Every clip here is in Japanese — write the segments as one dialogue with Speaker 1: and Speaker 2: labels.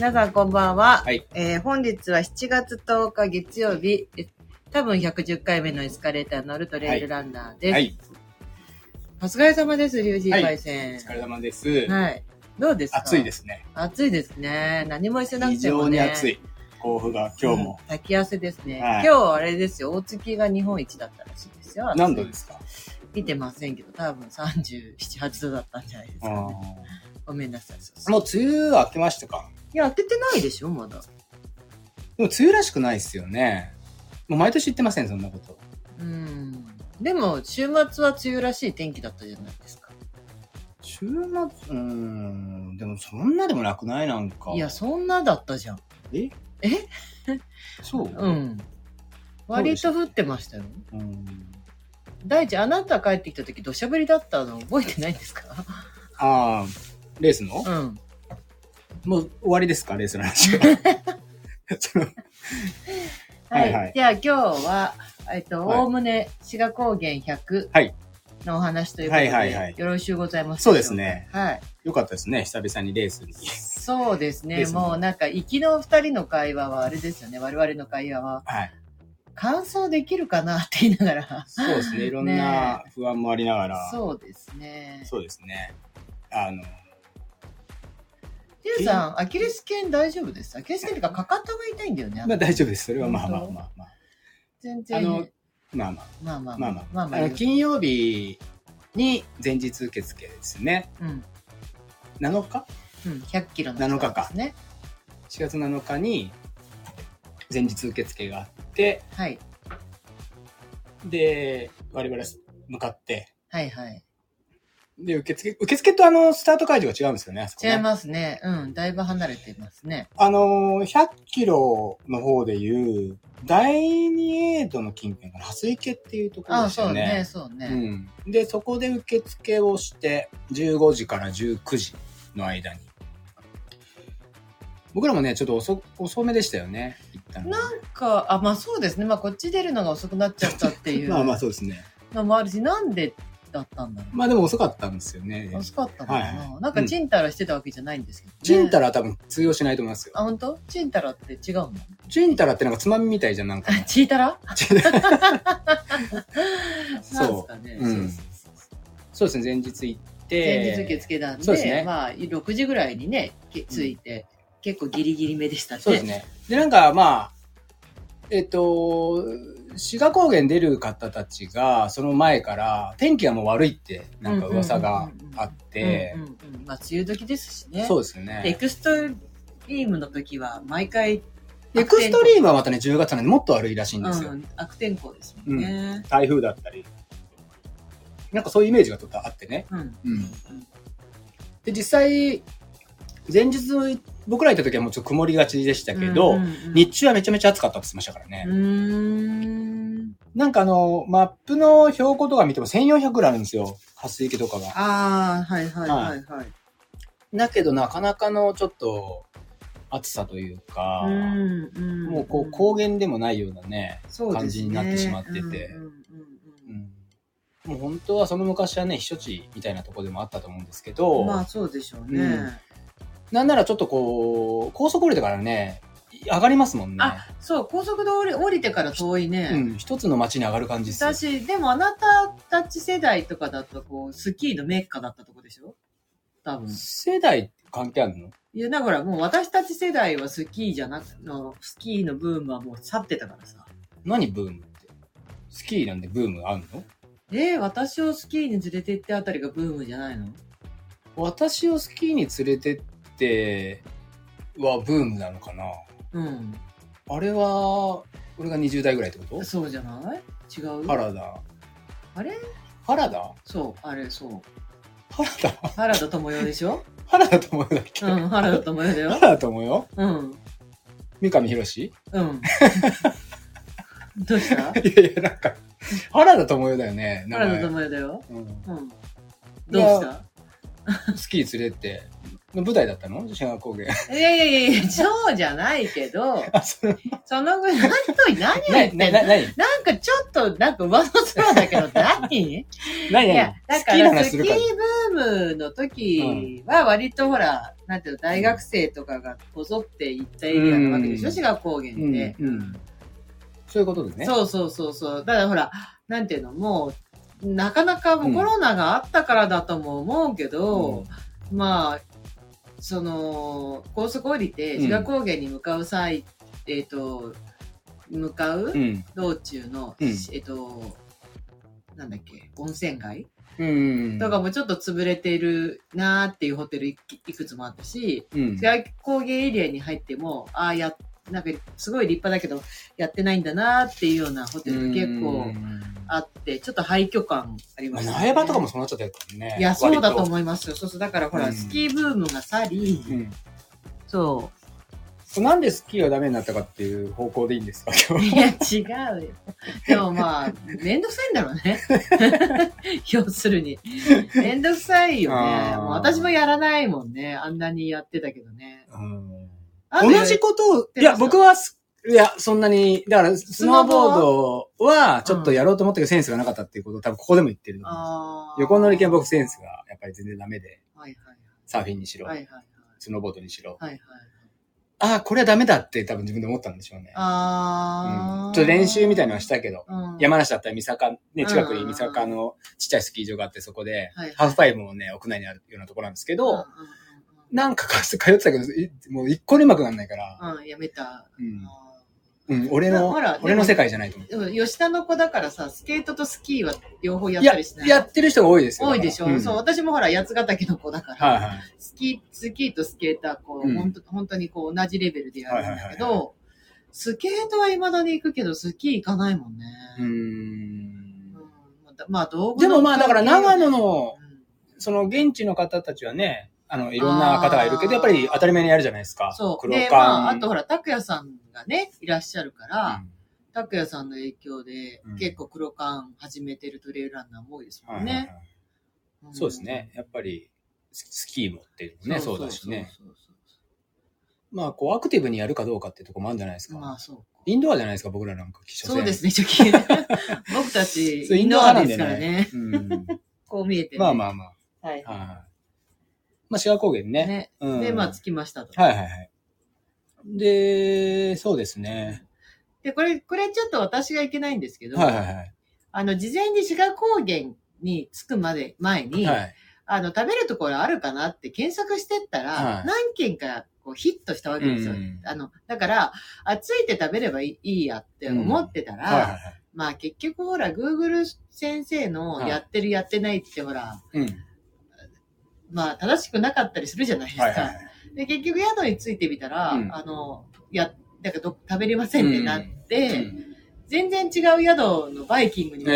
Speaker 1: 皆さんこんばんは。
Speaker 2: はい
Speaker 1: えー本日は7月10日月曜日、え多分110回目のエスカレーターに乗るトレイルランナーです。
Speaker 2: はい。
Speaker 1: お疲れ様です、リュウジー
Speaker 2: はい
Speaker 1: パイセン。
Speaker 2: お疲れ様です。
Speaker 1: はい。どうですか？
Speaker 2: 暑いですすね。
Speaker 1: 暑いですね。何もしてなく
Speaker 2: 非
Speaker 1: てもね。
Speaker 2: 常に暑い。甲府が今日も。
Speaker 1: うん炊き汗ですね。
Speaker 2: はい
Speaker 1: 今日あれですよ、大月が日本一だったらしいですよ。
Speaker 2: 何度ですか？
Speaker 1: 見てませんけど、多分37、8度だったんじゃないですか、
Speaker 2: あ
Speaker 1: ね。ごめんなさい。そうそう
Speaker 2: ーもう梅雨明けましたか？
Speaker 1: いや、開けてないでしょ、まだ。
Speaker 2: でも梅雨らしくないっすよね。もう毎年言ってません、そんなこと。
Speaker 1: うん。でも、週末は梅雨らしい天気だったじゃないですか。
Speaker 2: 週末、うーん。でもそんなでもなくないなんか。
Speaker 1: いや、そんなだったじゃん。
Speaker 2: え？
Speaker 1: え？
Speaker 2: そう？
Speaker 1: うん。割と降ってましたよ。
Speaker 2: うん。
Speaker 1: 大地、あなた帰ってきた時土砂降りだったの覚えてないんですか？
Speaker 2: ああ、レースの？
Speaker 1: うん。
Speaker 2: もう終わりですか？レースの話は。その
Speaker 1: はい。
Speaker 2: はいはい
Speaker 1: じゃあ今日は、えっと、
Speaker 2: はい
Speaker 1: おおむね、志賀高原100
Speaker 2: はい
Speaker 1: のお話ということで、
Speaker 2: はいはいはい
Speaker 1: よろしゅうございます
Speaker 2: そうですね。
Speaker 1: はい。
Speaker 2: よかったですね、久々にレースに。
Speaker 1: そうですね。
Speaker 2: ですね
Speaker 1: もうなんか、行きの二人の会話はあれですよね。我々の会話は。
Speaker 2: はい。
Speaker 1: 感想できるかなって言いながら。
Speaker 2: そうですね、いろんな不安もありながら。
Speaker 1: そうですね。
Speaker 2: そうですね。あの、
Speaker 1: リュウさん、アキレス腱大丈夫です？アキレス腱っていうか、かかとが痛いんだよね。
Speaker 2: まあ大丈夫です。それはまあまあまあまあ。
Speaker 1: 全然。
Speaker 2: あのまあまあ。
Speaker 1: まあまあ
Speaker 2: まあまあ。
Speaker 1: まあまあ
Speaker 2: 金曜日に前日受付ですね。
Speaker 1: うん。
Speaker 2: 7日？
Speaker 1: うん。100キロの
Speaker 2: 7日か
Speaker 1: ね。
Speaker 2: ?4 月7日に前日受付があって、
Speaker 1: はい。
Speaker 2: で、我々向かって、
Speaker 1: はいはい。
Speaker 2: で、受付、受付とあの、スタート会場が違うんですよね。ね
Speaker 1: 違いますね。うん。だいぶ離れてますね。
Speaker 2: あのー、100キロの方でいう、第2エイドの近辺から、蓮池っていうところ
Speaker 1: ああ、
Speaker 2: でしたよ
Speaker 1: そうね、
Speaker 2: ね。
Speaker 1: そうね。
Speaker 2: うん。で、そこで受付をして、15時から19時の間に。僕らもね、ちょっと遅、遅めでしたよね。
Speaker 1: なんか、あ、まあそうですね。まあこっち出るのが遅くなっちゃったっていう
Speaker 2: まあまあそうですね。
Speaker 1: のもあるし、なんでだったんだろう。
Speaker 2: まあでも遅かったんですよね。
Speaker 1: 遅かったのかな、
Speaker 2: はいはい
Speaker 1: なんかチンタラしてたわけじゃないんですけど、ね
Speaker 2: チンタラは多分通用しないと思いますよ。
Speaker 1: あ、本当？チンタラって違うの？
Speaker 2: チンタラってなんかつまみみたいじゃん、なんか。
Speaker 1: チータラ？
Speaker 2: そう
Speaker 1: なんすかね。
Speaker 2: うん
Speaker 1: そう
Speaker 2: ですね、前日行って。
Speaker 1: 前日受付なんで、
Speaker 2: ね
Speaker 1: まあ6時ぐらいにね、け着いて、結構ギリギリ目でしたね。
Speaker 2: そうですね。で、なんかまあ、えっと、志賀高原出る方たちが、その前から、天気がもう悪いって、なんか噂があって
Speaker 1: うん、うんうん。まあ梅雨時ですしね。
Speaker 2: そうですよ
Speaker 1: エ
Speaker 2: ね。
Speaker 1: クストリームの時は毎回、
Speaker 2: エクストリームはまたね、10月なんでもっと悪いらしいんですよ
Speaker 1: う。ん、悪天候ですもんね。
Speaker 2: 台風だったり。なんかそういうイメージがちょっとあってね。
Speaker 1: うん。
Speaker 2: うん。で、実際、前日、僕ら行った時はもうちょっと曇りがちでしたけど、
Speaker 1: うんうんうん
Speaker 2: 日中はめちゃめちゃ暑かったって言ってましたからね。なんかあの、マップの標高とか見ても1400ぐらいあるんですよ。蓮池とかが。
Speaker 1: ああ、はいはいはいはい。
Speaker 2: だけどなかなかのちょっと暑さというか、
Speaker 1: うんうん
Speaker 2: もうこう高原でもないようなね、
Speaker 1: ね
Speaker 2: 感じになってしまってて
Speaker 1: うんうんうん
Speaker 2: うんもう本当はその昔はね、避暑地みたいなとこでもあったと思うんですけ
Speaker 1: う
Speaker 2: ど、
Speaker 1: んまあそうでしょうね。
Speaker 2: うんなんならちょっとこう、高速降りてからね、上がりますもんね。
Speaker 1: あ、そう、高速道路降りてから遠いね。
Speaker 2: うん、一つの街に上がる感じですよ。
Speaker 1: 私、でもあなたたち世代とかだと、こう、スキーのメッカだったとこでしょ？多分。
Speaker 2: 世代関係あるの？
Speaker 1: いや、だからもう私たち世代はスキーじゃなくの、スキーのブームはもう去ってたからさ。
Speaker 2: 何ブームって？スキーなんでブームあんの？
Speaker 1: えー、私をスキーに連れて行ってあたりがブームじゃないの？
Speaker 2: 私をスキーに連れてってはブームなのかな？
Speaker 1: うん。
Speaker 2: あれは、俺が20代ぐらいってこと？
Speaker 1: そうじゃない？違う？
Speaker 2: 原田。
Speaker 1: あれ？
Speaker 2: 原田？
Speaker 1: そう、あれ、そう。
Speaker 2: 原田？
Speaker 1: 原田智代でしょ
Speaker 2: 原田智代だっけ、
Speaker 1: うん、原田智代だよ。
Speaker 2: 原田智代
Speaker 1: うん。
Speaker 2: 三上博史い
Speaker 1: うん。どうした？
Speaker 2: やいや、なんか、原田智代だよね。名前
Speaker 1: 原田智代だよ。
Speaker 2: うん
Speaker 1: うん。どうした？
Speaker 2: スキー連れてって。の舞台だったの？志賀高原。
Speaker 1: いやいやいやいや、そうじゃないけど、
Speaker 2: あ、その、
Speaker 1: ぐらい、何と、何を言ってんの？
Speaker 2: な、な、な、何
Speaker 1: なんかちょっと、なんか上の空だけど、何？
Speaker 2: 何
Speaker 1: いや
Speaker 2: 何、
Speaker 1: だからスキー。ブームの時は割とほら、なんていうの、大学生とかがこぞって行ったエリアなわけでしょ、
Speaker 2: うん。
Speaker 1: 志賀高原って。
Speaker 2: そういうことですね。
Speaker 1: そうそうそうそう。だからほら、なんていうの、もう、なかなかも
Speaker 2: う
Speaker 1: うんコロナがあったからだとも思うけど、まあ、その、高速降りて、
Speaker 2: うん
Speaker 1: 志賀高原に向かう際、えっ、と、向かう
Speaker 2: うん。
Speaker 1: 道中の、
Speaker 2: うん
Speaker 1: えっ、と、なんだっけ、温泉街
Speaker 2: うん。
Speaker 1: とかもちょっと潰れてるなーっていうホテルいいくつもあったし、
Speaker 2: うん
Speaker 1: 志賀高原エリアに入っても、ああ、や、なんかすごい立派だけど、やってないんだなーっていうようなホテルが結構あって、ちょっと廃墟感ありました、
Speaker 2: 苗場とかもそうなっちゃってるからね。
Speaker 1: いや、そうだと
Speaker 2: う。
Speaker 1: 思いますよ。そうそう。だからほら、
Speaker 2: うん
Speaker 1: スキーブームが去り、
Speaker 2: うん
Speaker 1: そ
Speaker 2: なんでスキーはダメになったかっていう方向でいいんですか？
Speaker 1: いや、違うよ。でもまあ、めんどくさいんだろうね。要するに。めんどくさいよね。もう私もやらないもんね。あんなにやってたけどね。
Speaker 2: うん同じことを、いや、僕はす、いや、そんなに、だから、スノーボードは、ちょっとやろうと思ったけど、センスがなかったっていうことを多分ここでも言ってると思う横乗り系は僕センスがやっぱり全然ダメで、
Speaker 1: はいはい
Speaker 2: サーフィンにしろ、
Speaker 1: はい。はいはい
Speaker 2: スノーボードにしろ。
Speaker 1: はい。はいはい。
Speaker 2: ああ、これはダメだって多分自分で思ったんでしょうね。
Speaker 1: あー
Speaker 2: うんちょっと練習みたいなのはしたけど、
Speaker 1: うん
Speaker 2: 山梨だったら三坂、ね、近く
Speaker 1: うん
Speaker 2: に三坂のちっちゃいスキー場があって、そこで、
Speaker 1: はい
Speaker 2: ハーフパイブもね、屋内にあるようなところなんですけど、
Speaker 1: うんうん
Speaker 2: なんかか通ってたけど、いもう一個にうまくなんないから、
Speaker 1: うんうん、やめた。
Speaker 2: うん
Speaker 1: あ
Speaker 2: うん、俺の俺の世界じゃないと思う。
Speaker 1: ーでも吉田の子だからさ、スケートとスキーは両方やったりしない？
Speaker 2: やってる人が多いですよ。
Speaker 1: 多いでしょ、
Speaker 2: うん
Speaker 1: そう、私もほら、八ヶ岳の子だから、
Speaker 2: はいはい。
Speaker 1: スキー、スキーとスケーター、こう、
Speaker 2: うん
Speaker 1: 本当本当にこう、同じレベルでやるんだけ
Speaker 2: はいはいはい
Speaker 1: ど、スケートは未だに行くけど、スキー行かないもんね。
Speaker 2: うーん。
Speaker 1: うんまあ、道具
Speaker 2: でもまあ、だから長野
Speaker 1: の
Speaker 2: の、その現地の方たちはね、あの、いろんな方がいるけど、やっぱり当たり前にやるじゃないですか。
Speaker 1: そう。
Speaker 2: 黒
Speaker 1: で、
Speaker 2: 缶。
Speaker 1: まあ、あとほら、拓也さんがね、いらっしゃるから、
Speaker 2: うん
Speaker 1: 拓也さんの影響で、
Speaker 2: うん
Speaker 1: 結構黒缶始めてるトレイルランナーも多いですもん
Speaker 2: はいはいはい
Speaker 1: ね。ん
Speaker 2: そうですね。。やっぱり、ススキーもってね、そうだしね。
Speaker 1: そうそうそう
Speaker 2: まあ、こう、アクティブにやるかどうかっていうところもあるんじゃないですか。
Speaker 1: まあ、そう。
Speaker 2: インドアじゃないですか、僕らなんか、
Speaker 1: そうですね。僕たち、インドアですからね。
Speaker 2: うん。
Speaker 1: こう見えて、ね。
Speaker 2: まあまあまあ。
Speaker 1: はい。
Speaker 2: はい。まあ、志賀高原ね。
Speaker 1: ね。
Speaker 2: うん
Speaker 1: で、まあ、着きましたと。
Speaker 2: はいはいはい。で、そうですね。
Speaker 1: で、これ、これちょっと私がいけないんですけど、
Speaker 2: はいはいはい。
Speaker 1: あの、事前に志賀高原に着くまで、前に、
Speaker 2: はい。
Speaker 1: あの、食べるところあるかなって検索してったら、
Speaker 2: はい
Speaker 1: 何件かこうヒットしたわけですよ。
Speaker 2: うん
Speaker 1: あの、だから、あ、ついて食べればいいいいやって思ってたら、
Speaker 2: はいはいはい。
Speaker 1: まあ結局ほら、Google 先生の
Speaker 2: はい
Speaker 1: やってるやってないってほら、
Speaker 2: うん。
Speaker 1: まあ正しくなかったりするじゃないですか。
Speaker 2: はいはいはい。
Speaker 1: で、結局宿に着いてみたら、
Speaker 2: うん
Speaker 1: あの、や、だからど食べれませんってなって、
Speaker 2: うん
Speaker 1: 全然違う宿のバイキングに潜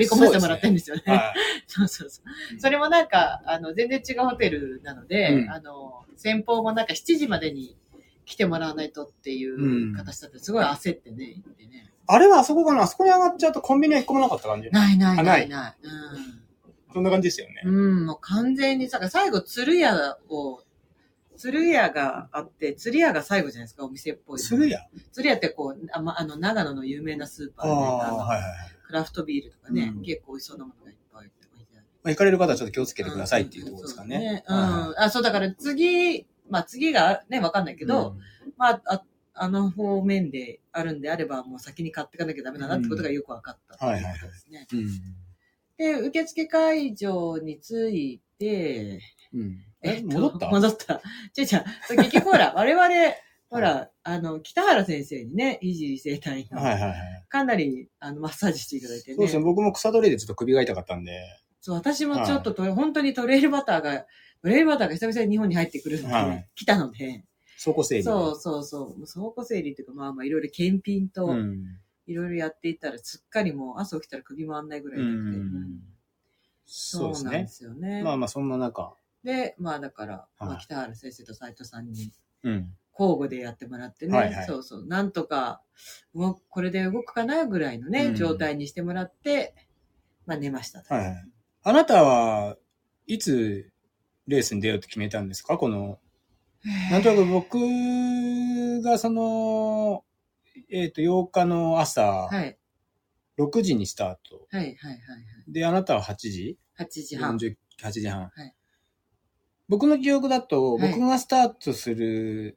Speaker 1: り込ませてもらってるんですよね。
Speaker 2: は
Speaker 1: そうそうそうう。
Speaker 2: ん
Speaker 1: それもなんか、あの、全然違うホテルなので、
Speaker 2: うん
Speaker 1: あの、先方もなんか7時までに来てもらわないとっていう形だったすごい焦ってね、行ってね。
Speaker 2: あれはあそこかな？あそこに上がっちゃうとコンビニは一個もなかった感じ？
Speaker 1: ないない
Speaker 2: あない
Speaker 1: ないない。
Speaker 2: そんな感じですよね。
Speaker 1: うん。うん、もう完全にさ、最後、鶴屋を、鶴屋があって、鶴屋が最後じゃないですか、お店っぽい。
Speaker 2: 鶴屋？
Speaker 1: 鶴屋ってこう、あ,、まあの、長野の有名なスーパー
Speaker 2: あ
Speaker 1: で、
Speaker 2: あ、
Speaker 1: あの
Speaker 2: はいはいはい。
Speaker 1: クラフトビールとかね、
Speaker 2: うん
Speaker 1: 結構美味しそうなものがいっぱい置いてある。
Speaker 2: まあ、行かれる方はちょっと気をつけてくださいっていうところですかね。
Speaker 1: そうね。う
Speaker 2: は
Speaker 1: ん。あ、そう、だから次、まあ次がね、わかんないけ
Speaker 2: い
Speaker 1: ど、、まあ、ああの方面であるんであれば、もう先に買っていかなきゃダメだなってことがよくわかったっていうことですね。
Speaker 2: うん。
Speaker 1: で、受付会場に着いて、
Speaker 2: うん。え、
Speaker 1: えっと
Speaker 2: 戻った？
Speaker 1: 戻った。ちょちょ、そう結局ほら、我々、ほら、あの、北原先生にね、いじり生態の、
Speaker 2: はいはいはい。
Speaker 1: かなり、あの、マッサージしていただいてね。
Speaker 2: そうですね。僕も草取りでちょっと首が痛かったんで。
Speaker 1: そう、私もちょっとと、本当にトレイルバターが、トレイルバターが久々に日本に入ってくるので、
Speaker 2: はい
Speaker 1: 来たので、
Speaker 2: 走行整理。
Speaker 1: そうそうそう倉庫整理っていうか、まあまあいろいろ検品と、
Speaker 2: うん。
Speaker 1: いろいろやっていったら、すっかりもう朝起きたら首回んないぐらい痛くて、うん
Speaker 2: そう
Speaker 1: なんで。すよね。
Speaker 2: まあまあ、そんな中。
Speaker 1: で、まあだから、
Speaker 2: はい
Speaker 1: まあ、北原先生と斉藤さんに
Speaker 2: うん。
Speaker 1: 交互でやってもらってね、
Speaker 2: はいはい
Speaker 1: そうそう、なんとか、これで動くかなぐらいのね、
Speaker 2: うん
Speaker 1: 状態にしてもらって、まあ寝ましたと。
Speaker 2: はいはい。あなたはいつレースに出ようと決めたんですか？この、なんとなく僕がその、えっ、と、8日の朝、
Speaker 1: はい、
Speaker 2: 6時にスタート。
Speaker 1: はい、はい、はい。はい
Speaker 2: で、あなたは8時
Speaker 1: ？8時半。
Speaker 2: 40 8時半。
Speaker 1: はい
Speaker 2: 僕の記憶だと、
Speaker 1: はい
Speaker 2: 僕がスタートする、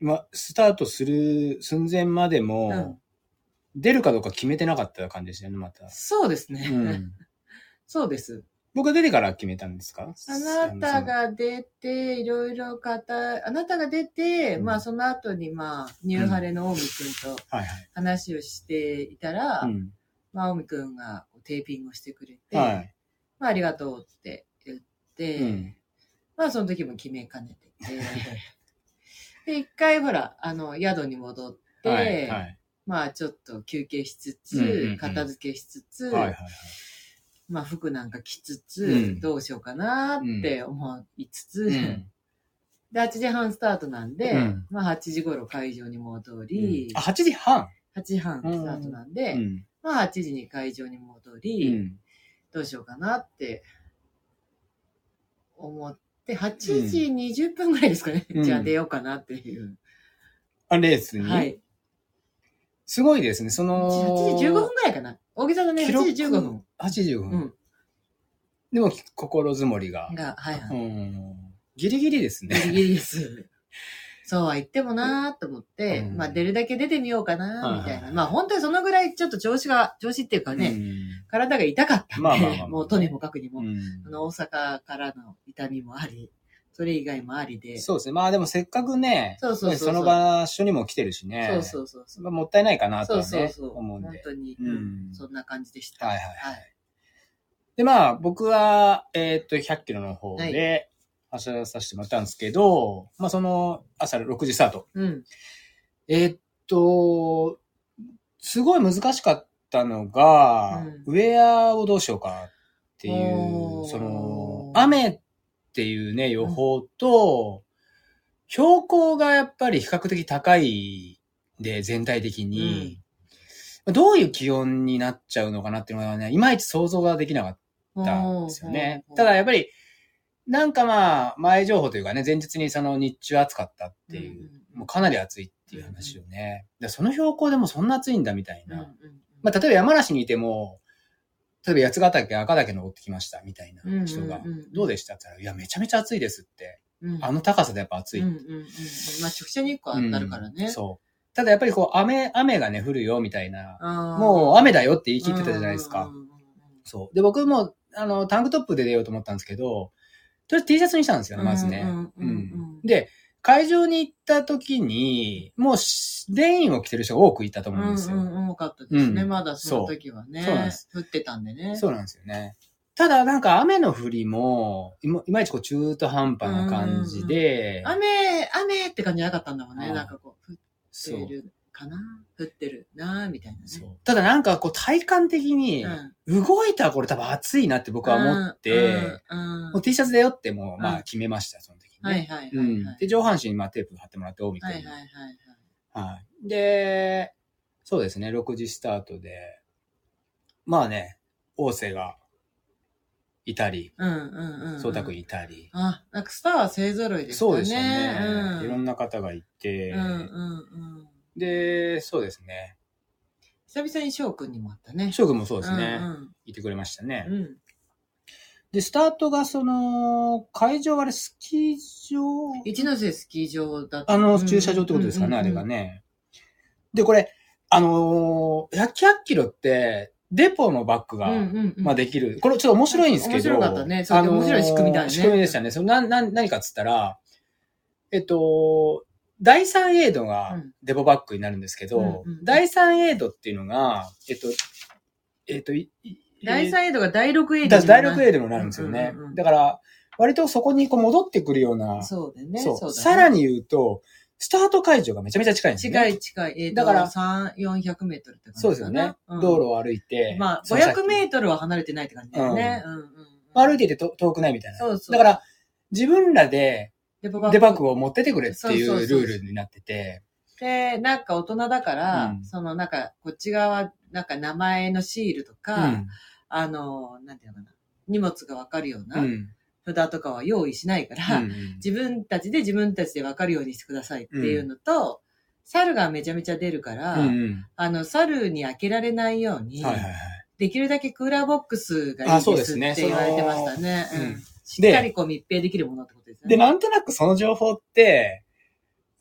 Speaker 2: ま、スタートする寸前までも、
Speaker 1: うん
Speaker 2: 出るかどうか決めてなかった感じですよね、また。
Speaker 1: そうですね。
Speaker 2: うん。
Speaker 1: そうです。
Speaker 2: 僕が出てから決めたんですか？
Speaker 1: あなた、が出て、いろいろ方、あなたが出て、
Speaker 2: うん
Speaker 1: まあその後にまあ、ニューハレの大見くんと
Speaker 2: はいはい。
Speaker 1: 話をしていたら、
Speaker 2: うん。
Speaker 1: まあ大見くんがテーピングをしてくれて、
Speaker 2: はい。
Speaker 1: まあありがとうって言って、
Speaker 2: うん。
Speaker 1: まあその時も決めかねてて、で、一回ほら、あの、宿に戻って、
Speaker 2: はい。はい。
Speaker 1: まあちょっと休憩しつつ、
Speaker 2: うんうんうん
Speaker 1: 片付けしつつ、
Speaker 2: はいはいはい。
Speaker 1: まあ服なんか着つつ、
Speaker 2: うん
Speaker 1: どうしようかなって思いつつ、
Speaker 2: うん
Speaker 1: で、8時半スタートなんで、
Speaker 2: うん
Speaker 1: まあ8時頃会場に戻り、
Speaker 2: あ、8時半
Speaker 1: 8時半スタートなんで、
Speaker 2: うん。
Speaker 1: まあ8時に会場に戻
Speaker 2: う
Speaker 1: り、
Speaker 2: ん。
Speaker 1: どうしようかなって思って、8時20分ぐらいですかね。
Speaker 2: うん
Speaker 1: じゃあ出ようかなっていう。
Speaker 2: あ、レースに？
Speaker 1: はい。
Speaker 2: すごいですね、その。
Speaker 1: 8時15分ぐらいかな。大げさだね、
Speaker 2: 記録
Speaker 1: 8時15分。
Speaker 2: 8時15分。
Speaker 1: うん。
Speaker 2: でも、心づもりが。
Speaker 1: が、はいはい。
Speaker 2: うん。ギリギリですね。
Speaker 1: ギリギリです。そうは言ってもなーと思って、
Speaker 2: うん
Speaker 1: まあ出るだけ出てみようかなーみたいな。まあ本当にそのぐらいちょっと調子が、調子っていうかね、体が痛かったんで、
Speaker 2: まあまあまあまあ
Speaker 1: もうとにもかくにも、
Speaker 2: うん
Speaker 1: あの大阪からの痛みもあり、それ以外もありで、
Speaker 2: そうですね。まあでもせっかくね、
Speaker 1: そうそうそうそう
Speaker 2: の場所にも来てるしね。
Speaker 1: そうそうそうそう。
Speaker 2: まあもったいないかなと
Speaker 1: そう
Speaker 2: はね、
Speaker 1: そうそう。
Speaker 2: 思うんで。
Speaker 1: 本当に、
Speaker 2: うん
Speaker 1: うんそんな感じでした。
Speaker 2: はいはいはい。で、まあ僕は、えーっと、100キロの方で走らさせてもらったんですけど、まあその朝6時スタート。
Speaker 1: うん。
Speaker 2: えーっと、すごい難しかったのが、
Speaker 1: うん
Speaker 2: ウェアをどうしようかっていう、その、雨っていうね、予報と、標高がやっぱり比較的高いで、全体的に、どういう気温になっちゃうのかなっていうのがね、いまいち想像ができなかったんですよね。ただやっぱり、なんかまあ、前情報というかね、前日にその日中暑かったっていう、もうかなり暑いっていう話をね。でその標高でもそんな暑いんだみたいな。まあ、例えば山梨にいても、例えば八ヶ岳、赤岳登ってきましたみたいな人がどうでしたって言ったら、いや、めちゃめちゃ暑いですって。
Speaker 1: うん
Speaker 2: あの高さでやっぱ暑い。
Speaker 1: うんうんうんうん。まあ直射日光当たるからね。
Speaker 2: うんそう。ただやっぱりこう、雨、雨がね、降るよみたいな。もう雨だよって言い切ってたじゃないですかそう。で、僕も、あの、タンクトップで出ようと思ったんですけど、とりあえず T シャツにしたんですよね、まずね。
Speaker 1: うん
Speaker 2: で、会場に行った時に、もうし、レインを着てる人が多くいたと思うんですよ。
Speaker 1: うんうんうん、多かったですね。
Speaker 2: うん
Speaker 1: まだその時はね。
Speaker 2: そうなんです
Speaker 1: 降ってたんでね。
Speaker 2: そうなんですよね。ただ、なんか雨の降りも、いまいちこう中途半端な感じで、
Speaker 1: 雨、雨って感じなかったんだもんね。なんかこう、降ってるかな降ってるなみたいなね。
Speaker 2: そうただなんかこう体感的に、
Speaker 1: うん。
Speaker 2: 動いたらこれ多分暑いなって僕は思って、もう T シャツだよってもう、
Speaker 1: うん
Speaker 2: まあ決めました、その時にね。
Speaker 1: はいはいはい
Speaker 2: う
Speaker 1: はい。
Speaker 2: ん。で、上半身にまあテープ貼ってもらって、大見君に
Speaker 1: はいはいはいはい。
Speaker 2: はい。で、そうですね、6時スタートで、まあね、大瀬がいたり、
Speaker 1: うんうんうん。
Speaker 2: 宗太くんいたり、
Speaker 1: あ、なんかスターは勢揃いです
Speaker 2: そうですよね、
Speaker 1: うん。
Speaker 2: いろんな方がいて、
Speaker 1: うんうんうん。
Speaker 2: で、そうですね、
Speaker 1: 久々に翔くんにもあったね。
Speaker 2: 翔くんもそうですね、
Speaker 1: うん
Speaker 2: いてくれましたね。
Speaker 1: うん。うん。
Speaker 2: で、スタートがその、会場はあれスキー場？
Speaker 1: 一ノ瀬スキー場だった。
Speaker 2: あの、駐車場ってことですかね、あれが
Speaker 1: ね。
Speaker 2: ね。で、これ、あのー、100, 100キロって、デポのバックが、
Speaker 1: うんうんうん。
Speaker 2: まあできる。これちょっと面白いんですけど。
Speaker 1: 面白かったね面白い仕組みだよね
Speaker 2: 仕組みでしたね。そのな、な、何かっつったら、えっと、第3エイドが
Speaker 1: うん
Speaker 2: デポバックになるんですけど、
Speaker 1: うんうん
Speaker 2: 第3エイドっていうのが、えっと、えっと、
Speaker 1: 第3エイドが第6エイド
Speaker 2: だ第
Speaker 1: にもな
Speaker 2: 6エイドにもなるんですよね。
Speaker 1: うんうんうん
Speaker 2: だから、割とそこにこう戻ってくるような、
Speaker 1: そうだよね。
Speaker 2: そう
Speaker 1: そう
Speaker 2: さらに言うと、スタート会場がめちゃめちゃ近いんですよね。
Speaker 1: 近い近い。えーと、
Speaker 2: だから
Speaker 1: 3、400メートルって感じ
Speaker 2: そうですよね。
Speaker 1: うん
Speaker 2: 道路を歩いて。
Speaker 1: まあ、
Speaker 2: そのさっき
Speaker 1: 500メートルは離れてないって感じだよね。うんうんうん。
Speaker 2: 歩いててと遠くないみたいな。
Speaker 1: そうそう
Speaker 2: だから、自分らで
Speaker 1: デポバッグ
Speaker 2: を持っててくれってい
Speaker 1: そう
Speaker 2: ルールになってて。
Speaker 1: で、なんか大人だから、
Speaker 2: うん
Speaker 1: そのなんか、こっち側、なんか名前のシールと
Speaker 2: う
Speaker 1: か、
Speaker 2: ん。
Speaker 1: あの、なんていうのかな、荷物がわかるよう
Speaker 2: う。
Speaker 1: なん札とかは用意しないから、
Speaker 2: うん
Speaker 1: 自分たちで自分たちでわかるようにしてくださいっていうのと、猿がめちゃめちゃ出るから、
Speaker 2: うんうん
Speaker 1: あの、猿に開けられないように、
Speaker 2: はいはいはい。
Speaker 1: できるだけクーラーボックスがいいで
Speaker 2: です
Speaker 1: って言われてましたね。
Speaker 2: そのうん
Speaker 1: うんしっかりこう密閉できるものってことですね。
Speaker 2: で、なんとなくその情報って、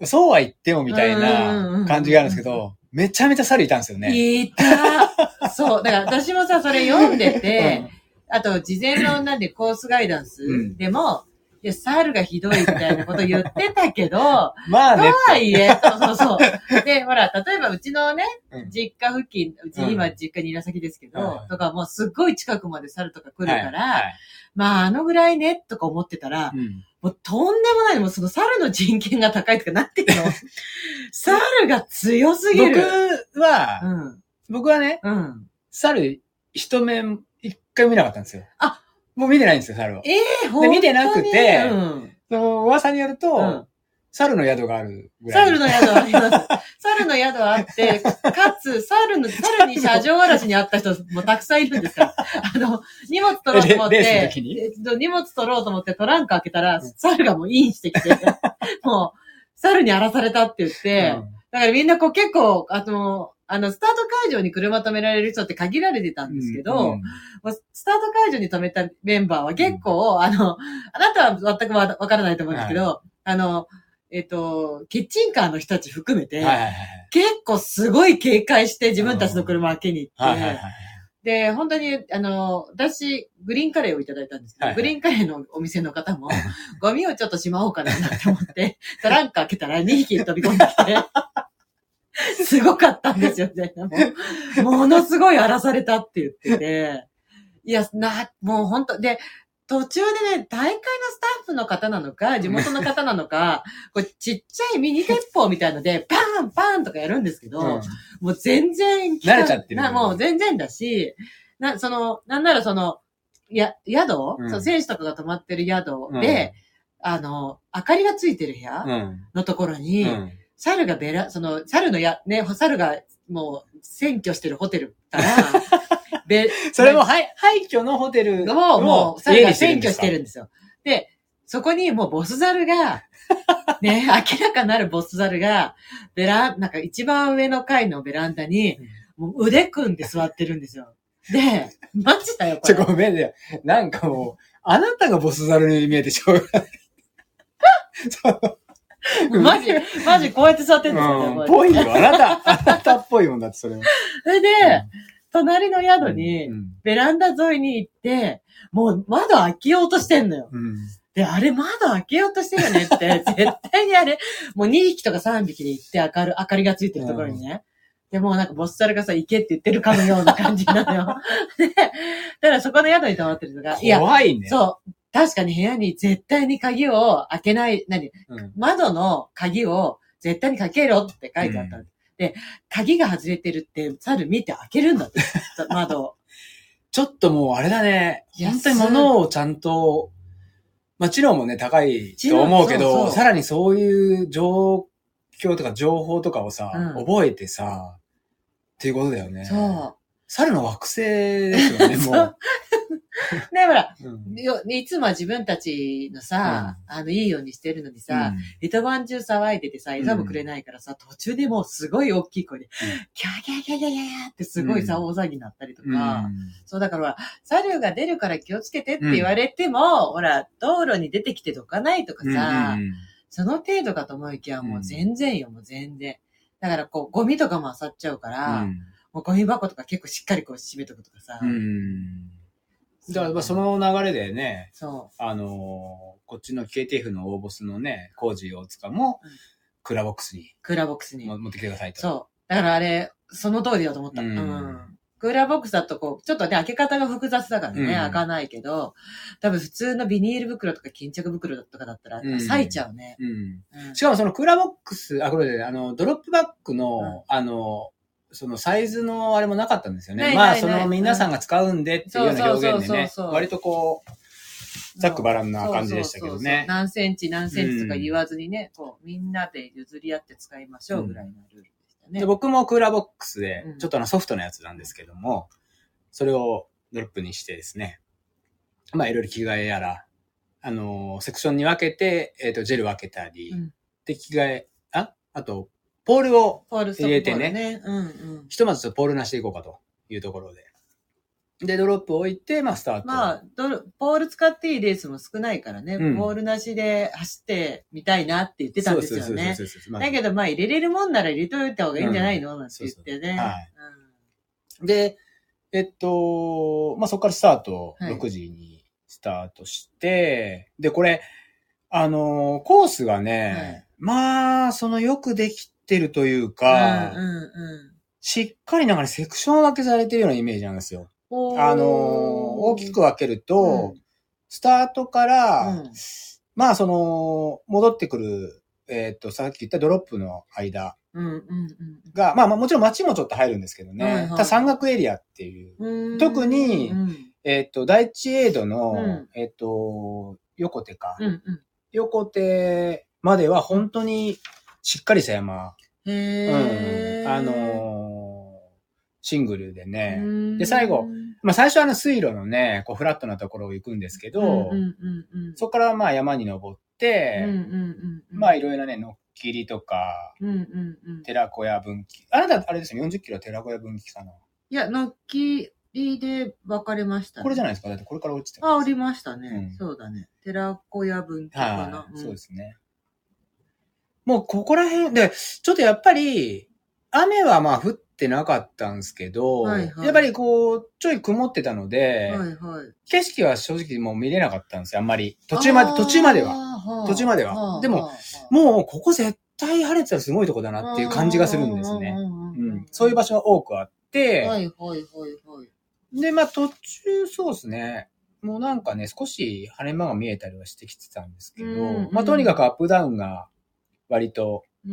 Speaker 2: そうは言ってもみたい
Speaker 1: うんうんうんう
Speaker 2: なん感じがあるんですけど、めちゃめちゃ猿いたんですよね。
Speaker 1: いた。そう。だから私もさ、それ読んでて、あと、事前のなんでコースガイダンス
Speaker 2: うん
Speaker 1: でも、いや、猿がひどいみたいなこと言ってたけど、と
Speaker 2: まあね。
Speaker 1: はいえ、そうそうそう。で、ほら、例えばうちのね、
Speaker 2: うん
Speaker 1: 実家付近、うち
Speaker 2: うん
Speaker 1: 今実家にいら先ですけど、
Speaker 2: はい
Speaker 1: とかもうすっごい近くまで猿とか来るから、
Speaker 2: はいはい
Speaker 1: まああのぐらいね、とか思ってたら、
Speaker 2: うん
Speaker 1: もうとんでもない、もうその猿の人権が高いとか、なんていうの猿が強すぎる。
Speaker 2: 僕は、
Speaker 1: うん。
Speaker 2: 僕はね、
Speaker 1: うん。
Speaker 2: 猿、一目、一回も見なかったんですよ。
Speaker 1: あ
Speaker 2: もう見てないんですよ、猿を。
Speaker 1: ええほん
Speaker 2: 見てなくて
Speaker 1: うん。
Speaker 2: その噂によると、
Speaker 1: うん
Speaker 2: 猿の宿があるぐらい。
Speaker 1: 猿の宿あります。猿の宿あって、かつ、猿の、猿に車上荒らしにあった人もたくさんいるんですから。あの、荷物取ろうと思って
Speaker 2: 時に？
Speaker 1: えっと、荷物取ろうと思ってトランク開けたら、猿がもうインしてきて、もう、猿に荒らされたって言って、
Speaker 2: うん
Speaker 1: だからみんなこう結構、あの、あの、スタート会場に車止められる人って限られてたんですけど、
Speaker 2: うん
Speaker 1: スタート会場に止めたメンバーは結構、あの、あなたは全くわわからないと思うんですけど、あの、えっ、と、キッチンカーの人たち含めて、
Speaker 2: はいはいはい。
Speaker 1: 結構すごい警戒して自分たちの車開けに行って、
Speaker 2: はいはいはい。
Speaker 1: で、本当に、あの、私、グリーンカレーをいただいたんですけど、
Speaker 2: はいはい。
Speaker 1: グリーンカレーのお店の方も、ゴミをちょっとしまおうかなって思って、トランク開けたら2匹飛び込んできて、すごかったんですよね。もうものすごい荒らされたって言ってて、いや、な、もう本当で、途中でね、大会のスタッフの方なのか、地元の方なのか、こうちっちゃいミニ鉄砲みたいので、パンパンとかやるんですけど、
Speaker 2: うん。
Speaker 1: もう全然
Speaker 2: 慣れちゃってる
Speaker 1: なもう全然だし、な、その、なんならその、や、宿、
Speaker 2: うん。
Speaker 1: その選手とかが泊まってる宿で、あの、明かりがついてる部屋
Speaker 2: うん。
Speaker 1: のところ
Speaker 2: う
Speaker 1: に、
Speaker 2: ん。
Speaker 1: 猿がベラ、その、猿のや、ね、猿がもう占拠してるホテルから、べ、
Speaker 2: それも廃廃墟のホテル
Speaker 1: をもう猿が占拠してる
Speaker 2: ん
Speaker 1: んですよ。で、そこにもうボス猿が、ね、明らかなるボス猿が、ベラン、なんか一番上の階のベランダに、もう腕組んで座ってるんですよ。で、マジだよ、こ
Speaker 2: ちょ、
Speaker 1: れ。
Speaker 2: ごめんね。なんかもう、あなたがボスザルに見えてしょうがない。
Speaker 1: マジ、マジこうやって座ってるんですよね、
Speaker 2: ぽいよ。あなた、あなたっぽいもんだって、それは。
Speaker 1: それで、隣の宿に
Speaker 2: う、ん。
Speaker 1: ベランダ沿いに行って、もう窓開けようとしてんのよ。
Speaker 2: うん。
Speaker 1: で、あれ窓開けようとしてるよねって、絶対にあれ、もう2匹とか3匹で行って明る、明かりがついてるところにね。で、もうなんかボスザルがさ、行けって言ってるかのような感じなのよ。で、だからそこの宿に泊まってるのが、いや、
Speaker 2: 怖いね。
Speaker 1: そう、確かに部屋に絶対に鍵を開けない、何？
Speaker 2: うん。
Speaker 1: 窓の鍵を絶対にかけろって書いてあった。
Speaker 2: う
Speaker 1: で、鍵が外れてるって、猿見て開けるんだって、窓を。
Speaker 2: ちょっともうあれだね。本当に物をちゃんと、まあ、知能もね、高いと思うけど、
Speaker 1: そうそう
Speaker 2: さらにそういう状況とか情報とかをさ、
Speaker 1: うん
Speaker 2: 覚えてさ、っていうことだよね。
Speaker 1: そう。
Speaker 2: 猿の惑星ですよね、もう。
Speaker 1: で、ほら、
Speaker 2: うん。
Speaker 1: よいつもは自分たちのさ、あの、いいようにしてるのにさ、
Speaker 2: うん。
Speaker 1: 一晩中騒いでてさ、餌もくれないからさ、途中でもうすごい大きい声で、キャーキャーキャーキャーキャーってすごいさ、
Speaker 2: うん。
Speaker 1: 大騒ぎになったりとか、
Speaker 2: うん。
Speaker 1: そうだから、猿が出るから気をつけてって言われても、ほら、道路に出てきてどかないとかさ、
Speaker 2: うん
Speaker 1: その程度かと思いきや、もう全然よ、もう全然。だから、こう、ゴミとかも漁っちゃうから、
Speaker 2: うん。
Speaker 1: もうゴミ箱とか結構しっかりこう閉めとくとかさ。
Speaker 2: うん。だからまあその流れでね、
Speaker 1: そ
Speaker 2: あのーこっちの KTF の大ボスのね、コージ大塚も
Speaker 1: うん、
Speaker 2: クーラーボックスに
Speaker 1: う、クーラーボックスに。
Speaker 2: も持ってきてくださいと。
Speaker 1: そう。だからあれ、その通りだと思った。
Speaker 2: う
Speaker 1: うんん。クーラーボックスだとこう、ちょっとね、開け方が複雑だからね、
Speaker 2: うん
Speaker 1: 開かないけど、多分普通のビニール袋とか巾着袋とかだったら、
Speaker 2: うん
Speaker 1: 裂いちゃうね。
Speaker 2: うん。
Speaker 1: うん
Speaker 2: しかもそのクーラーボックス、あ、これで、あの、ドロップバッグの、あの、そのサイズのあれもなかったんですよね。まあ、その皆さんが使うんでっていうような表現でね
Speaker 1: そうそうそう、そう。
Speaker 2: 割とこう、ざっくばらんな感じでしたけど
Speaker 1: そうそうそう
Speaker 2: ね。
Speaker 1: 何センチ何センチとか言わずにね、こう、みんなで譲り合って使いましょうぐらいのルールでしたね。
Speaker 2: で僕もクーラーボックスで
Speaker 1: うん、
Speaker 2: ちょっとあのソフトなやつなんですけども、それをドロップにしてですね、まあいろいろ着替えやら、あのーセクションに分けて、えっ、と、ジェル分けたり、
Speaker 1: うん。
Speaker 2: で、着替え、ああと、ポールを入れてね
Speaker 1: ね。うんうん。
Speaker 2: ひとまずポールなしていこうかというところで。で、ドロップ置いて、まあ、スタート。
Speaker 1: まあ、ドルポール使っていいレースも少ないからね、
Speaker 2: うん
Speaker 1: ポールなしで走ってみたいなって言ってたんですよね。だけど、まあ、入れれるもんなら入れといた方がいいんじゃないの、なんて言ってね。
Speaker 2: はいで、えっと、まあ、そこからスタート、
Speaker 1: はい
Speaker 2: 6時にスタートして、で、これ、あのーコースがね、
Speaker 1: はい
Speaker 2: まあ、そのよくできてるという
Speaker 1: うん。
Speaker 2: か、
Speaker 1: うんうん
Speaker 2: しっかりなんかね、セクション分けされてるようなイメージなんですよ。
Speaker 1: うん。
Speaker 2: あのー大きく分けると、
Speaker 1: うん
Speaker 2: スタートから、
Speaker 1: うん
Speaker 2: まあ、その、戻ってくる、えっと、さっき言ったドロップの間
Speaker 1: うんうん
Speaker 2: が、まあ、まあもちろん街もちょっと入るんですけどね、
Speaker 1: はいはい
Speaker 2: 山岳エリアっていう、
Speaker 1: うん。
Speaker 2: 特に
Speaker 1: うん
Speaker 2: えっと、第一エイドの、
Speaker 1: うん
Speaker 2: えっと、横手か。
Speaker 1: うんうん。
Speaker 2: 横手までは本当にしっかりした山。
Speaker 1: へー
Speaker 2: うん。あのーシングルでね。
Speaker 1: うん
Speaker 2: で最後まあ最初はあの水路のね、こうフラットなところを行くんですけど、
Speaker 1: うんうんうんうん、
Speaker 2: そこからまあ山に登って、
Speaker 1: うんうんうんうん、
Speaker 2: まあいろいろなね、のっきりとか、
Speaker 1: うんうんうん。
Speaker 2: 寺子屋分岐。あなたあれですよ、40キロ寺子屋分岐かな？
Speaker 1: いや、のっきりで分かれました、ね。
Speaker 2: これじゃないですか？だってこれから落ちて
Speaker 1: あ、降り
Speaker 2: ま
Speaker 1: ましたね。
Speaker 2: うん
Speaker 1: そうだね。寺子屋分岐かな。
Speaker 2: はい、そうですね。もうここら辺で、ちょっとやっぱり、雨はまあ降ってなかったんですけど、
Speaker 1: はいはい
Speaker 2: やっぱりこう、ちょい曇ってたので、
Speaker 1: はいはい。
Speaker 2: 景色は正直もう見れなかったんですよ、あんまり。途中まで、途中までは。
Speaker 1: は
Speaker 2: 途中まではでも、もうここ絶対晴れてたらすごいとこだなっていう感じがするんですね。うん、そういう場所が多くあって、
Speaker 1: はいはいはいはい。
Speaker 2: で、まあ途中そうですね。もうなんかね、少し晴れ間が見えたりはしてきてたんですけど、
Speaker 1: うん
Speaker 2: まあとにかくアップダウンが割と、あ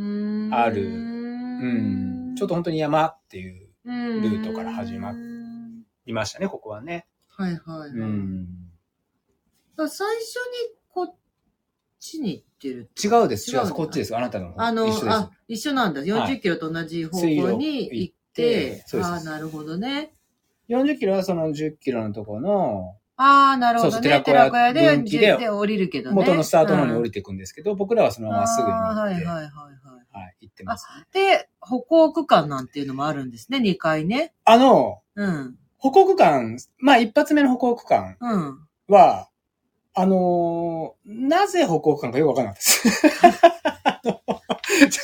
Speaker 2: るうん、ちょっと本当に山っていう、
Speaker 1: ル
Speaker 2: ルートから始まっいましたね、ここはね。
Speaker 1: はいはいはい。
Speaker 2: うん。
Speaker 1: 最初にこっちに行ってるって
Speaker 2: 違うです、違うです。こっちです。あなたの方。
Speaker 1: あの、
Speaker 2: 一緒です
Speaker 1: あ、一緒なんだ。40キロと同じ方向に行
Speaker 2: 行
Speaker 1: っ
Speaker 2: って
Speaker 1: て、
Speaker 2: そうです
Speaker 1: ああ、なるほどね。
Speaker 2: 40キロはその10キロのとこの、
Speaker 1: ああ、なるほど
Speaker 2: そうそう
Speaker 1: ね。
Speaker 2: 寺子屋
Speaker 1: で、
Speaker 2: 分岐で
Speaker 1: で降りるけどね。
Speaker 2: 元のスタートの方に降
Speaker 1: る
Speaker 2: りていくんですけど、僕らはそのまますぐに行って、
Speaker 1: はいはいはいはい。
Speaker 2: はい、行ってますね。
Speaker 1: で、歩行区間なんていうのもあるんですね、2回ね。
Speaker 2: あの、
Speaker 1: うん。
Speaker 2: 歩行区間、まあ一発目の歩行区間
Speaker 1: うん。
Speaker 2: は、あのーなぜ歩行区間かよくわかんなかった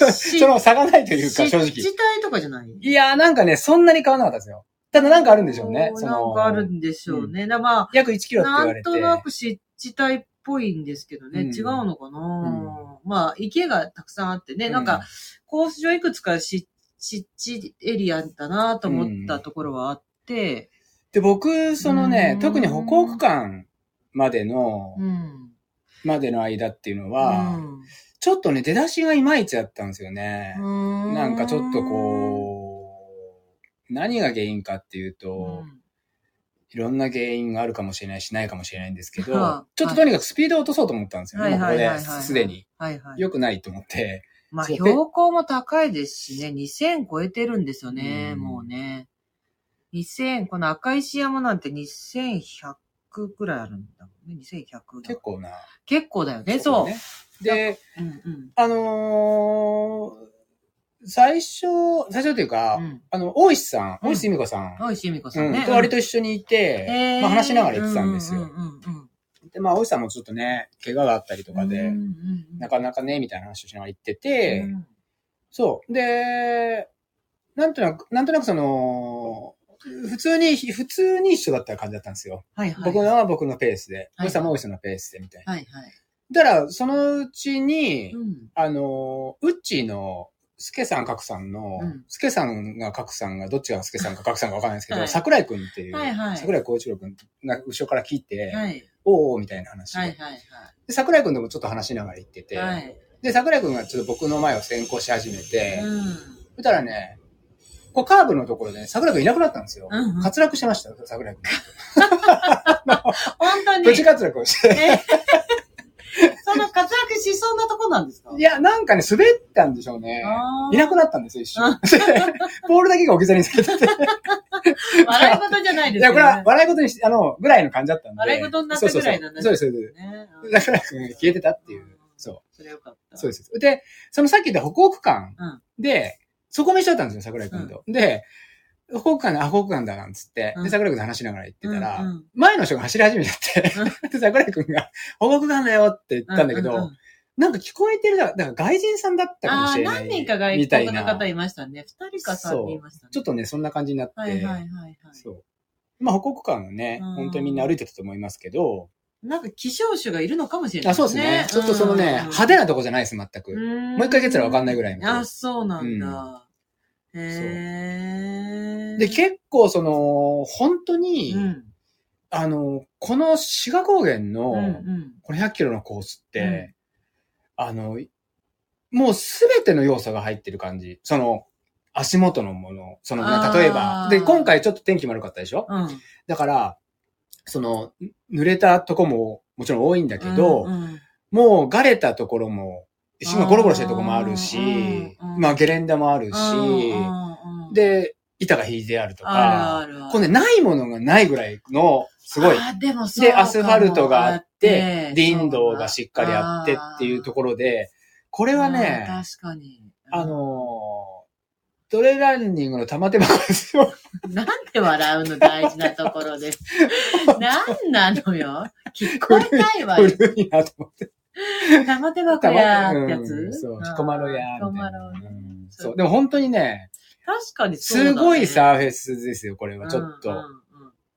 Speaker 2: です。その 差がないというか、正直。
Speaker 1: 湿地帯とかじゃない？
Speaker 2: いやーなんかね、そんなに変わらなかったですよ。ただなんかあるんでしょうね。
Speaker 1: なんかあるんでしょうね。だまあ、
Speaker 2: 約1キロって言われて。
Speaker 1: なんとなく湿地帯っぽいんですけどね。
Speaker 2: うん
Speaker 1: 違うのかな、まあ、池がたくさんあってね、なんか、コース上いくつか湿湿地エリアだなと思ったところはあって、
Speaker 2: で、僕、そのね
Speaker 1: う、ん
Speaker 2: 特に歩行区間までの、
Speaker 1: うん。
Speaker 2: までの間っていうの
Speaker 1: う
Speaker 2: は、
Speaker 1: ん
Speaker 2: ちょっとね、出だしがいまいちだったんですよね。
Speaker 1: な
Speaker 2: なんかちょっとこう、何が原因かっていうと、いろんな原因があるかもしれないし、ないかもしれないんですけど、
Speaker 1: はあ
Speaker 2: ちょっととにかくスピードを落とそうと思ったんですよね、
Speaker 1: はい
Speaker 2: もうここで、すでに。良くないと思って。
Speaker 1: まあ、
Speaker 2: そう
Speaker 1: 標高も高いですしね、2000超えてるんですよね、
Speaker 2: うん
Speaker 1: もうね。2000、この赤石山なんて2100くらいあるんだもんね、2100。
Speaker 2: 結構な。
Speaker 1: 結構だよね、そう。
Speaker 2: ね。で、
Speaker 1: うんうん。
Speaker 2: あのー最初、最初というか、
Speaker 1: うん。
Speaker 2: あの、大石さん、
Speaker 1: うん
Speaker 2: 大石由美子さん、
Speaker 1: おいしいみこさ
Speaker 2: うんん、
Speaker 1: ね。
Speaker 2: と割と一緒にいて、まあ話しながら言ってたんですよ。
Speaker 1: うんうんうん
Speaker 2: で、まあ、大石さんもちょっとね、怪我があったりとかで、
Speaker 1: うんうんうん
Speaker 2: なかなかね、みたいな話をしながら言ってて、
Speaker 1: うん
Speaker 2: そう。で、なんとなく、なんとなくその、普通に、普通に一緒だった感じだったんですよ。
Speaker 1: はいはい。
Speaker 2: 僕のは僕のペースで、
Speaker 1: はい
Speaker 2: 大石さんも大石さんのペースで、みたいな。
Speaker 1: はいはい。
Speaker 2: だから、そのうちに、
Speaker 1: うん。
Speaker 2: あの、ウッチーの、スケさん、カクさんの、
Speaker 1: うん
Speaker 2: スケさんがカクさんが、どっちがスケさんかカクさんかわかんないですけど、
Speaker 1: はい
Speaker 2: 桜井くんっていう、
Speaker 1: はいはい
Speaker 2: 桜井孝一郎くんが後ろから聞いて、
Speaker 1: はい。
Speaker 2: おーおーみたいな話を、
Speaker 1: はいはい
Speaker 2: で桜井くんともちょっと話しながら言ってて。で、桜井くんがちょっと僕の前を先行し始めて、
Speaker 1: うん。
Speaker 2: そしたらね、こうカーブのところで、ね、桜井くんいなくなったんですよ。
Speaker 1: うんうん
Speaker 2: 滑落してました、桜井くん。
Speaker 1: 本当に。
Speaker 2: プチ滑落をして。
Speaker 1: えその活躍しそうなとこなんですか？
Speaker 2: いや、なんかね、滑ったんでしょうね。いなくなったんですよ、一瞬。ポールだけが置き去りにされてて。
Speaker 1: 笑い事じゃない
Speaker 2: いや、
Speaker 1: ですよね。
Speaker 2: これは笑い事にし、あの、ぐらいの感じだったんで。
Speaker 1: 笑い事になったぐらいなんだ
Speaker 2: そうそうそうそうです、そう
Speaker 1: ね。
Speaker 2: です。桜井くんが消えてたっていう。そ
Speaker 1: それよかった。
Speaker 2: う。そうです。で、そのさっき言った歩行区間
Speaker 1: うん
Speaker 2: で、そこも一緒だったんですよ、桜井くんと。で、北海道、あ、北海道だなんつって、
Speaker 1: うん
Speaker 2: で、桜井くんと話しながら言ってたら、
Speaker 1: うんうん
Speaker 2: 前の人が走り始めちゃって、で、桜井くんが、北海道だよって言ったんだけど、
Speaker 1: うううん
Speaker 2: なんか聞こえてるだ、だから外人さんだったかもしれない。
Speaker 1: 何人か外
Speaker 2: みたいな
Speaker 1: 国の方いましたね。二人か三人いましたね。
Speaker 2: ちょっとね、そんな感じになって、
Speaker 1: はいはいはいはい。
Speaker 2: そう。まあ、北国間はね、
Speaker 1: うん
Speaker 2: 本当にみんな歩いてたと思いますけど、
Speaker 1: なんか希少種がいるのかもしれない
Speaker 2: あ、そうですね。ちょっとそのね、派手なとこじゃないです、全く。
Speaker 1: も
Speaker 2: もう一回蹴ったらわかんないぐらいの
Speaker 1: あ、そうなんだ。
Speaker 2: で、結構その、本当に、
Speaker 1: うん。
Speaker 2: あの、この志賀高原の、
Speaker 1: うんうん。
Speaker 2: この100キロのコースって、あの、もうすべての要素が入ってる感じ。その、足元のもの。その、例えば。で、今回ちょっと天気悪かったでしょ？
Speaker 1: うん。
Speaker 2: だから、その、濡れたとこももちろん多いんだけど、
Speaker 1: うんうん
Speaker 2: もうがれたところも、石がゴロゴロしてるとこもあるし
Speaker 1: あーうんう、ん
Speaker 2: まあゲレンダもあるし、
Speaker 1: うんうん、
Speaker 2: で、板が引いてあるとか、これね、ないものがないぐらいの、すごい。
Speaker 1: あでもそう
Speaker 2: で、アスファルトがあって、林道が
Speaker 1: っ
Speaker 2: しっかりあってっていうところで、これ
Speaker 1: こ
Speaker 2: はね、
Speaker 1: 確かに。
Speaker 2: あのー、トレランニングの玉手箱ですよ。
Speaker 1: なんで笑うの大事なところです。なんなのよ。聞こえないわよ。
Speaker 2: 古いなと思って。
Speaker 1: 玉手箱やーってや
Speaker 2: う
Speaker 1: つ
Speaker 2: んそう、彦摩呂やーみたいな。そう。でも本当にね、
Speaker 1: 確かにそうだ、ね。
Speaker 2: すごいサーフェスですよ、これは。ちょっと。
Speaker 1: うんうんうん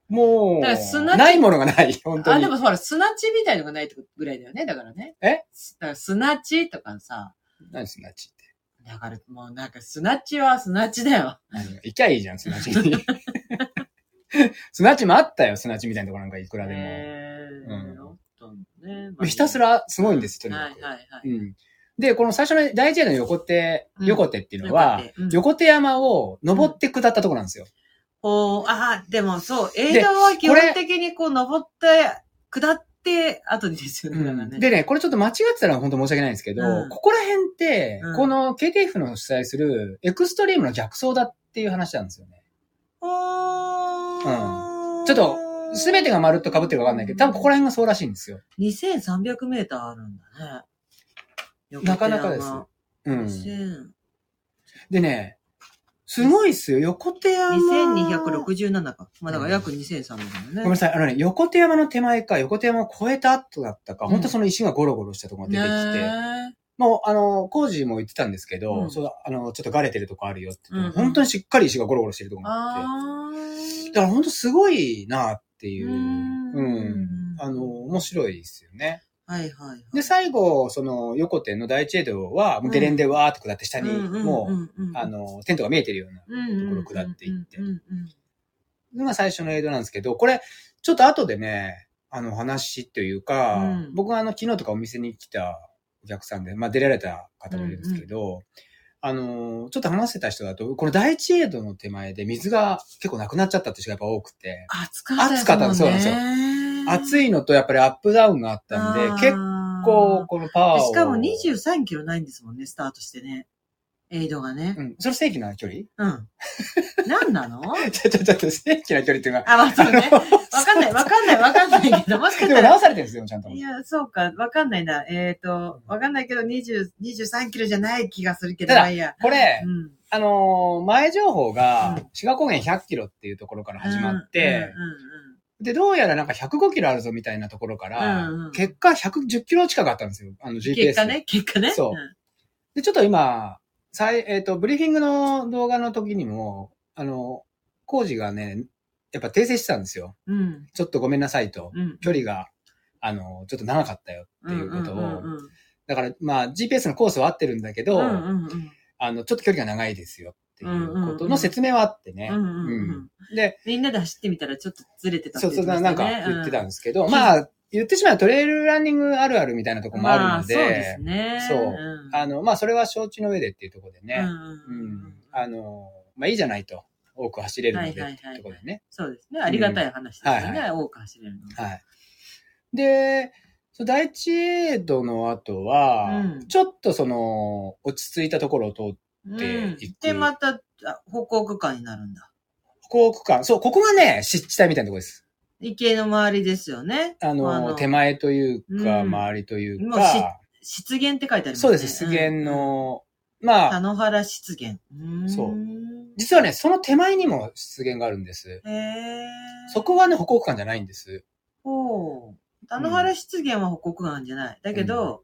Speaker 2: もう、
Speaker 1: 地
Speaker 2: ないものがない、本当
Speaker 1: あ、
Speaker 2: に。
Speaker 1: でもほら、砂地みたいのがないぐらいだよね。だからね。
Speaker 2: え？
Speaker 1: だから砂地とかさ、
Speaker 2: 何すなちって？
Speaker 1: だからもうなんか砂地は砂地だよ。
Speaker 2: うん行きゃいいじゃん、砂地に。砂地もあったよ、砂地みたいなところなんかいくらでも。
Speaker 1: ねまあ
Speaker 2: ひたすらすごいんです、とに
Speaker 1: はい
Speaker 2: かく。
Speaker 1: はいはい。
Speaker 2: うん。で、この最初の第一夜の横手、
Speaker 1: うん
Speaker 2: 横手っていうのは、
Speaker 1: 横手うん
Speaker 2: 横手山を登って下ったところなんですよ。
Speaker 1: おーあー、でもそう、映画は基本的にこう登って、下って後にですよね。ね
Speaker 2: でね、これちょっと間違ってたら本当申し訳ないんですけど、
Speaker 1: うん
Speaker 2: ここら辺って、
Speaker 1: うん
Speaker 2: この KTF の主催するエクストリームの逆走だっていう話なんですよね。
Speaker 1: おー
Speaker 2: ちょっと、すべてがまるっと被ってるかわかんないけど、多分ここら辺がそうらしいんですよ。
Speaker 1: 2300メーターあるんだね。
Speaker 2: なかなかです
Speaker 1: 横
Speaker 2: うん。でね、すごいっすよ。横手山。
Speaker 1: 2267か。まあだから約2300だよね。
Speaker 2: ごめんなさい。あのね、横手山の手前か、横手山を越えた後だったか、
Speaker 1: うん
Speaker 2: 本当その石がゴロゴロしたところが出てきて、
Speaker 1: ね
Speaker 2: もう、あの、工事も言ってたんですけど、
Speaker 1: うん
Speaker 2: そう、あの、ちょっとがれてるとこあるよって言って、
Speaker 1: うんうん
Speaker 2: 本当にしっかり石がゴロゴロしてるところがあって、だから本当すごいなっていう、
Speaker 1: う
Speaker 2: うん。ん、あの、面白いですよね。
Speaker 1: はいはいはい。
Speaker 2: で、最後、その、横手の第一エドは、もうゲレンデわーって下って下に、もう、
Speaker 1: うん
Speaker 2: あ、の、テントが見えてるようなところ下っていって。
Speaker 1: うんうんうん
Speaker 2: のが最初のエイドなんですけど、これ、ちょっと後でね、あの話というか、
Speaker 1: うん。
Speaker 2: 僕があの、昨日とかお店に来たお客さんで、まあ出られた方もいるんですけど、あの、ちょっと話してた人だと、この第一エイドの手前で水が結構なくなっちゃったって人がやっぱ多くて、
Speaker 1: 暑かった
Speaker 2: 暑かったそうなんですよ暑いのとやっぱりアップダウンがあったんで、結構このパワーを。
Speaker 1: しかも23キロないんですもんね、スタートしてね。エイドがね。
Speaker 2: うん。それ正規な距離？
Speaker 1: うん。何なの？
Speaker 2: ちょちょちょっと正規な距離っていうのが、
Speaker 1: あ、まあそうね。わかんない、わかんない、わかんないけど、もしかしたら
Speaker 2: でも直。されてるんですよ、ちゃんと。
Speaker 1: いや、そうか、わかんないな。えっ、と、わかんないけど、20、23キロじゃない気がするけど、まあいいや。
Speaker 2: これ、
Speaker 1: うん。
Speaker 2: あのー前情報が
Speaker 1: うん、
Speaker 2: 志賀高原100キロっていうところから始まって、
Speaker 1: うんうん
Speaker 2: で、どうやらなんか105キロあるぞみたいなところから、
Speaker 1: うんうん
Speaker 2: 結果110キロ近くあったんですよ。あの GPS。
Speaker 1: 結果ね、結果ね。
Speaker 2: そうんで、ちょっと今、最、えっ、と、ブリーフィングの動画の時にも、あの、工事がね、やっぱ訂正してたんですよ。
Speaker 1: うん。
Speaker 2: ちょっとごめんなさいと。
Speaker 1: うん。
Speaker 2: 距離が、あの、ちょっと長かったよっていうことを。
Speaker 1: うんうんうん
Speaker 2: だから、まあ、GPS のコースは合ってるんだけど、
Speaker 1: うんうんうん
Speaker 2: あの、ちょっと距離が長いですよっていうこと
Speaker 1: うんうんうん
Speaker 2: の説明はあってね。
Speaker 1: うんうんうん
Speaker 2: うんで、
Speaker 1: みんなで走ってみたらちょっとずれてたって
Speaker 2: そうそう、なんか言ってたん
Speaker 1: う
Speaker 2: ですけど、まあ、言ってしまえばトレイルランニングあるあるみたいなところもあるので、
Speaker 1: まあ、そうですね。
Speaker 2: そうんあの、まあ、それは承知の上でっていうところでね、
Speaker 1: うん
Speaker 2: あの、まあ、いいじゃないと。多く走れるのでって
Speaker 1: はいはいはい
Speaker 2: いうところでね。
Speaker 1: そうですね。ありがたい話ですよね。
Speaker 2: うんはい
Speaker 1: 多く走れるのは。
Speaker 2: はい。で、そう第一エイドの後は、
Speaker 1: うん
Speaker 2: ちょっとその、落ち着いたところを通って、
Speaker 1: うん
Speaker 2: 行く
Speaker 1: で、また、あ歩行区間になるんだ。
Speaker 2: 歩行区間、そう、ここがね、湿地帯みたいなところです。
Speaker 1: 池の周りですよね。
Speaker 2: あの、手前というか、
Speaker 1: うん
Speaker 2: 周りという
Speaker 1: もう
Speaker 2: か、
Speaker 1: 湿原って書いてありますね。
Speaker 2: そうです、湿原の、まあ、
Speaker 1: 田野原湿原。うーん
Speaker 2: そう実はね、その手前にも湿原があるんです。
Speaker 1: へえ。
Speaker 2: そこはね、北国館じゃないんです。
Speaker 1: ほう。田野原湿原は北国湾じゃない。だけど、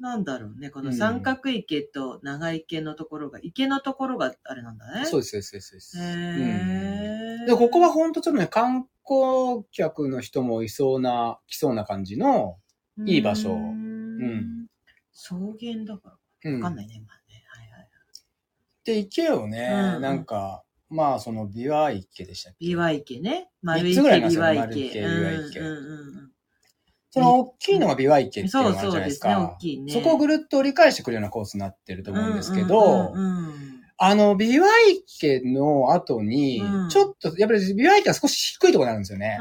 Speaker 1: なんだろうね、この
Speaker 2: うん
Speaker 1: 三角池と長池のところが、池のところがあれなんだね。
Speaker 2: そうです、そうです、そうです。
Speaker 1: へ
Speaker 2: うん
Speaker 1: え。
Speaker 2: で、ここはほんとちょっとね、観光客の人もいそうな、来そうな感じの、いい場所
Speaker 1: う
Speaker 2: ん
Speaker 1: ん。草原だから。
Speaker 2: うん
Speaker 1: わかんないね、まあね。はいはい。
Speaker 2: で、池をね、
Speaker 1: うん
Speaker 2: なんか、まあ、その、琵琶池でしたっけ？
Speaker 1: 琵琶池ね。丸
Speaker 2: 三
Speaker 1: 池、
Speaker 2: つぐらいありますよ
Speaker 1: 琵琶
Speaker 2: 丸池
Speaker 1: 池。
Speaker 2: 琵琶池
Speaker 1: うんうんうん
Speaker 2: その大きいのが琵琶池っていうのがあるじゃないです
Speaker 1: そうですね、大
Speaker 2: か。
Speaker 1: きいね。
Speaker 2: そこをぐるっと折り返してくるようなコースになってると思うんですけ
Speaker 1: う
Speaker 2: どあの、琵琶池の後に
Speaker 1: うん、
Speaker 2: ちょっと、やっぱり琵琶池は少し低いところになるんですよね。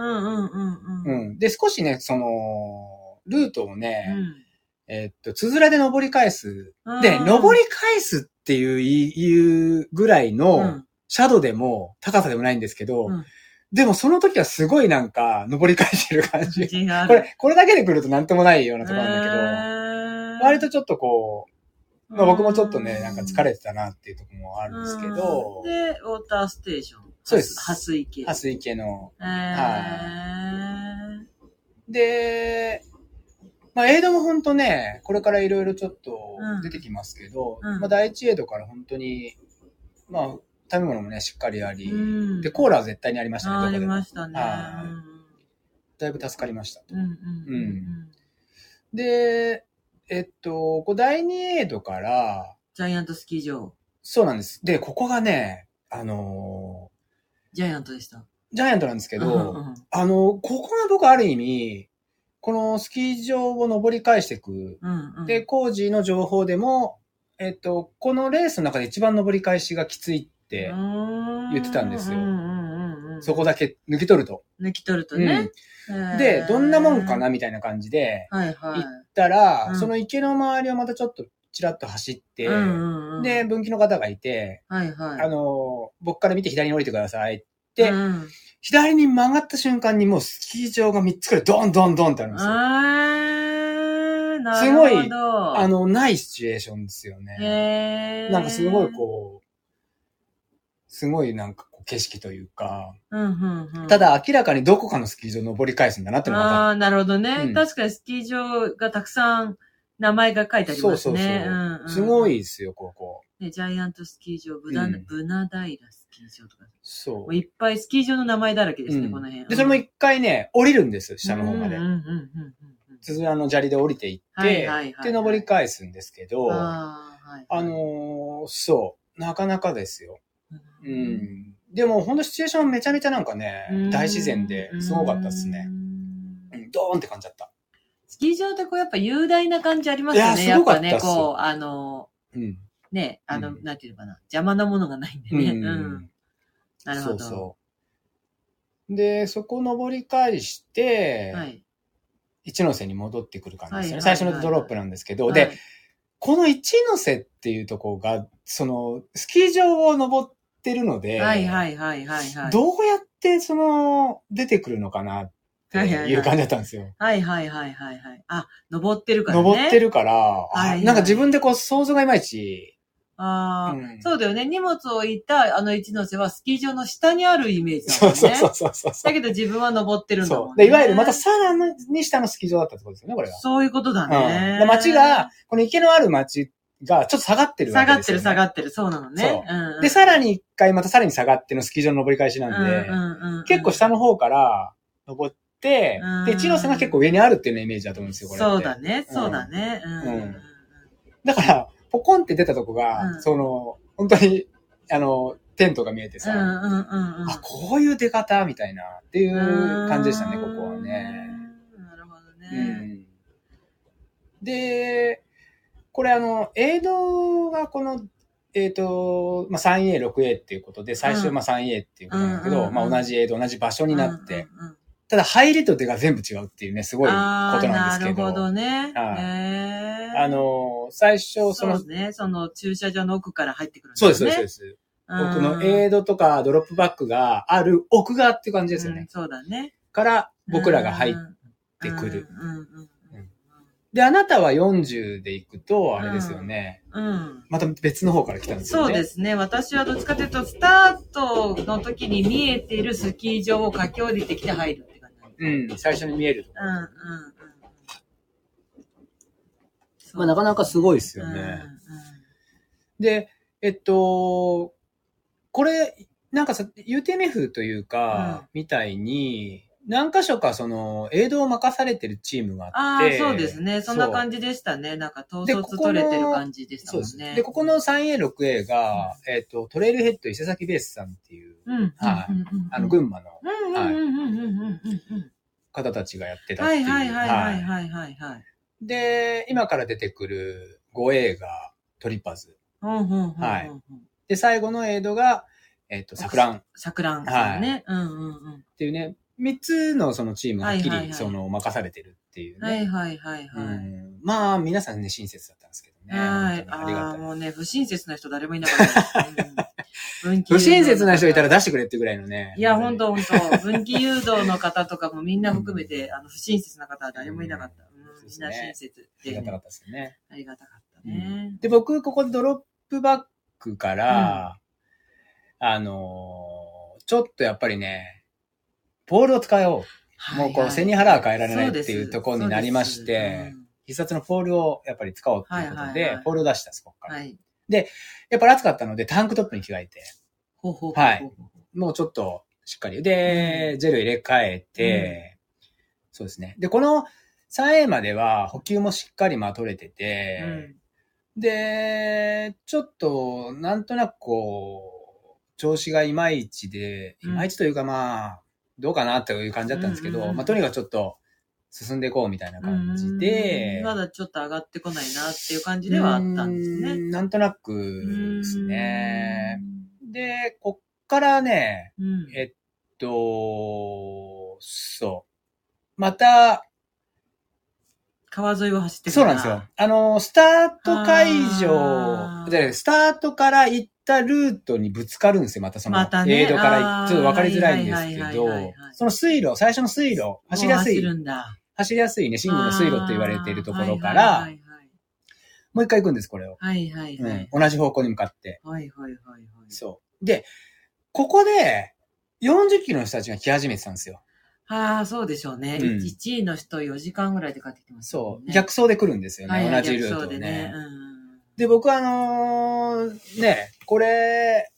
Speaker 2: で、少しね、その、ルートをね、
Speaker 1: うん。
Speaker 2: えっと、つづらで登り返す。
Speaker 1: うん。
Speaker 2: で、登り返すっていう、いうぐらいの、
Speaker 1: うん。
Speaker 2: シャドウでも高さでもないんですけど、
Speaker 1: うん
Speaker 2: でもその時はすごいなんか、登り返してる感じ。これ、これだけで来るとなんともないようなところなんだけど、
Speaker 1: だ
Speaker 2: 割とちょっとこう、まあ僕もちょっとね、なんか疲れてたなっていうところもあるんですけど。
Speaker 1: うん、で、ウォーターステーション。
Speaker 2: そうです。
Speaker 1: ハス池。
Speaker 2: ハス池の。
Speaker 1: えー。
Speaker 2: で、まあエイドも本当ね、これからいろいろちょっと
Speaker 1: うん。
Speaker 2: 出てきますけど、
Speaker 1: うん。
Speaker 2: まあ第一エイドから本当に、まあ食べ物もね、しっかりあり、
Speaker 1: うん
Speaker 2: で、コーラは絶対にありましたね、
Speaker 1: ああり。ましたね。
Speaker 2: はいだいぶ助かりました。で、えっと、こう第2エイドから、
Speaker 1: ジャイアントスキー場。
Speaker 2: そうなんです。で、ここがね、あの
Speaker 1: ジャイアントでした。
Speaker 2: ージャイアントなんですけ
Speaker 1: け
Speaker 2: ど、あの、ここが僕ある意味、このスキー場を登り返していく。
Speaker 1: うんうん、
Speaker 2: で、工事の情報でも、えっと、このレースの中で一番登り返しがきついって、言ってたんですよ
Speaker 1: うんうんうんうん、
Speaker 2: そこだけ抜き取ると。
Speaker 1: 抜き取るとね。
Speaker 2: で、どんなもんか
Speaker 1: な
Speaker 2: なみたいな感じで。行ったら、
Speaker 1: うん
Speaker 2: その池の周りをまたちょっとちらっと走って、
Speaker 1: うんうんうん、
Speaker 2: で、分岐の方がいて、
Speaker 1: はいはい。
Speaker 2: あの、僕から見て左に降りてくださいって、
Speaker 1: うん、
Speaker 2: 左に曲がった瞬間にもうスキー場が3つくらいドンドンドンってあるんですよ。す。ごいあの、ないシチュエーションですよね。なんかすごいこう、すごいなんかこう景色というか、
Speaker 1: うんうんうん、
Speaker 2: ただ明らかにどこかのスキー場登り返すんだなっていうのが
Speaker 1: ああ、なるほどね、
Speaker 2: うん
Speaker 1: 確かにスキー場がたくさん名前が書いてあります
Speaker 2: そうそうそう。
Speaker 1: ね。うんうん
Speaker 2: すごいですよ、ここ。
Speaker 1: ね、ジャイアントスキー場、ブナ、
Speaker 2: うん
Speaker 1: ブナ平スキー場とか。
Speaker 2: そ
Speaker 1: もういっぱいスキー場の名前だらけですね、
Speaker 2: うん
Speaker 1: この辺。
Speaker 2: う。で、それも一回ね、降りるんです、下の方まで
Speaker 1: うん。うんうん
Speaker 2: の砂利で降りていって、
Speaker 1: はいはいはいはい
Speaker 2: で、登り返すんですけど、あ
Speaker 1: ああ、はい。
Speaker 2: のーそう、なかなかですよ。
Speaker 1: う
Speaker 2: うん。でも、ほんとシチュエーションめちゃめちゃなんかね
Speaker 1: うん、
Speaker 2: 大自然ですごかったですね
Speaker 1: う。ん
Speaker 2: うんドーンって感じだった。
Speaker 1: スキー場ってこうやっぱ雄大な感じありますよね。
Speaker 2: いや
Speaker 1: やっぱね、こう、あの、
Speaker 2: うん。
Speaker 1: ね、あの、
Speaker 2: うん
Speaker 1: なんていうのかな。邪魔なものがないんで
Speaker 2: う
Speaker 1: ね。
Speaker 2: ん。
Speaker 1: うん。なるほど。
Speaker 2: そうそう。で、そこ登り返して、
Speaker 1: はい。
Speaker 2: 一ノ瀬に戻ってくる感じですよね。最初のドロップなんですけど、
Speaker 1: はい
Speaker 2: で、、この一ノ瀬っていうところが、その、スキー場を登ってるので、
Speaker 1: はいはいはいはいはい。
Speaker 2: どうやってその、出てくるのかなって
Speaker 1: はい
Speaker 2: う感じだったんですよ。
Speaker 1: はいはいはいはいはい。あ、登ってるからね。
Speaker 2: 登ってるから、あ
Speaker 1: はいはい
Speaker 2: なんか自分でこう想像がいまいち、
Speaker 1: ああ、
Speaker 2: うん
Speaker 1: そうだよね。荷物を置いたあの一ノ瀬はスキー場の下にあるイメージだ
Speaker 2: そ
Speaker 1: もんね。
Speaker 2: うそうそうそうそう
Speaker 1: だけど自分は登ってるんだも
Speaker 2: そう。
Speaker 1: んね。
Speaker 2: で、いわゆるまたさらに下のスキー場だったってことですよね、これが。
Speaker 1: そういうことだ
Speaker 2: うん。
Speaker 1: ね。
Speaker 2: で街が、この池のある街がちょっと下がってるわ
Speaker 1: 下がってる。下がってる。そうなのね。
Speaker 2: そう
Speaker 1: うんうん
Speaker 2: で、さらに一回またさらに下がってのスキー場の登り返しなんで、
Speaker 1: うんうんうん
Speaker 2: 結構下の方から登って
Speaker 1: うん、
Speaker 2: で、一ノ瀬が結構上にあるっていうようなイメージだと思うんですよ、これって。
Speaker 1: そうだね。そうだね。うんうんうん
Speaker 2: だから、ポコンって出たとこが、
Speaker 1: うん
Speaker 2: その、本当に、あの、テントが見えてさ、
Speaker 1: うんうんうんうん。
Speaker 2: あ、こういう出方みたいなっていう感じでしたね、ここはね。
Speaker 1: うん。なるほど
Speaker 2: う
Speaker 1: ね。
Speaker 2: ん。で、これあの、映像がこの、えっ、と、まあ、3A、6A っていうことで、最初、
Speaker 1: うん
Speaker 2: まあ 3A っていうことなんだけど、
Speaker 1: うんうんうん
Speaker 2: まあ同じ映像、同じ場所になって、
Speaker 1: うんうんうん
Speaker 2: ただ入りと出が全部違うっていうね、すごいことなんですけど。
Speaker 1: なるほどね。
Speaker 2: はい
Speaker 1: へー
Speaker 2: あの、最初、その、
Speaker 1: そうね。その駐車場の奥から入ってくるんだ
Speaker 2: そうです、
Speaker 1: よね。
Speaker 2: そうです、そうです。
Speaker 1: うん
Speaker 2: 僕のエイドとかドロップバックがある奥側っていう感じですよね。
Speaker 1: うんそうだね。
Speaker 2: から僕らが入っ
Speaker 1: って
Speaker 2: くる。
Speaker 1: うんうんうんうん
Speaker 2: で、あなたは40で行くと、あれですよね。
Speaker 1: うん。
Speaker 2: また別の方から来たんですよね。
Speaker 1: そうですね。私はどっちかというと、スタートの時に見えてるスキー場を駆け下りてきて入るって感じ。
Speaker 2: うん、最初に見えるところ。
Speaker 1: うん、うん、うん。
Speaker 2: まあ、なかなかすごいです
Speaker 1: うん
Speaker 2: よね。で、えっと、これ、なんかさ、UTMF というか、みたいに、何箇所かその、映像を任されてるチームがあ
Speaker 1: ああ
Speaker 2: って。、
Speaker 1: そうですね。そんな
Speaker 2: じ。
Speaker 1: 感じでしたね。なんか統
Speaker 2: で
Speaker 1: 率取れてる感じでした。もんね。
Speaker 2: で、ここの 3A、6A が、えっと、トレイルヘッド伊勢崎ベースさんっていう、
Speaker 1: うん。
Speaker 2: はい
Speaker 1: うんうんうん
Speaker 2: あの、群馬の
Speaker 1: うんうんうんうんうんうんうん
Speaker 2: 方たちがやってたっ
Speaker 1: は
Speaker 2: ていう。
Speaker 1: いはいはいはい
Speaker 2: はい
Speaker 1: はいはいはい。
Speaker 2: で、今から出てくる 5A がトリパズ。
Speaker 1: うんうんうんうん
Speaker 2: はいで、最後のエイドが、えっ、と、サクランっ
Speaker 1: 桜んさんね。うんうんうん。
Speaker 2: ていうね、3つのそのチームがはっきり、
Speaker 1: はいはいはい
Speaker 2: その、任されてるっていうね。
Speaker 1: はいはいはいはい。
Speaker 2: うんまあ、皆さんね、親切だったんですけどね。
Speaker 1: はい。
Speaker 2: 本当にあり
Speaker 1: ああ、
Speaker 2: がたい。
Speaker 1: もうね、不親切な人誰もいなかったです。うん
Speaker 2: 不親切な人いたら出してくれってぐらいのね。
Speaker 1: いや、ほんとほんと。分岐誘導の方とかもみんな含めて、あの、不親切な方は誰もいなかった。うんみんな親切で
Speaker 2: ありがたかったですよね。
Speaker 1: ありがたかったね。
Speaker 2: で、僕、ここでドロップバックから、あのーちょっとやっぱりね、ポールを使おう。もうこの背に腹は変えられないっていうところになりまして、必殺のポールをやっぱり使おうっていうことで
Speaker 1: はいはいはい、
Speaker 2: ポールを出したんです、ここから。
Speaker 1: はい。
Speaker 2: やっぱり暑かったので、タンクトップに着替えて、
Speaker 1: ほうほうほう
Speaker 2: はいもうちょっとしっかり。で、ジェル入れ替えて、そうですね。で、この 3A までは補給もしっかりまあ取れてて、
Speaker 1: うん
Speaker 2: で、ちょっと、なんとなくこう、調子がいまいちで、い
Speaker 1: うん
Speaker 2: まいちというかまあ、どうかなっていう感じだったんですけど、
Speaker 1: うんうんうん
Speaker 2: まあとにかくちょっと進んでいこうみたいな感じで
Speaker 1: うん、まだちょっと上がってこないなっていう感じではあったんです
Speaker 2: う
Speaker 1: ね。
Speaker 2: んなんとなくですね。で、こっからね、
Speaker 1: うん。
Speaker 2: えっと、そう。また、
Speaker 1: 川沿いを走ってく
Speaker 2: そうなんですよ。。あの、スタート会場で、スタートから行ったルートにぶつかるんですよ。またその、エイドからちょっと分かりづらいんですけどその水路、最初の水路、走りやすい
Speaker 1: 走、
Speaker 2: りやすいね、シングルの水路って言われているところか
Speaker 1: は
Speaker 2: ら、
Speaker 1: い
Speaker 2: もう一回行くんです、これを。
Speaker 1: はいはい。
Speaker 2: 同じ方向に向かって。
Speaker 1: はいはいはいはい。
Speaker 2: そう。で、ここで、40キロの人たちが来始めてたんですよ。
Speaker 1: ああ、そうでしょうね。
Speaker 2: うん
Speaker 1: 1位の人4時間ぐらいで帰ってきてます
Speaker 2: そう。逆走で来るんですよね、同じルート
Speaker 1: で
Speaker 2: ね。
Speaker 1: うん
Speaker 2: で、僕はあのーね、これ、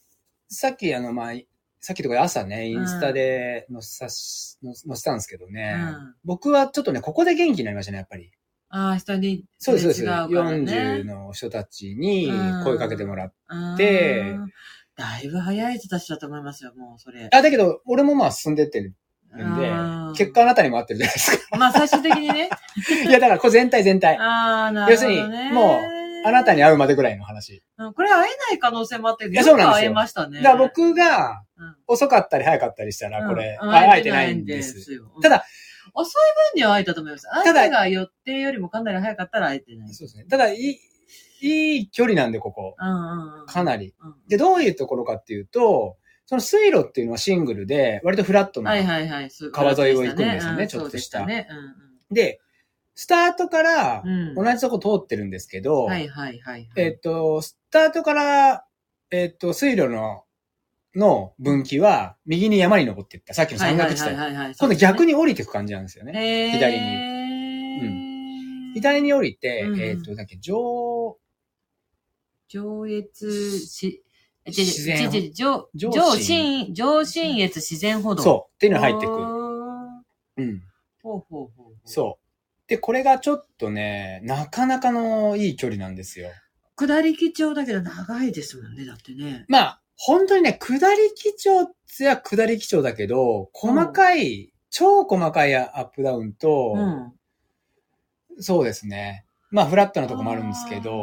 Speaker 2: さっきあの、まあ、さっきとか朝ね、インスタで載せさし、載せ載せたんですけどね、
Speaker 1: うん
Speaker 2: 僕はちょっとね、ここで元気になりましたね、やっぱり。
Speaker 1: ああ、人に。
Speaker 2: そうです、そうです。
Speaker 1: ね
Speaker 2: 40の人たちに声かけてもらって。
Speaker 1: うん
Speaker 2: て
Speaker 1: だいぶ早い人たちだと思いますよ、もうそれ。
Speaker 2: あ、だけど、俺もまあ進んでってるんで
Speaker 1: うん、
Speaker 2: 結果あなたにも合ってるじゃないですか。
Speaker 1: まあ最終的にね。
Speaker 2: いや、だからこれ全体全体。
Speaker 1: ああ、なるほど、ね。
Speaker 2: 要するにもあなたに会うまでぐらいの話。
Speaker 1: うんこれ会えない可能性もあって、
Speaker 2: いやそうなんですよ
Speaker 1: 会えましたね。
Speaker 2: だから僕が
Speaker 1: うん、
Speaker 2: 遅かったり早かったりしたら、これ、会えてないんです。
Speaker 1: よ。
Speaker 2: ただ、
Speaker 1: 遅い分には会えたと思います。
Speaker 2: だ
Speaker 1: 相手が予定よりもかなり早かったら会えてない。
Speaker 2: そうですね。ただ、いい、いい距離なんで、ここ。
Speaker 1: うんうんうん。
Speaker 2: かなり。
Speaker 1: うん
Speaker 2: で、どういうところかっていうと、その水路っていうのはシングルで、割とフラットな。
Speaker 1: はいはいはい。そう
Speaker 2: 川沿いを行くんですよね
Speaker 1: うん
Speaker 2: ちょっとした
Speaker 1: で、
Speaker 2: スタートから。同じとこ通ってるんですけど、
Speaker 1: はいはいはい。
Speaker 2: えっと、スタートから、えっと、水路の、の分岐は、右に山に登っていった。さっきの山岳地帯。
Speaker 1: はいはいはい。
Speaker 2: 今度逆
Speaker 1: に
Speaker 2: に降りていく感じなんですよね。左に
Speaker 1: に
Speaker 2: 左に降りて、
Speaker 1: うん
Speaker 2: えっと、だっけ、上、
Speaker 1: 上越し、え
Speaker 2: 自然
Speaker 1: 上、
Speaker 2: 上
Speaker 1: 上
Speaker 2: 信
Speaker 1: 信、上信越自然歩道。
Speaker 2: そう、っていうのが入ってく
Speaker 1: く。
Speaker 2: うん。
Speaker 1: ほうほうほうほう。
Speaker 2: そう。で、これがちょっとね、なかなかのいい距離なんですよ。
Speaker 1: 下り基調だけど長いですもんね、だってね。
Speaker 2: まあ、本当にね、下り基調っては下り基調だけど、細かい、超細かいアップダウンと、
Speaker 1: うん。
Speaker 2: そうですね。まあ、フラットなとこもあるんですけど、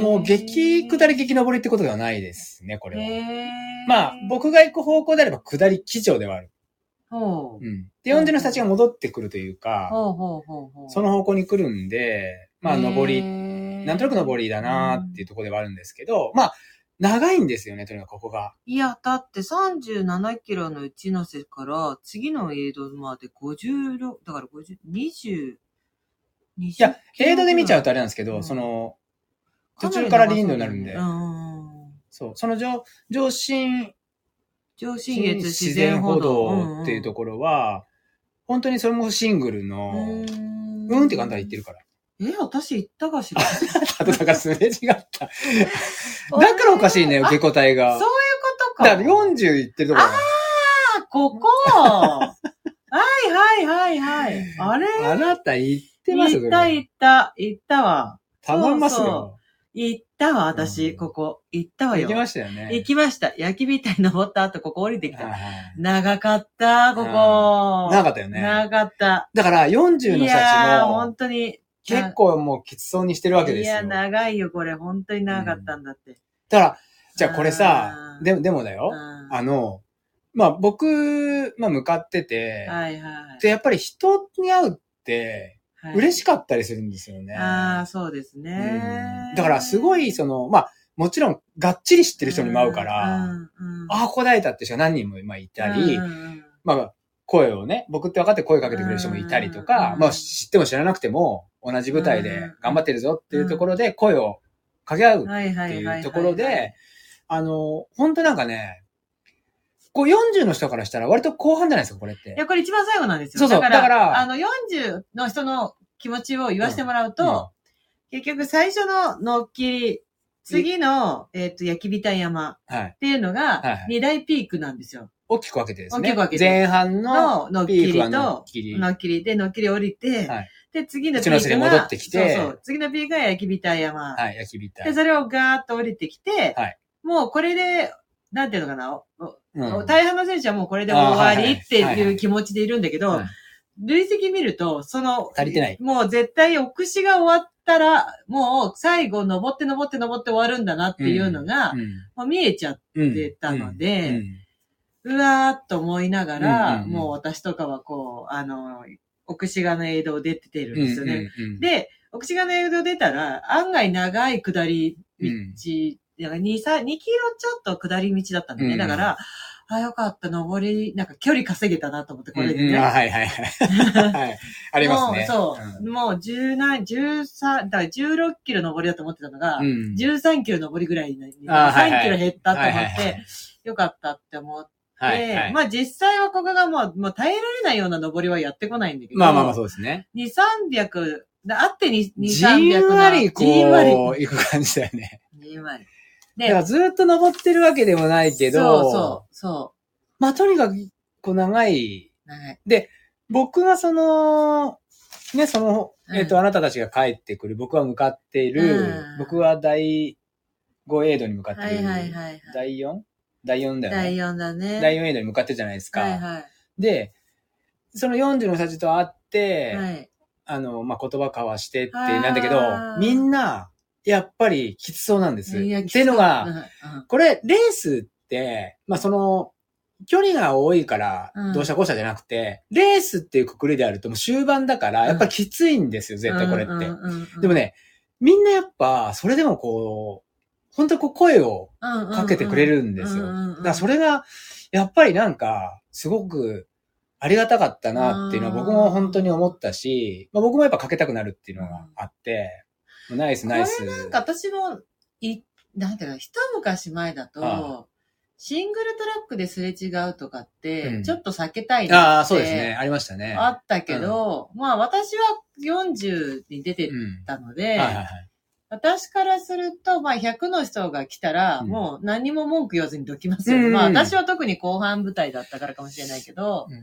Speaker 2: もう激下り激上りってことではないですね、これは。まあ、僕が行く方向であれば下り基調ではある。
Speaker 1: ほう。
Speaker 2: うん。で、40の人たちが戻ってくるというか。その方向に来るんで、まあ、上り、
Speaker 1: り
Speaker 2: なんとなく上りだなーっていうところではあるんですけど、まあ、長いんですよね、とにかくここが。
Speaker 1: いや、だって37キロの一ノ瀬から次のエイドまで56、だから50、20、い
Speaker 2: いや、映像で見ちゃうとあれなんですけど、
Speaker 1: うん
Speaker 2: その、途中から林道になるんで
Speaker 1: うん。
Speaker 2: そう、その上、上新
Speaker 1: 上信越自然歩道。
Speaker 2: っていうところは、本当にそれもシングルの、
Speaker 1: うん。
Speaker 2: うんって簡単に言ってるから。
Speaker 1: え、私行ったかしら？
Speaker 2: あとだからすれ違った。だからおかしいね、受け答えが。
Speaker 1: そういうことか。
Speaker 2: だから40言ってるところが
Speaker 1: あ、ここ はいはいはいはい。あれ？
Speaker 2: あなた言ってますよ、
Speaker 1: 行った行った、行ったわ。
Speaker 2: 頼みます
Speaker 1: そう
Speaker 2: よ。
Speaker 1: 行ったわ、
Speaker 2: う
Speaker 1: 私、
Speaker 2: ん
Speaker 1: ここ。行ったわよ。
Speaker 2: 行きましたよね。
Speaker 1: 行きました。焼き火台登った後、ここ降りてきた。長かった、ここ。
Speaker 2: 長かったよね。
Speaker 1: 長かった。
Speaker 2: だから40の
Speaker 1: い
Speaker 2: 人た
Speaker 1: やー、
Speaker 2: ちも
Speaker 1: 本、当に。
Speaker 2: 結構もうきつそうにしてるわけですよ。
Speaker 1: いや、長いよ、これ。本当に長かったんだって。
Speaker 2: ら、じゃあこれさ
Speaker 1: う、ん
Speaker 2: でも、でもだよ。
Speaker 1: うん
Speaker 2: あの、まあ僕、まあ向かってて、
Speaker 1: はいはい。
Speaker 2: で、やっぱり人に会うって、
Speaker 1: はい。
Speaker 2: 嬉しかったりするんですよね。
Speaker 1: ああ、そうです
Speaker 2: う
Speaker 1: ね
Speaker 2: ん。だからすごい、その、まあ、もちろん、がっちり知ってる人にも会うから、
Speaker 1: うんうん
Speaker 2: ああ、答えたって人が何人も今いたり、
Speaker 1: うんうん
Speaker 2: まあ、声をね、僕って分かって声かけてくれる人もいたりとか、
Speaker 1: うん
Speaker 2: まあ、知っても知らなくても、同じ舞台で頑張ってるぞっていうところで声を掛け合うって。
Speaker 1: い
Speaker 2: うところで、あの、本当なんかね、こう40の人からしたら割と後半じゃないですか、これって
Speaker 1: い。や、これ一番最後なんですよ。
Speaker 2: そうそう
Speaker 1: だから、
Speaker 2: だから
Speaker 1: あの、40の人の気持ちを言わせてもらうと、結局最初ののっきり、次の、えっ、と、焼き火台山
Speaker 2: はい。
Speaker 1: っていうの
Speaker 2: はいは
Speaker 1: が
Speaker 2: い、
Speaker 1: 二大ピークなんですよ。
Speaker 2: 大きく分けてですね。
Speaker 1: 大きく分けて
Speaker 2: 前半の
Speaker 1: の、のっきり
Speaker 2: ピークはのっ
Speaker 1: と、
Speaker 2: きり。
Speaker 1: のっきりで、のっきり降りて、
Speaker 2: はい
Speaker 1: で、次のピークが、
Speaker 2: 一ノ瀬に戻ってきて
Speaker 1: そうそう、次のピークが焼き火台山。
Speaker 2: はい、焼き火
Speaker 1: で、
Speaker 2: 台。
Speaker 1: それをガーッと降りてきて、
Speaker 2: はい
Speaker 1: もうこれで、なんていうのかな、お
Speaker 2: うん。
Speaker 1: 大半の選手はもうこれで終わりって
Speaker 2: い
Speaker 1: う気持ちでいるんだけど
Speaker 2: はい、
Speaker 1: 累積見ると、その、
Speaker 2: 足りてない。
Speaker 1: もう絶対奥しが終わったら、もう最後登って登って登って終わるんだなっていうのが、もう見えちゃっ
Speaker 2: うん
Speaker 1: てたので
Speaker 2: う
Speaker 1: わーっと思いながら、もう私とかはこう、あの、奥志賀の映像出てるんですよね。で、奥志賀の映像出たら、案外長い下り道、
Speaker 2: うん
Speaker 1: だから2、3、2キロちょっと下り道だったんだね。
Speaker 2: うん
Speaker 1: だから、あ、よかった、登り、なんか距離稼げたなと思って、これでね。
Speaker 2: あはいはいはい。はい。ありますね。
Speaker 1: もう、そう、もう10何、13、だから16キロ登りだと思ってたのが、
Speaker 2: うん。うん
Speaker 1: 13キロ登りぐらいになり、
Speaker 2: あはいはい
Speaker 1: 3キロ減ったと思って、よかったって思って、
Speaker 2: はいはい。
Speaker 1: まあ実際はここがもう、もう耐えられないような登りはやってこないんだけど、
Speaker 2: まあまあまあそうですね。
Speaker 1: 2、300、だあって2、2、
Speaker 2: じ
Speaker 1: 300
Speaker 2: んわりこう。行く感じだよね。
Speaker 1: じんわり。
Speaker 2: だからずっと登ってるわけでもないけど、
Speaker 1: そうそう、そ
Speaker 2: まあとにかく、こう長い。
Speaker 1: う。はい。
Speaker 2: 僕がその、ね、その、
Speaker 1: うん
Speaker 2: えっ、と、あなたたちが帰ってくる、僕は向かっている、
Speaker 1: うん
Speaker 2: 僕は第5エイドに向かって
Speaker 1: はい
Speaker 2: いる。
Speaker 1: はいはいはい。
Speaker 2: 第 4? 第4だよ
Speaker 1: 第
Speaker 2: ね。
Speaker 1: 4だね。
Speaker 2: 第4エイドに向かってるじゃないですか。
Speaker 1: はいはい。
Speaker 2: で、その40の人たちと会って、
Speaker 1: はい。
Speaker 2: あの、まあ、言葉交わしてってなんだけど、みんな、やっぱりきつそうなんです。
Speaker 1: いや
Speaker 2: っていうのが、
Speaker 1: うん。うん
Speaker 2: これ、レースって、まあ、その、距離が多いから
Speaker 1: うん、
Speaker 2: どうしたこうしたじゃなくて、レースっていうくくりであるともう終盤だから、やっぱりきついんですよ、絶対これって。でもね、みんなやっぱ、それでもこう、本当にこう声をかけてくれるんですよ。だからそれが、やっぱりなんか、すごくありがたかったなっていうのは
Speaker 1: うん
Speaker 2: 僕も本当に思ったし、まあ、僕もやっぱかけたくなるっていうのがあって、ナイスナイス。
Speaker 1: これなんか私も、い、なんていうの、一昔前だと、
Speaker 2: あ
Speaker 1: シングルトラックですれ違うとかって、
Speaker 2: うん
Speaker 1: ちょっと避けたいな
Speaker 2: ああ、
Speaker 1: って
Speaker 2: そうですね。ありましたね。
Speaker 1: あったけど、まあ私は40に出て
Speaker 2: うん。
Speaker 1: たので、
Speaker 2: はいはいはい。
Speaker 1: 私からすると、まあ100の人が来たら、
Speaker 2: うん
Speaker 1: もう何も文句言わずにどきますよね。
Speaker 2: うん
Speaker 1: まあ私は特に後半舞台だったからかもしれないけど、
Speaker 2: うん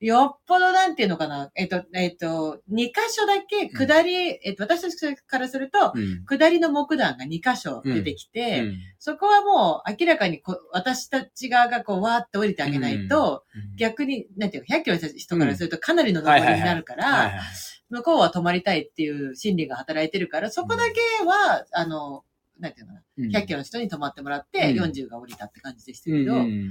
Speaker 1: よっぽどなんていうのかな、えっと、えっと、2箇所だけ下り、えっと、私たちからすると、
Speaker 2: うん。
Speaker 1: 下りの木段が2箇所出てきて、
Speaker 2: うん。
Speaker 1: そこはもう明らかにこ私たち側がこうわーって降りてあげないと、逆に、なんていうか、100キロの人からするとかなりの上りになるから、向こうは止まりたいっていう心理が働いてるから、そこだけは、あの、なんていうのか
Speaker 2: うん。
Speaker 1: な、100キロの人に止まってもらって、
Speaker 2: うん。
Speaker 1: 40が降りたって感じでしたけど、
Speaker 2: うん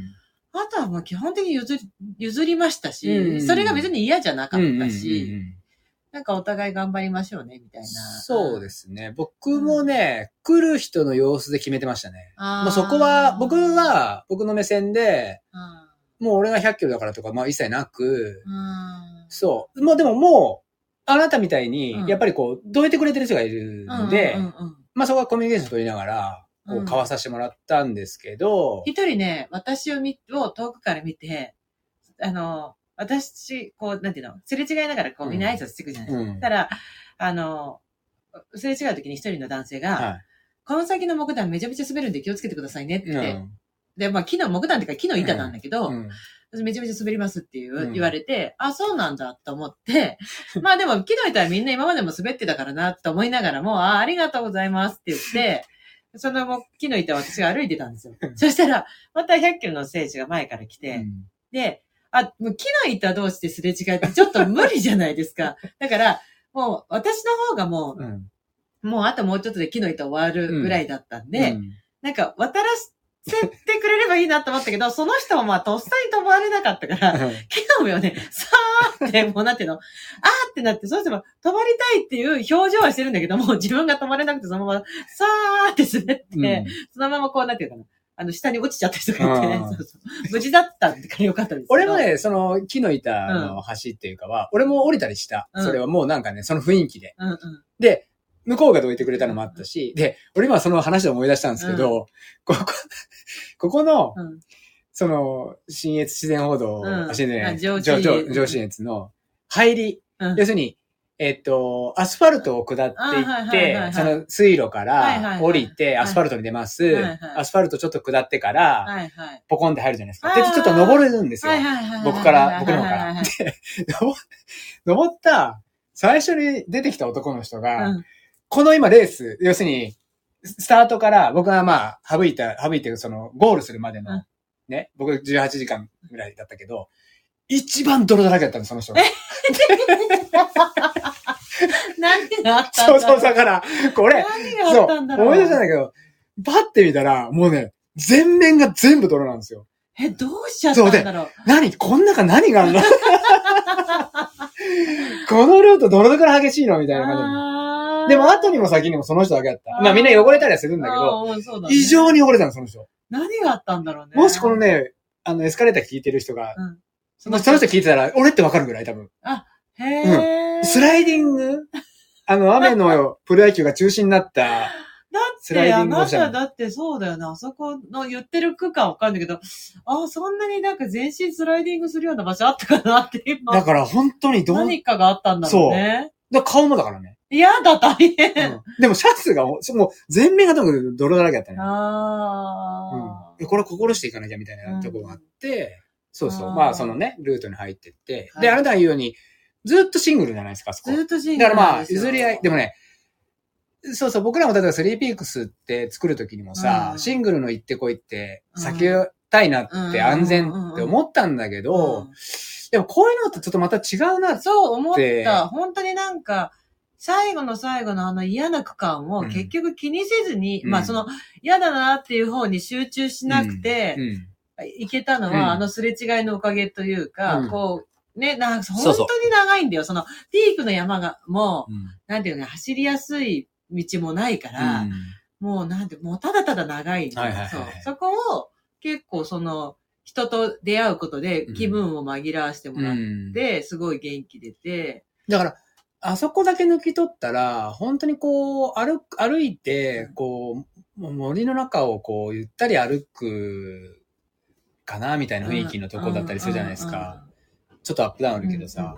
Speaker 1: あとはもう基本的に譲り、譲りましたし、
Speaker 2: うん
Speaker 1: それが別に嫌じゃなかった
Speaker 2: う
Speaker 1: し、
Speaker 2: んうんうん
Speaker 1: なんかお互い頑張りましょうね、みたいな。
Speaker 2: そうですね。僕もね、来る人の様子で決めてましたね。もうそこは、僕は、僕の目線で、
Speaker 1: あ
Speaker 2: もう俺が100キロだからとか、まあ一切なく、そう。まあでももう、あなたみたいに
Speaker 1: うん、
Speaker 2: やっぱりこう、どいてくれてる人がいるんで、
Speaker 1: うんうんうんうん
Speaker 2: まあそこはコミュニケーション取りながら、こ
Speaker 1: う
Speaker 2: うん。交わさせてもらったんですけど、
Speaker 1: 一人ね、私を見、を遠くから見て、あの、私、こう、なんていうの、すれ違いながらこう、みんな挨拶してくるじゃないですか。
Speaker 2: うん。
Speaker 1: たら、あの、すれ違う時に一人の男性が、
Speaker 2: は
Speaker 1: この先の木段めちゃめちゃ滑るんで気をつけてくださいねって。で、まあ木の木段っていうか木の板なんだけど、
Speaker 2: うん。
Speaker 1: 私めちゃめちゃ滑りますっていう、
Speaker 2: うん。
Speaker 1: 言われて、あ、そうなんだと思って、まあでも木の板はみんな今までも滑ってたからなと思いながらも、あ、ありがとうございますって言って、そのも木の板を私が歩いてたんですよ。そしたら、また100キロの選手が前から来て、
Speaker 2: うん。
Speaker 1: で、あ、もう木の板同士ですれ違いってちょっと無理じゃないですか。だから、もう私の方がも
Speaker 2: うん。
Speaker 1: う、もうあともうちょっとで木の板終わるぐらいだったんで、
Speaker 2: うん。
Speaker 1: なんか渡らせてくれればいいなと思ったけど、その人もまあとっさに止まれなかったから、木の上をね、さーって、もうなんていうの、あーってなって、その人も止まりたいっていう表情はしてるんだけども、自分が止まれなくてそのまま、さーって滑って、
Speaker 2: うん
Speaker 1: そのままこう、なんていうかな、あの、下に落ちちゃった人がいてね そうそう。無事だったんでからよかったです。
Speaker 2: 俺も、ね、その木の板の橋っていうかは、俺も降りたりした。
Speaker 1: うん
Speaker 2: それはもうなんかね、その雰囲気で。
Speaker 1: うんうん。
Speaker 2: で、向こうがどいてくれたのもあったし、で、俺今その話で思い出したんですけど、ここ、ここの、
Speaker 1: うん
Speaker 2: その、新越自然歩道、
Speaker 1: うん。
Speaker 2: あ新越
Speaker 1: あ上
Speaker 2: 上
Speaker 1: 信越。
Speaker 2: の入り、
Speaker 1: うん。
Speaker 2: 要するに、えっと、アスファルトを下って
Speaker 1: い
Speaker 2: いってその水路から降りて、アスファルトに出ます。アスファルトちょっと下ってから。ポコンって入るじゃないですか。で、ちょっと登るんですよ。僕から僕の方から。登登った、最初に出てきた男の人が、
Speaker 1: うん。
Speaker 2: この今レース、要するに、スタートから僕がまあ、省いた、省いて、その、ゴールするまでの、
Speaker 1: うん
Speaker 2: ね、僕18時間ぐらいだったけど、一番泥だらけだったの、その人が。
Speaker 1: 何があった
Speaker 2: そうそう、
Speaker 1: んだ
Speaker 2: から、これ、そう。思い出したんだけど、パッて見たら、もうね、全面が全部泥なんですよ。
Speaker 1: え、どうしちゃったんだろう。
Speaker 2: 何こん中何があんの？このルートどれだけ激しいの？みたいな感じで。でも後にも先にもその人だけだった。まあみんな汚れたりはするんだけど、
Speaker 1: ね
Speaker 2: 異常に汚れたの、その人。
Speaker 1: 何があったんだろうね。
Speaker 2: もしこのね、あの、エスカレーター聞いてる人が、
Speaker 1: うん
Speaker 2: そのその人聞いてたら、俺ってわかるぐらい多分。
Speaker 1: へー。
Speaker 2: スライディング？あの、雨の プロ野球が中止になった、
Speaker 1: だって、あな
Speaker 2: た
Speaker 1: だってそうだよな。あそこの言ってる区間わかんないけど、あ、そんなになんか全身スライディングするような場所あったかなって今。
Speaker 2: だから本当にどん、だ
Speaker 1: 何かがあったんだろうね。
Speaker 2: 顔もだからね。
Speaker 1: 嫌だ、大変。
Speaker 2: うんでもシャツが、もう全面がとにかく泥だらけだったね。
Speaker 1: あ
Speaker 2: うん、これ心していかなきゃみたいなところがあって、そうそう。まあ、そのね、ルートに入ってって。
Speaker 1: はい
Speaker 2: で、あなたが言うように、ずっとシングルじゃないですか、そこ。
Speaker 1: ずっとシング
Speaker 2: だからまあ、譲り合い。でもね、そうそう、僕らも例えばスリーピークスって作るときにもさ、
Speaker 1: うん
Speaker 2: シングルの行ってこいって、
Speaker 1: うん
Speaker 2: 避けたいなって
Speaker 1: うん
Speaker 2: 安全って思ったんだけど、
Speaker 1: うん
Speaker 2: でもこういうのってちょっとまた違うなって。
Speaker 1: そう思っ
Speaker 2: で
Speaker 1: た。本当になんか、最後の最後のあの嫌な区間を
Speaker 2: うん。
Speaker 1: 結局気にせずに、
Speaker 2: うん。
Speaker 1: まあその嫌だなっていう方に集中しなくて
Speaker 2: う、ん。
Speaker 1: いけたのは、
Speaker 2: うん。
Speaker 1: あのすれ違いのおかげというか、
Speaker 2: うん。
Speaker 1: こう、ね、なんか本当に長いんだよ。そのピークの山が、もう、
Speaker 2: うん。
Speaker 1: なんていうのね、走りやすい道もないから、
Speaker 2: うん。
Speaker 1: もうなんて、もうただただ長いんだよ。
Speaker 2: はいはいはい
Speaker 1: そう。そこを結構その、人と出会うことで気分を紛らわしてもらっ
Speaker 2: うん。
Speaker 1: て、すごい元気出て、
Speaker 2: だから、あそこだけ抜き取ったら、本当にこう、歩く、歩いて、こう、森の中をこう、ゆったり歩く、かな、みたいな雰囲気のとこだったりするじゃないですか。ちょっとアップダウンあるけどさ。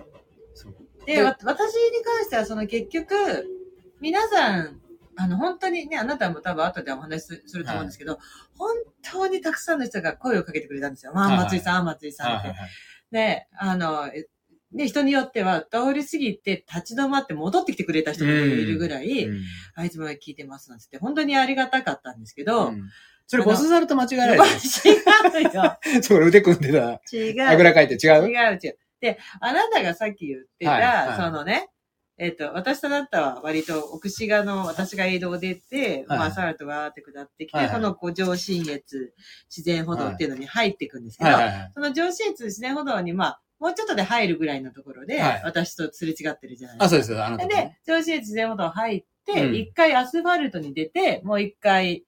Speaker 1: で、私に関しては、その結局、皆さん、あの、本当にね、あなたも多分後でお話しすすると思うんですけど、本当にたくさんの人が声をかけてくれたんですよ。まあ、
Speaker 2: はいはい
Speaker 1: 松井さん、松井さんって。
Speaker 2: はいはいはい
Speaker 1: で、あの、えね、人によっては、通り過ぎて立ち止まって戻ってきてくれた人もいるぐらい、
Speaker 2: うん
Speaker 1: あいつも聞いてますなんつって、本当にありがたかったんですけど、
Speaker 2: うんそれボスザルと間違えられ
Speaker 1: 違うよ。
Speaker 2: た。そう、腕組んでた。
Speaker 1: 違う。
Speaker 2: あぐらかいて違う？
Speaker 1: 違う違う。で、あなたがさっき言ってた、
Speaker 2: はいはい
Speaker 1: そのね、えっ、と、私とあなたは割と奥志賀の私が移動出て、
Speaker 2: はい
Speaker 1: まあ、サラとわーって下ってきて、
Speaker 2: はいはい
Speaker 1: このこう上信越自然歩道っていうのに入っていくんですけど、
Speaker 2: はいはいはい。
Speaker 1: その上信越自然歩道に、まあ、もうちょっとで入るぐらいのところで、
Speaker 2: はい
Speaker 1: 私とすれ違ってるじゃない
Speaker 2: あ、
Speaker 1: ですか。
Speaker 2: そうです。あな
Speaker 1: で
Speaker 2: ね。、
Speaker 1: 上信越自然歩道入って、
Speaker 2: うん
Speaker 1: 一、回アスファルトに出て、もう一回、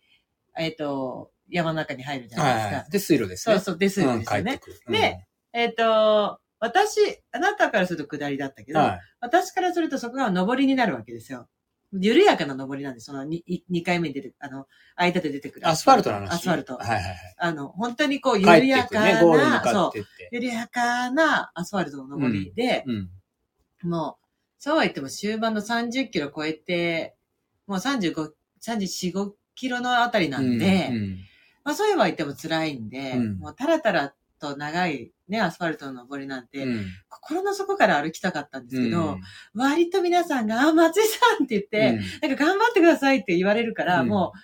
Speaker 1: えっ、と、山の中に入るじゃないですか。
Speaker 2: はいはい。で、水路ですね。
Speaker 1: そうそう、でするん
Speaker 2: うん、
Speaker 1: ですよね。
Speaker 2: 帰ってくる。
Speaker 1: でえっ、と、私、あなたからすると下りだったけど、
Speaker 2: はい。
Speaker 1: 私からするとそこが上りになるわけですよ。緩やかな上りなんです。その 2, 2回目に出てあの、間で出てくる。
Speaker 2: アスファルトなの
Speaker 1: アスファルト。
Speaker 2: はいはいはい。
Speaker 1: あの、本当にこう、緩やかな、
Speaker 2: ね、ゴールに向か
Speaker 1: そう、
Speaker 2: ってって。
Speaker 1: 緩やかなアスファルトの上りで、
Speaker 2: うん。
Speaker 1: もう、そうは言っても終盤の30キロ超えて、もう35、34、5キロのあたりなんで、
Speaker 2: うん
Speaker 1: まあそういうは言っても辛いんで、
Speaker 2: うん
Speaker 1: もうタラタラと長いね、アスファルトの上りなんて、
Speaker 2: うん
Speaker 1: 心の底から歩きたかったんですけど、
Speaker 2: うん
Speaker 1: 割と皆さんが、あ、松井さんって言って、なんか頑張ってくださいって言われるから、
Speaker 2: うん
Speaker 1: もう、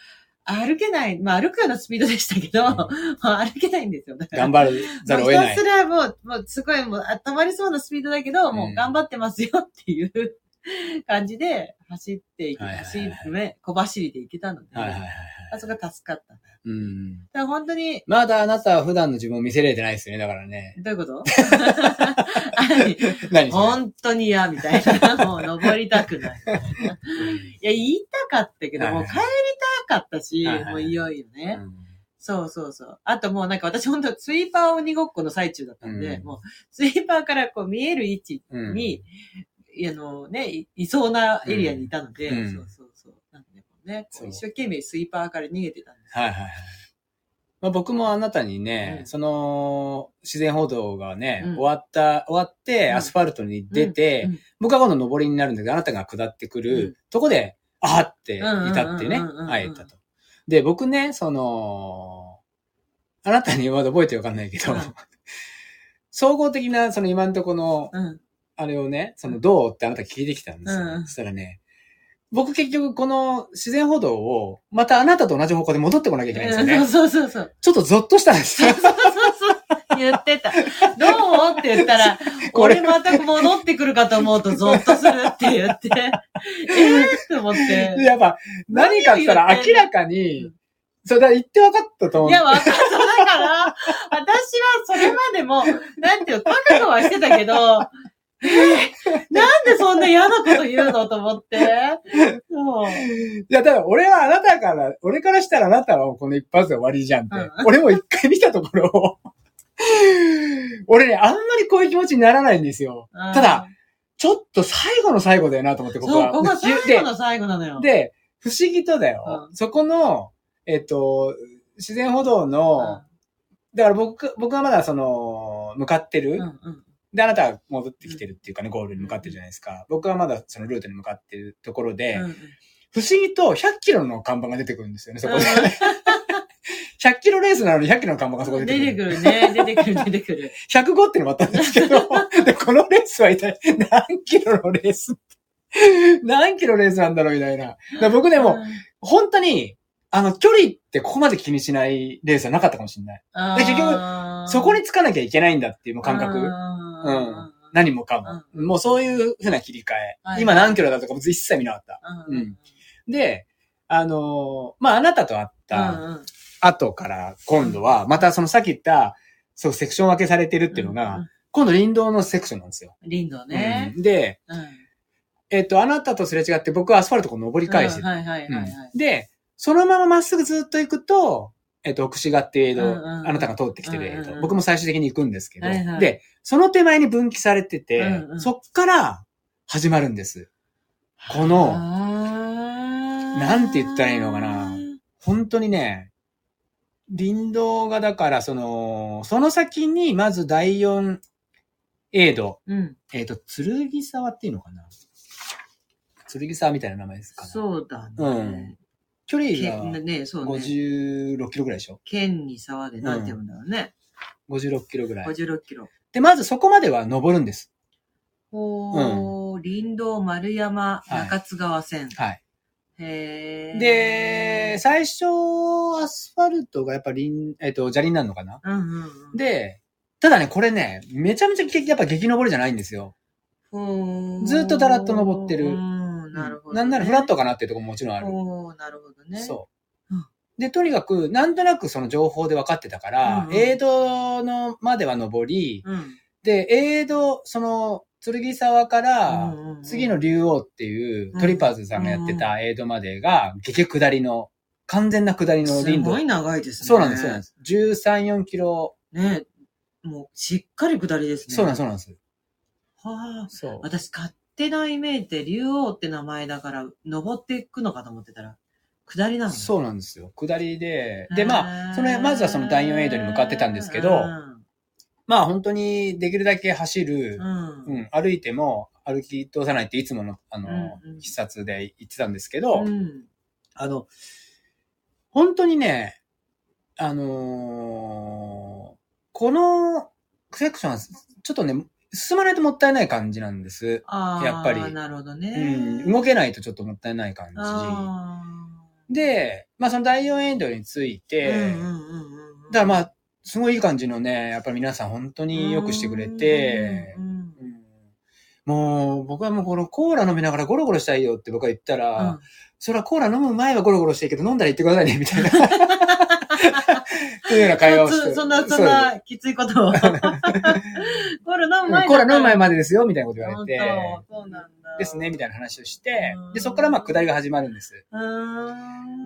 Speaker 1: 歩けない、まあ歩くようなスピードでしたけど、
Speaker 2: うん
Speaker 1: もう歩けないんですよ。だから
Speaker 2: 頑張るざるを得ない
Speaker 1: ひたす。らもう、もうすごいもう、あ止まりそうなスピードだけど、も
Speaker 2: うん
Speaker 1: う頑張ってますよっていう感じで走っていき、走ね、小走りで行けたので、
Speaker 2: はいはいはいはい。
Speaker 1: あそこが助かった。だか
Speaker 2: うん。
Speaker 1: ら本当に、
Speaker 2: まだあなたは普段の自分を見せれてないですよね、だからね。
Speaker 1: どういうこと？
Speaker 2: 何
Speaker 1: 本当に嫌みたいな。もう登りたくない。いや、言いたかったけど、
Speaker 2: はいはい
Speaker 1: もう帰りたかったし、
Speaker 2: はい
Speaker 1: もういよいよね。
Speaker 2: うん
Speaker 1: そうそうそう。あともうなんか私本当スイーパー鬼ごっこの最中だったんで、
Speaker 2: うん
Speaker 1: もうスイーパーからこう見える位置
Speaker 2: うん
Speaker 1: に、あのね、いいそうなエリアにいたので、
Speaker 2: うん
Speaker 1: そうそうね、一生懸命スイーパーから逃げてたんですよ。
Speaker 2: はいはいはい。まあ、僕もあなたにね、
Speaker 1: うん。
Speaker 2: その、自然歩道がね、
Speaker 1: うん。
Speaker 2: 終わった、終わって、
Speaker 1: うん。
Speaker 2: アスファルトに出て、
Speaker 1: うん。うん。
Speaker 2: 僕は今度上りになるんだけど、あなたが下ってくる、
Speaker 1: うん。
Speaker 2: とこで、あーっていたってね
Speaker 1: うんうんうんうんうん、
Speaker 2: 会えたと。で、僕ね、その、あなたにまだ覚えてわかんないけど、
Speaker 1: うん。
Speaker 2: 総合的な、その今んとこの、
Speaker 1: うん。
Speaker 2: あれをね、そのどうってあなた聞いてきたんですよ。
Speaker 1: うん。
Speaker 2: そしたらね、僕結局この自然歩道を、またあなたと同じ方向で戻ってこなきゃいけないんですよね。
Speaker 1: そうそうそう。
Speaker 2: ちょっとゾッとしたんですよ。
Speaker 1: そうそうそう。言ってた。どう？って言ったら、
Speaker 2: これ
Speaker 1: 俺また戻ってくるかと思うとゾッとするって言って、えー？って思って。
Speaker 2: やっぱ、何かあったら明らかに、
Speaker 1: うん
Speaker 2: そうだ、言って分かったと思う。
Speaker 1: いや、わかった。だから、私はそれまでも、なんていうの、覚悟はしてたけど、えーなんでそんな嫌なこと言うのと思って。そう。
Speaker 2: いや、ただ俺はあなたから、俺からしたらあなたはこの一発で終わりじゃんって。
Speaker 1: うん
Speaker 2: 俺も一回見たところを、俺ね、あんまりこういう気持ちにならないんですよ。ただ、ちょっと最後の最後だよなと思って、ここ
Speaker 1: そう、
Speaker 2: は。
Speaker 1: ここが最後の最後なのよ。
Speaker 2: で、で、不思議とだよ。
Speaker 1: うん
Speaker 2: そこの、えっと、自然歩道の、だから僕、僕はまだその、向かってる、
Speaker 1: うん、うん、うん。
Speaker 2: で、あなたが戻ってきてるっていうかね、ゴールに向かってるじゃないですか。僕はまだそのルートに向かってるところで、不思議と100キロの看板が出てくるんですよね、そこで。100キロレースなのに100キロの看板がそこで出てくる。
Speaker 1: 出てくるね。出てくる、出てくる。
Speaker 2: 105っていうのもあったんですけど、で、このレースは一体何キロのレース？何キロレースなんだろうみたいな。僕でも、本当に、あの、距離ってここまで気にしないレースはなかったかもしれない。
Speaker 1: うん、
Speaker 2: で結局
Speaker 1: 局
Speaker 2: そこにつかなきゃいけないんだっていう感覚。
Speaker 1: うん
Speaker 2: 何もかも。もうそういうふうな切り替え。
Speaker 1: はい
Speaker 2: 今何キロだとかも一切見なかった。
Speaker 1: うん
Speaker 2: うんで、あのーまあ、あなたと会っ
Speaker 1: う
Speaker 2: た後から今度は、またそのさっき言った、そう、セクション分けされてるっていうのが、
Speaker 1: うん
Speaker 2: 今度林道のセクションなんですよ。
Speaker 1: リンドね。
Speaker 2: うんで、
Speaker 1: うん。
Speaker 2: えっと、あなたとすれ違って僕はアスファルトを登り返してで、そのまままっすぐずっと行くと、えっと、奥志賀っていう映像、
Speaker 1: うんうん。
Speaker 2: あなたが通ってきてる映像、
Speaker 1: うんうん。うん
Speaker 2: 僕も最終的に行くんですけど、
Speaker 1: はいはい。
Speaker 2: で、その手前に分岐されてて、
Speaker 1: うんうん。
Speaker 2: そっから始まるんです。この、
Speaker 1: な
Speaker 2: なんて言ったらいいのかな。本当にね、林道がだから、その、その先にまず第4エイド、
Speaker 1: うん。
Speaker 2: えっ、と、剣沢っていうのかな。剣沢みたいな名前ですかね。
Speaker 1: そうだ
Speaker 2: うん。
Speaker 1: ね。
Speaker 2: 距離
Speaker 1: 県
Speaker 2: が
Speaker 1: ね、そうね。
Speaker 2: 56キロぐらいでしょ？
Speaker 1: 県に沢でなんて読むんだろうね。
Speaker 2: 56キロぐらい。
Speaker 1: 56キロ。
Speaker 2: で、まずそこまでは登るんです。
Speaker 1: ほー、林道丸山
Speaker 2: はい
Speaker 1: 中津川線。
Speaker 2: はい。
Speaker 1: へー。
Speaker 2: で、、最初、アスファルトがやっぱ林、えっ、と、砂利になるのかな？
Speaker 1: うんうんうん。、
Speaker 2: で、ただね、これね、めちゃめちゃ激やっぱ激登りじゃないんですよ。ずっとだらっと登ってる
Speaker 1: うん、なるほど、
Speaker 2: なんならフラットかなっていうところももちろんある。
Speaker 1: ほー、なるほどね。
Speaker 2: そう
Speaker 1: うん。
Speaker 2: で、とにかく、なんとなくその情報で分かってたから、
Speaker 1: うんうん
Speaker 2: エイドのまでは登り、
Speaker 1: う。うん。
Speaker 2: で、エイド、その、剣沢から、次の竜王っていう、
Speaker 1: うん
Speaker 2: トリパーズさんがやってたエイドまでが、激下りの、完全な下りの林道
Speaker 1: すご。い長いですね。
Speaker 2: そうなんです、そうなんです。13、4キロ
Speaker 1: ねもう、しっかり下りですね。
Speaker 2: そうなんそうなんです。
Speaker 1: はあ。
Speaker 2: そう。
Speaker 1: 私、勝手なイメージで、竜王って名前だから、登っていくのかと思ってたら、下りなの
Speaker 2: そうなんですよ。下りで、で、まあ、その、まずはその第4エイドに向かってたんですけど、まあ本当にできるだけ走る、
Speaker 1: うん。
Speaker 2: う
Speaker 1: うん。
Speaker 2: ん、歩いても歩き通さないっていつもの、あの、
Speaker 1: うんうん
Speaker 2: 必殺で言ってたんですけど、
Speaker 1: うん。
Speaker 2: あの、本当にね、あのーこのセクションは、ちょっとね、進まないともったいない感じなんです。
Speaker 1: ああ、
Speaker 2: やっぱり
Speaker 1: なるほど
Speaker 2: う
Speaker 1: ね。
Speaker 2: ん、動けないとちょっともったいない感
Speaker 1: あ
Speaker 2: じ。で、まあその第4エンドについ
Speaker 1: あ。
Speaker 2: て。だからまあ、すごいいい感じのね、やっぱり皆さん本当によくしてくれて、
Speaker 1: うんうん
Speaker 2: うんもう、僕はもうこのコーラ飲みながらゴロゴロしたいよって僕は言ったら、
Speaker 1: うん
Speaker 2: それはコーラ飲む前はゴロゴロしていいけど飲んだら言ってくださいね、みたいな。というような会話をして。
Speaker 1: そ そんな、そん
Speaker 2: そう
Speaker 1: な、きついことを。コーラ飲む前
Speaker 2: コーラ飲む前
Speaker 1: ま
Speaker 2: までですよ、みたいなこと言われて、
Speaker 1: そうなんだ。
Speaker 2: ですね、みたいな話をして
Speaker 1: うん、
Speaker 2: で、そこからまあ下りが始まるんです。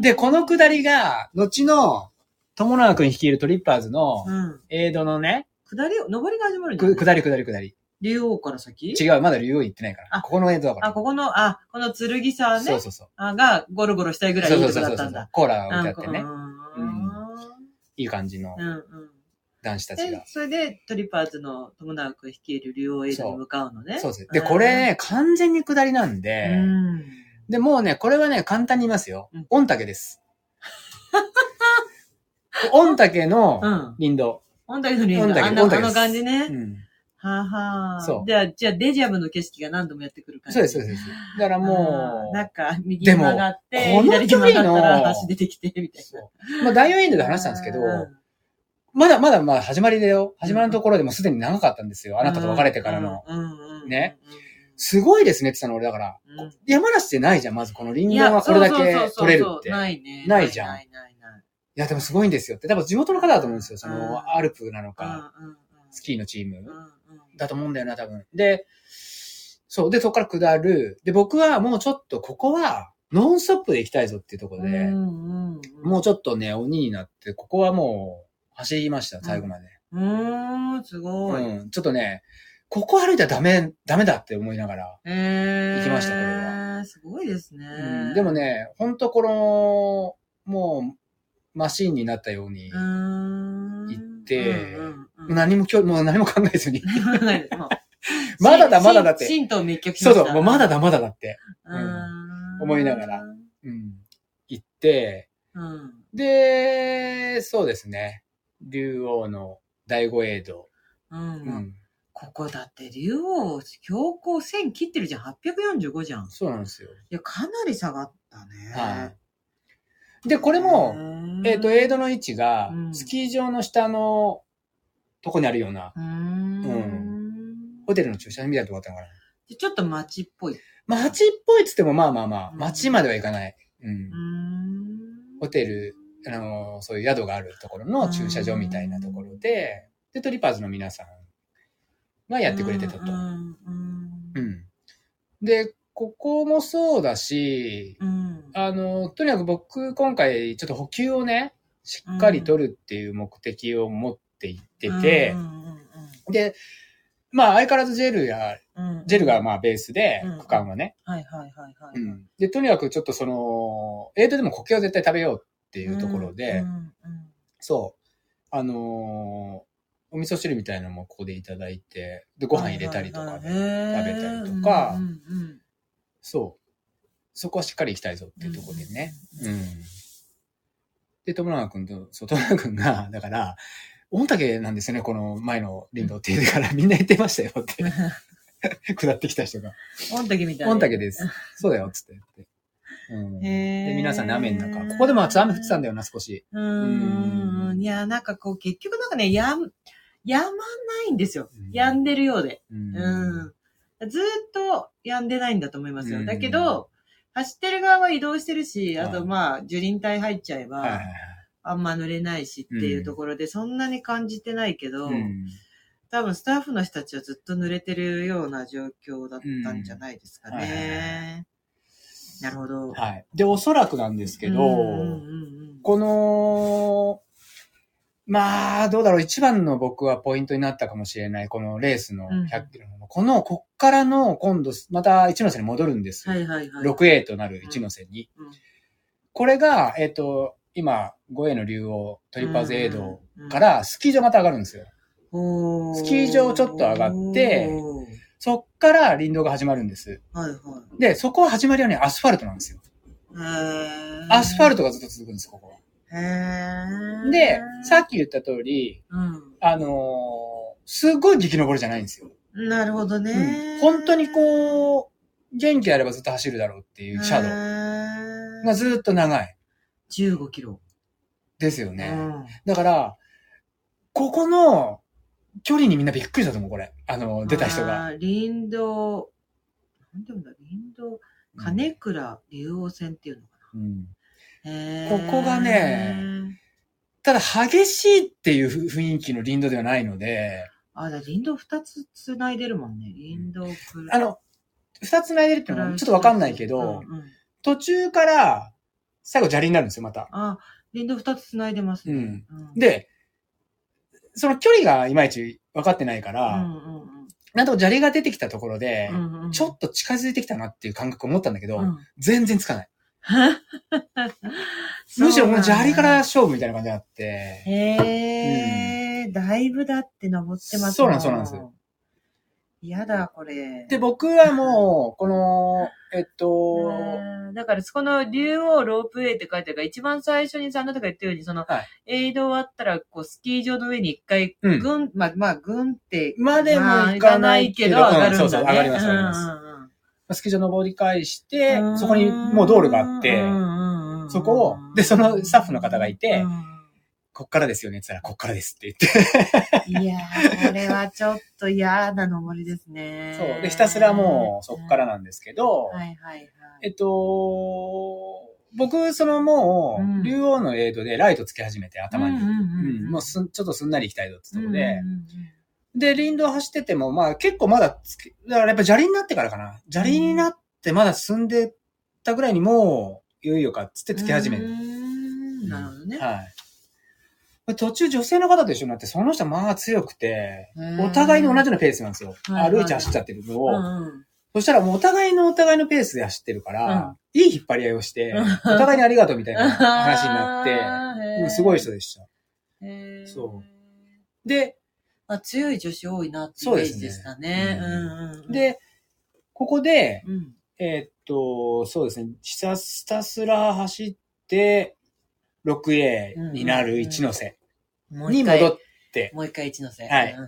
Speaker 2: で、この下りが、後の、友永くん率いるトリッパーズの
Speaker 1: うん。
Speaker 2: エイドのね、
Speaker 1: 下り、上りが始まるんじゃない
Speaker 2: く下り下り下り。
Speaker 1: 竜王から先？
Speaker 2: 違う、まだ竜王行ってないから。
Speaker 1: あ
Speaker 2: ここのエイドだから。
Speaker 1: あ、ここの、あ、この剣沢ね。
Speaker 2: そうそうそう。
Speaker 1: あが、ゴロゴロしたいぐらいいいとこだったんだ。
Speaker 2: コーラが置いてあってね
Speaker 1: う。ん
Speaker 2: いい感じの
Speaker 1: うんうん。
Speaker 2: 男子たち
Speaker 1: で
Speaker 2: が、。
Speaker 1: それでトリパーズの友永くん率いる竜王エイドに向かうのね。
Speaker 2: そうです。で、これね、完全に下りなん
Speaker 1: う
Speaker 2: で、
Speaker 1: ん。
Speaker 2: で、もうね、これはね、簡単に言いますよ
Speaker 1: うん。
Speaker 2: 御嶽です。御嶽の
Speaker 1: うん。
Speaker 2: 林道。御嶽
Speaker 1: ド。あんな、あの感じね。
Speaker 2: うん。
Speaker 1: はあはあ。
Speaker 2: そう
Speaker 1: じゃあ、じゃあ、デジャブの景色が何度もやってくる感じ。
Speaker 2: そうです、そうです。だからもう、
Speaker 1: なんか、右に曲がって、
Speaker 2: この
Speaker 1: 左に曲がったら
Speaker 2: の
Speaker 1: 橋出てきて、みたいな。
Speaker 2: そうまあ、第4エンドで話したんですけど、
Speaker 1: うん
Speaker 2: まだまだまあ始まりだよ。始まりのところでもすでに長かったんですよ。あなたと別れてからの。。ね。すごいですねって言ったの俺だから。
Speaker 1: うん
Speaker 2: 山梨ってないじゃん、まずこの林
Speaker 1: いや
Speaker 2: 道がこれだけ取れるって。い
Speaker 1: ないね。
Speaker 2: ないじゃん
Speaker 1: ないないない。
Speaker 2: や、でもすごいんですよって。多分地元の方だと思うんですよ。そ
Speaker 1: うん
Speaker 2: の、アルプなのか、スキーのチームだと思うんだよな、多分。で、そう。で、そこから下る。で、僕はもうちょっとここは、ノンストップで行きたいぞっていうところで、
Speaker 1: うんうんうん
Speaker 2: もうちょっとね、鬼になって、ここはもう、走りました、最後まで。
Speaker 1: うーん、すごい。
Speaker 2: うん。ちょっとね、ここ歩いたらダメ、ダメだって思いながら。
Speaker 1: えー
Speaker 2: 行きましたこれは。
Speaker 1: すごいですね。
Speaker 2: うん、でもね、ほんとこの、もう、マシーンになったように、行っ何もきょ、もう何も考えずに。まだだまだだって
Speaker 1: 神道滅却し。
Speaker 2: そうそう、もうまだだまだだって。思いながらうん、行って、
Speaker 1: うん。
Speaker 2: で、そうですね、竜王の第五エイド。
Speaker 1: ここだって竜王、標高1000切ってるじゃん。845じゃん。い
Speaker 2: そうなんですよ。
Speaker 1: や、かなり下がったね。
Speaker 2: はい。で、これも、えっ、と、エイドの位置が
Speaker 1: う、ん
Speaker 2: スキー場の下のとこにあるような、
Speaker 1: うーん。
Speaker 2: ホテルの駐車場みたいなとこだったのかな。
Speaker 1: でちょっと街っぽい。
Speaker 2: 街っぽいっつっても、まあまあまあ、
Speaker 1: うん
Speaker 2: 街まではいかない。うん。ホテル、あの、そういう宿があるところの駐車場みたいなところで、で、トリパーズの皆さんがやってくれてたと。
Speaker 1: うん。
Speaker 2: で、ここもそうだし、
Speaker 1: うん。
Speaker 2: あの、とにかく僕、今回、ちょっと補給をね、しっかり取るっていう目的を持って行ってて
Speaker 1: う、ん
Speaker 2: で、まあ、相変わらずジェルや、ジェルがまあベースで
Speaker 1: うん、
Speaker 2: 区間はね。
Speaker 1: はいはいはいはい。
Speaker 2: うん。で、とにかくちょっとその、エイドでも苔を絶対食べようっていうところで、
Speaker 1: うんうん
Speaker 2: そう。あのーお味噌汁みたいなのもここでいただいて、で、ご飯入れたりとかで、
Speaker 1: はいはいはい
Speaker 2: 食べたりとか
Speaker 1: うんうんうん
Speaker 2: そう。そこはしっかり行きたいぞっていうところでね。うん。で、友永くんと、そう、友永くんが、だから、御嶽なんですよね、この前の林道って言うから、みんな言ってましたよって、下ってきた人が。
Speaker 1: 御嶽みたい
Speaker 2: 御嶽です。そうだよ、つって言って。うん。で、皆さんね、雨の中。ここでも雨降ってたんだよな、少し。
Speaker 1: うーん。いや、なんかこう、結局なんかね、やん、やまないんですよ。
Speaker 2: うん
Speaker 1: やんでるようで。
Speaker 2: うん
Speaker 1: うん。ずーっとやんでないんだと思いますよ。
Speaker 2: うん
Speaker 1: だけど、走ってる側は移動してるし、あ
Speaker 2: はい
Speaker 1: とまあ、樹林帯入っちゃえば。あんま濡れないしっていうところで、そんなに感じてないけど、
Speaker 2: うん
Speaker 1: 多分スタッフの人たちはずっと濡れてるような状況だったんじゃないですかね。なるほど。
Speaker 2: はい。で、おそらくなんですけど、この、まあ、どうだろう。一番の僕はポイントになったかもしれない。このレースの
Speaker 1: うん
Speaker 2: 100キロの。この、こっからの、今度、また一ノ瀬に戻るんです。
Speaker 1: はいはいはい。
Speaker 2: 6A となる一ノ瀬に。
Speaker 1: うん
Speaker 2: これが、えっ、と、今、5A の竜王、トリパーズ道
Speaker 1: うん
Speaker 2: からスキー場また上がるんですよ。
Speaker 1: お
Speaker 2: スキー場ちょっと上がってそっから林道が始まるんです。
Speaker 1: はいは
Speaker 2: で、そこ始まりはね、アスファルトなんですよ。アスファルトがずっと続くんです、ここは。で、さっき言った通り、
Speaker 1: うん。
Speaker 2: あのーすっごい激登りじゃないんですよ。
Speaker 1: なるほど
Speaker 2: うん
Speaker 1: ね。
Speaker 2: 本当にこう、元気あればずっと走るだろうっていうシャドウ
Speaker 1: ウ
Speaker 2: がずっと長い。
Speaker 1: 15キロ。
Speaker 2: ですよね。
Speaker 1: うん
Speaker 2: だから、ここの距離にみんなびっくりしたと思う、これ。あの、出た人が。
Speaker 1: 林道、なんていうんだ、林道、金倉竜王線っていうのか
Speaker 2: うん
Speaker 1: な。へー
Speaker 2: ここがね、ただ、激しいっていう雰囲気の林道ではないので、
Speaker 1: あ、だ林道二つ繋いでるもんね。林道
Speaker 2: あの、二つ繋いでるっていうのはちょっとわかんないけど、
Speaker 1: うんうん
Speaker 2: 途中から、最後砂利になるんですよ、また。
Speaker 1: あ、林道二つ繋いでますね。
Speaker 2: うん
Speaker 1: うん、
Speaker 2: で、その距離がいまいち分かってないか
Speaker 1: う
Speaker 2: ら、
Speaker 1: んうんうん
Speaker 2: なんと砂利が出てきたところで、
Speaker 1: うんうん、
Speaker 2: ちょっと近づいてきたなっていう感覚を持ったんだけど、
Speaker 1: うん
Speaker 2: 全然つかない。むしろもう砂利から勝負みたいな感じがあって、
Speaker 1: へえ、だいぶだって登ってます
Speaker 2: そうなんそうなんです。よ。
Speaker 1: やだ、これ。
Speaker 2: で、僕はもう、この、えっと、
Speaker 1: うん。だから、そこの竜王ロープウェイって書いてあるから、一番最初にさ、あなたが言ったように、その、
Speaker 2: はい。
Speaker 1: 映像終わったら、こう、スキー場の上に一回、
Speaker 2: うん。
Speaker 1: ぐん、まあ、まあ、ぐんって、
Speaker 2: までも
Speaker 1: まあ
Speaker 2: 行かないけど
Speaker 1: 上がるんだね。
Speaker 2: うんそうそう上がります上がります。
Speaker 1: うんうん
Speaker 2: スキー場登り返して
Speaker 1: う、ん
Speaker 2: そこにもう道路があって
Speaker 1: う、んうんうん
Speaker 2: そこを、で、そのスタッフの方がいて
Speaker 1: う、
Speaker 2: こっからですよねって言ったら、こっからですって言って。
Speaker 1: んいやー、これはちょっと嫌な登りですね。
Speaker 2: そう。で、ひたすらもうそっからなんですけど、
Speaker 1: はいはいはい。
Speaker 2: えっと、僕、そのも
Speaker 1: うん
Speaker 2: う、竜王のエイドでライトつけ始めて、頭に。
Speaker 1: うんうんうん
Speaker 2: うんもうすん、ちょっとすんなり行きたいぞってとこで、
Speaker 1: うんうん
Speaker 2: で、林道走ってても、まあ結構まだつけ、だからやっぱ砂利になってからかな。砂利になってまだ進んでたぐらいにもう、いよいよかっつってつけ始める。
Speaker 1: なるほどね。
Speaker 2: はい。途中女性の方と一緒になって、その人はまあ強くて、お互いに同じようなペースなんですよ。歩いて走っちゃってるのを。
Speaker 1: うんうん
Speaker 2: そしたらもうお互いのお互いのペースで走ってるから、いい引っ張り合いをして、お互いにありがとうみたいな 話になって、すごい人でした。
Speaker 1: へー
Speaker 2: そで、
Speaker 1: あ強い女子多いなってイメージでしたね。
Speaker 2: でここで、
Speaker 1: うん、
Speaker 2: えーっと、そうですね、ひたひたすら走って、6A になる一ノ瀬に戻って、
Speaker 1: もう一回一ノ瀬。
Speaker 2: はい。
Speaker 1: うん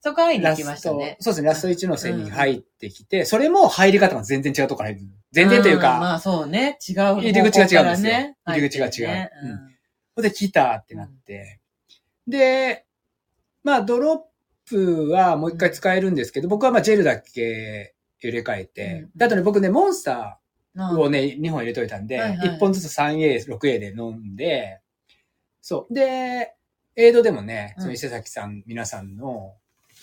Speaker 1: そこ会いにきましたね。
Speaker 2: そうですね、ラスト一ノ瀬に入ってきて、それも入り方が全然違うとこ入る。全然という
Speaker 1: うん。
Speaker 2: か、
Speaker 1: まあそうね。違う。
Speaker 2: 入り口が違うんですよ。
Speaker 1: ね
Speaker 2: 入り口が違う。
Speaker 1: ね
Speaker 2: うんここで来たってなって。で、まあ、ドロップはもう一回使えるんですけど、僕はまあ、ジェルだけ入れ替えて、
Speaker 1: うん
Speaker 2: であとね、僕ね、モンスタ
Speaker 1: うん
Speaker 2: ーをね、2本入れといたんで、
Speaker 1: はいはい
Speaker 2: 1本ずつ 3A、6A で飲んで、そう。で、エイドでもね、
Speaker 1: うん
Speaker 2: その伊勢崎さん、皆さんの、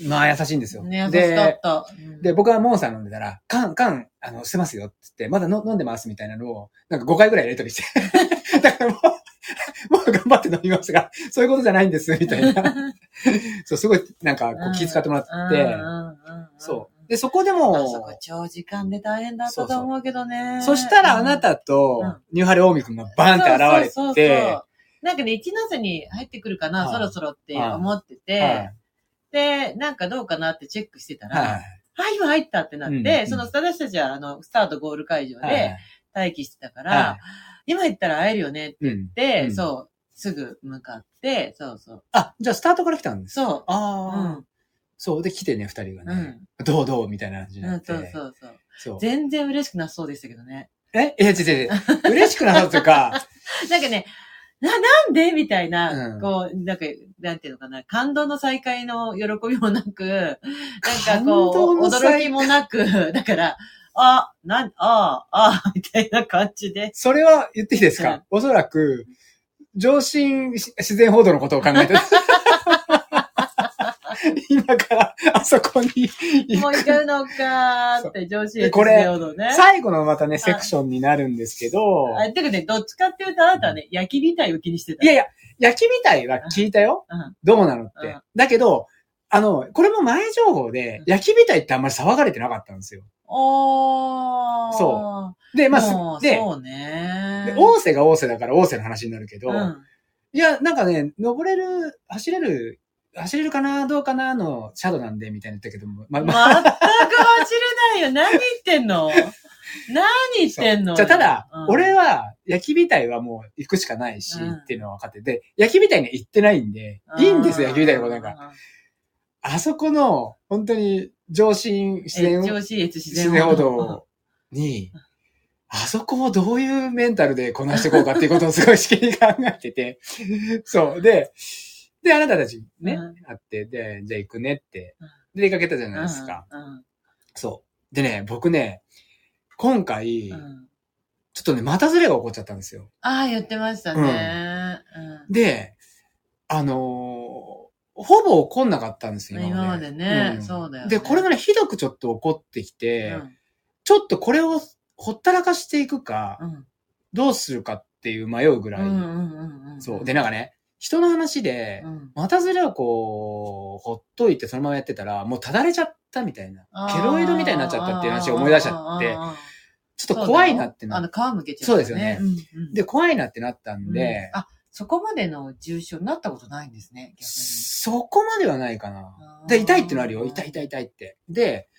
Speaker 2: まあ優しいんですよ。
Speaker 1: ね、優し
Speaker 2: で
Speaker 1: かった。うん
Speaker 2: で、僕はモンスター飲んでたら、缶、缶、あの、捨てますよって言って、まだの飲んでますみたいなのを、なんか5回ぐらいやりとりして。だからもう、もう頑張って飲みますが、そういうことじゃないんです、みたいな。そう、すごい、なんか、気遣ってもらって、そう。で、そこでも
Speaker 1: こ、長時間で大変だったと思うけどね。
Speaker 2: そしたらあなたと
Speaker 1: うん、
Speaker 2: ニューハレ大見くんがバンって現れて。
Speaker 1: なんかね、一ノ瀬に入ってくるかな、
Speaker 2: はい。
Speaker 1: そろそろって思ってて、
Speaker 2: はい。
Speaker 1: で、なんかどうかなってチェックしてたら、
Speaker 2: はい。
Speaker 1: あ、今入ったってなって、その私たちはあの、スタートゴール会場
Speaker 2: はい。
Speaker 1: で待機してたから、
Speaker 2: は
Speaker 1: 今行ったら会えるよねって。言って、
Speaker 2: うん
Speaker 1: そう、すぐ向かって、そうそう。
Speaker 2: あ、じゃあスタートから来たんです
Speaker 1: そう。う
Speaker 2: ああ、
Speaker 1: ん。
Speaker 2: そう。で、来てね、二人がね、
Speaker 1: うん。
Speaker 2: どうどうみたいな感じに
Speaker 1: う、
Speaker 2: なんって。
Speaker 1: そうそうそう。
Speaker 2: そう。
Speaker 1: 全然嬉しくなさそうでしたけどね。
Speaker 2: え？え、違う違う。嬉しくなさというか、
Speaker 1: なんかね、な、なんでみたいな、
Speaker 2: うん
Speaker 1: こう、なんか、なんていうのかな、感動の再会の喜びもなく、なんか
Speaker 2: 感
Speaker 1: こう、驚きもなく、だから、あ、なん、ああ、あ みたいな感じで。
Speaker 2: それは言っていいですか、
Speaker 1: うん
Speaker 2: おそらく、上心自然報道のことを考えてる。今からあそこに行
Speaker 1: もう行
Speaker 2: く。
Speaker 1: くのかーって、上司へ
Speaker 2: これ。最後のまたね、セクションになるんですけど、
Speaker 1: あ、てかね、どっちかっていうとあなたはね、焼き火体を気にしてた。
Speaker 2: いやいや、焼きみたいは聞いたよ。
Speaker 1: うん。
Speaker 2: どうなのって
Speaker 1: うん。
Speaker 2: だけど、あの、これも前情報で、焼きみたいってあんまり騒がれてなかったんですよ。
Speaker 1: おー。
Speaker 2: そで、まあ、
Speaker 1: そうね
Speaker 2: で。大瀬が大瀬だから大瀬の話になるけど、
Speaker 1: うん。
Speaker 2: いや、なんかね、登れる、走れる、走れるかなどうかなのシャドウなんで、みたいな言ったけども、ま、
Speaker 1: 全く走れないよ。何言ってんの？何言ってんの？
Speaker 2: じゃあ、ただ、
Speaker 1: うん
Speaker 2: 俺は、焼き火台はもう行くしかないし、
Speaker 1: うん
Speaker 2: っていうのは分かってて、焼き火台には行ってないんで、いいんですよ、焼き火台のことなんか。。あそこの、本当に、上心自然
Speaker 1: え、上司越自
Speaker 2: 自然歩
Speaker 1: 道。
Speaker 2: 道に、あそこをどういうメンタルでこなしていこうかっていうことをすごいしきり考えてて、そう。で、で、あなたたちね、
Speaker 1: うん
Speaker 2: 会って、で、じゃあ行くねって
Speaker 1: うん、
Speaker 2: で、出かけたじゃないですか。そう。でね、僕ね、今回、
Speaker 1: うん
Speaker 2: ちょっとね、股ずれが起こっちゃったんですよ。
Speaker 1: ああ、言ってましたね。うん
Speaker 2: で、あのーほぼ起こんなかったんですよ、
Speaker 1: 今まで。ね。
Speaker 2: ん。
Speaker 1: そうだよね。
Speaker 2: で、これがね、ひどくちょっと起こってきて、
Speaker 1: うん。
Speaker 2: ちょっとこれをほったらかしていくか、
Speaker 1: うん。
Speaker 2: どうするかっていう迷うぐらい。そう。で、なんかね、人の話で
Speaker 1: う、ん、
Speaker 2: 股ずれをこう、ほっといてそのままやってたら、もうただれちゃったみたいな。ケロイドみたいになっちゃったっていう話を思い出しちゃってちょっと怖いなってなっ
Speaker 1: あの、皮むけちゃ
Speaker 2: そうですよね。
Speaker 1: うんうん
Speaker 2: で、怖いなってなったんで、
Speaker 1: そこまでの重症になったことないんですね、逆に。
Speaker 2: そこまではないかな。で、痛いってのあるよ。痛い痛い痛いって。で、